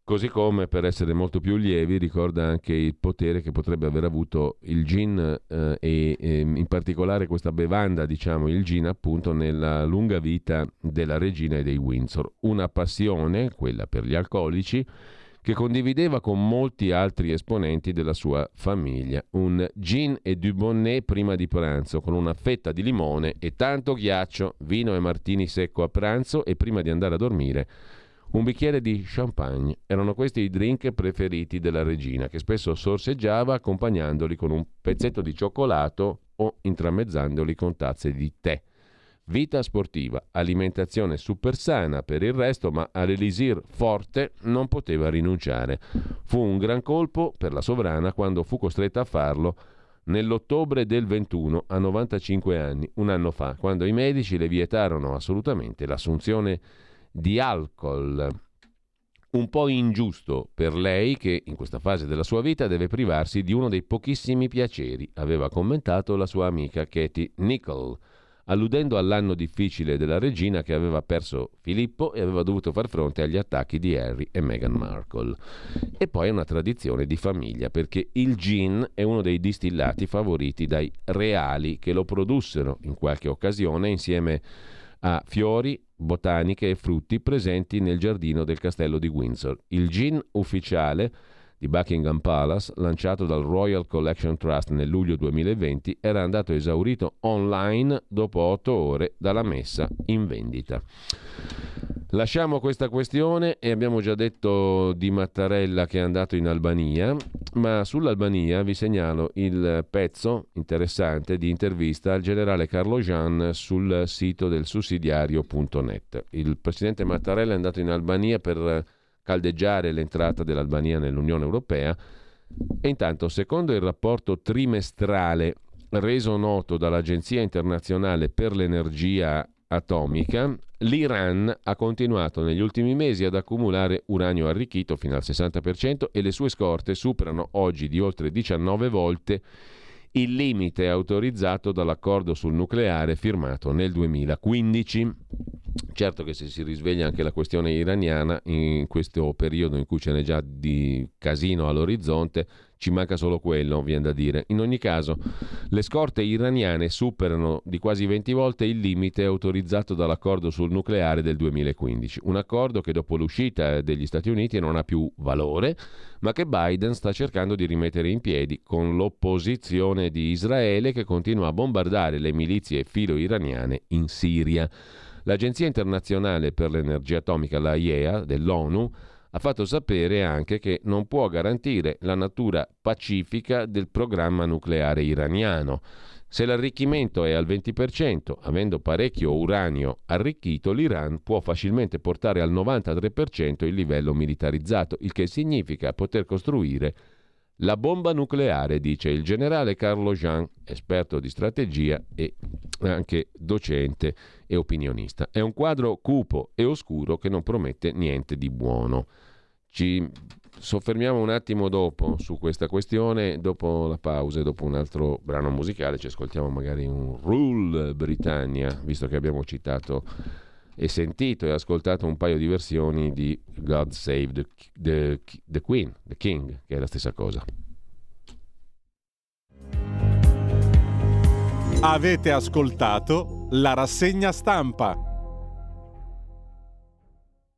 Così come, per essere molto più lievi, ricorda anche il potere che potrebbe aver avuto il gin eh, e, e, in particolare questa bevanda, diciamo il gin, appunto nella lunga vita della regina e dei Windsor. Una passione, quella per gli alcolici, che condivideva con molti altri esponenti della sua famiglia. Un gin e du bonnet prima di pranzo, con una fetta di limone e tanto ghiaccio, vino e martini secco a pranzo e prima di andare a dormire un bicchiere di champagne. Erano questi i drink preferiti della regina, che spesso sorseggiava accompagnandoli con un pezzetto di cioccolato o intramezzandoli con tazze di tè. Vita sportiva, alimentazione super sana per il resto, ma all'elisir forte non poteva rinunciare. Fu un gran colpo per la sovrana quando fu costretta a farlo nell'ottobre del 21 a 95 anni, un anno fa, quando i medici le vietarono assolutamente l'assunzione di alcol. Un po' ingiusto per lei che in questa fase della sua vita deve privarsi di uno dei pochissimi piaceri, aveva commentato la sua amica Katie Nicol, alludendo all'anno difficile della regina che aveva perso Filippo e aveva dovuto far fronte agli attacchi di Harry e Meghan Markle. E poi è una tradizione di famiglia perché il gin è uno dei distillati favoriti dai reali che lo produssero in qualche occasione insieme a fiori, botaniche e frutti presenti nel giardino del castello di Windsor. Il gin ufficiale di Buckingham Palace, lanciato dal Royal Collection Trust nel luglio 2020, era andato esaurito online dopo otto ore dalla messa in vendita. Lasciamo questa questione e abbiamo già detto di Mattarella che è andato in Albania, ma sull'Albania vi segnalo il pezzo interessante di intervista al generale Carlo Jean sul sito del sussidiario.net. Il presidente Mattarella è andato in Albania per caldeggiare l'entrata dell'Albania nell'Unione Europea e intanto, secondo il rapporto trimestrale reso noto dall'Agenzia internazionale per l'energia atomica, l'Iran ha continuato negli ultimi mesi ad accumulare uranio arricchito fino al 60% e le sue scorte superano oggi di oltre 19 volte il limite autorizzato dall'accordo sul nucleare firmato nel 2015. Certo che se si risveglia anche la questione iraniana in questo periodo in cui ce n'è già di casino all'orizzonte, ci manca solo quello, viene da dire. In ogni caso, le scorte iraniane superano di quasi 20 volte il limite autorizzato dall'accordo sul nucleare del 2015. Un accordo che dopo l'uscita degli Stati Uniti non ha più valore, ma che Biden sta cercando di rimettere in piedi con l'opposizione di Israele che continua a bombardare le milizie filo-iraniane in Siria. L'Agenzia internazionale per l'energia atomica, l'AIEA, dell'ONU, ha fatto sapere anche che non può garantire la natura pacifica del programma nucleare iraniano. Se l'arricchimento è al 20%, avendo parecchio uranio arricchito, l'Iran può facilmente portare al 93% il livello militarizzato, il che significa poter costruire la bomba nucleare, dice il generale Carlo Jean, esperto di strategia e anche docente e opinionista. È un quadro cupo e oscuro che non promette niente di buono. Ci soffermiamo un attimo dopo su questa questione, dopo la pausa e dopo un altro brano musicale ci ascoltiamo magari un Rule Britannia, visto che abbiamo citato e sentito e ascoltato un paio di versioni di God Save the, the, the Queen, The King, che è la stessa cosa. Avete ascoltato la rassegna stampa.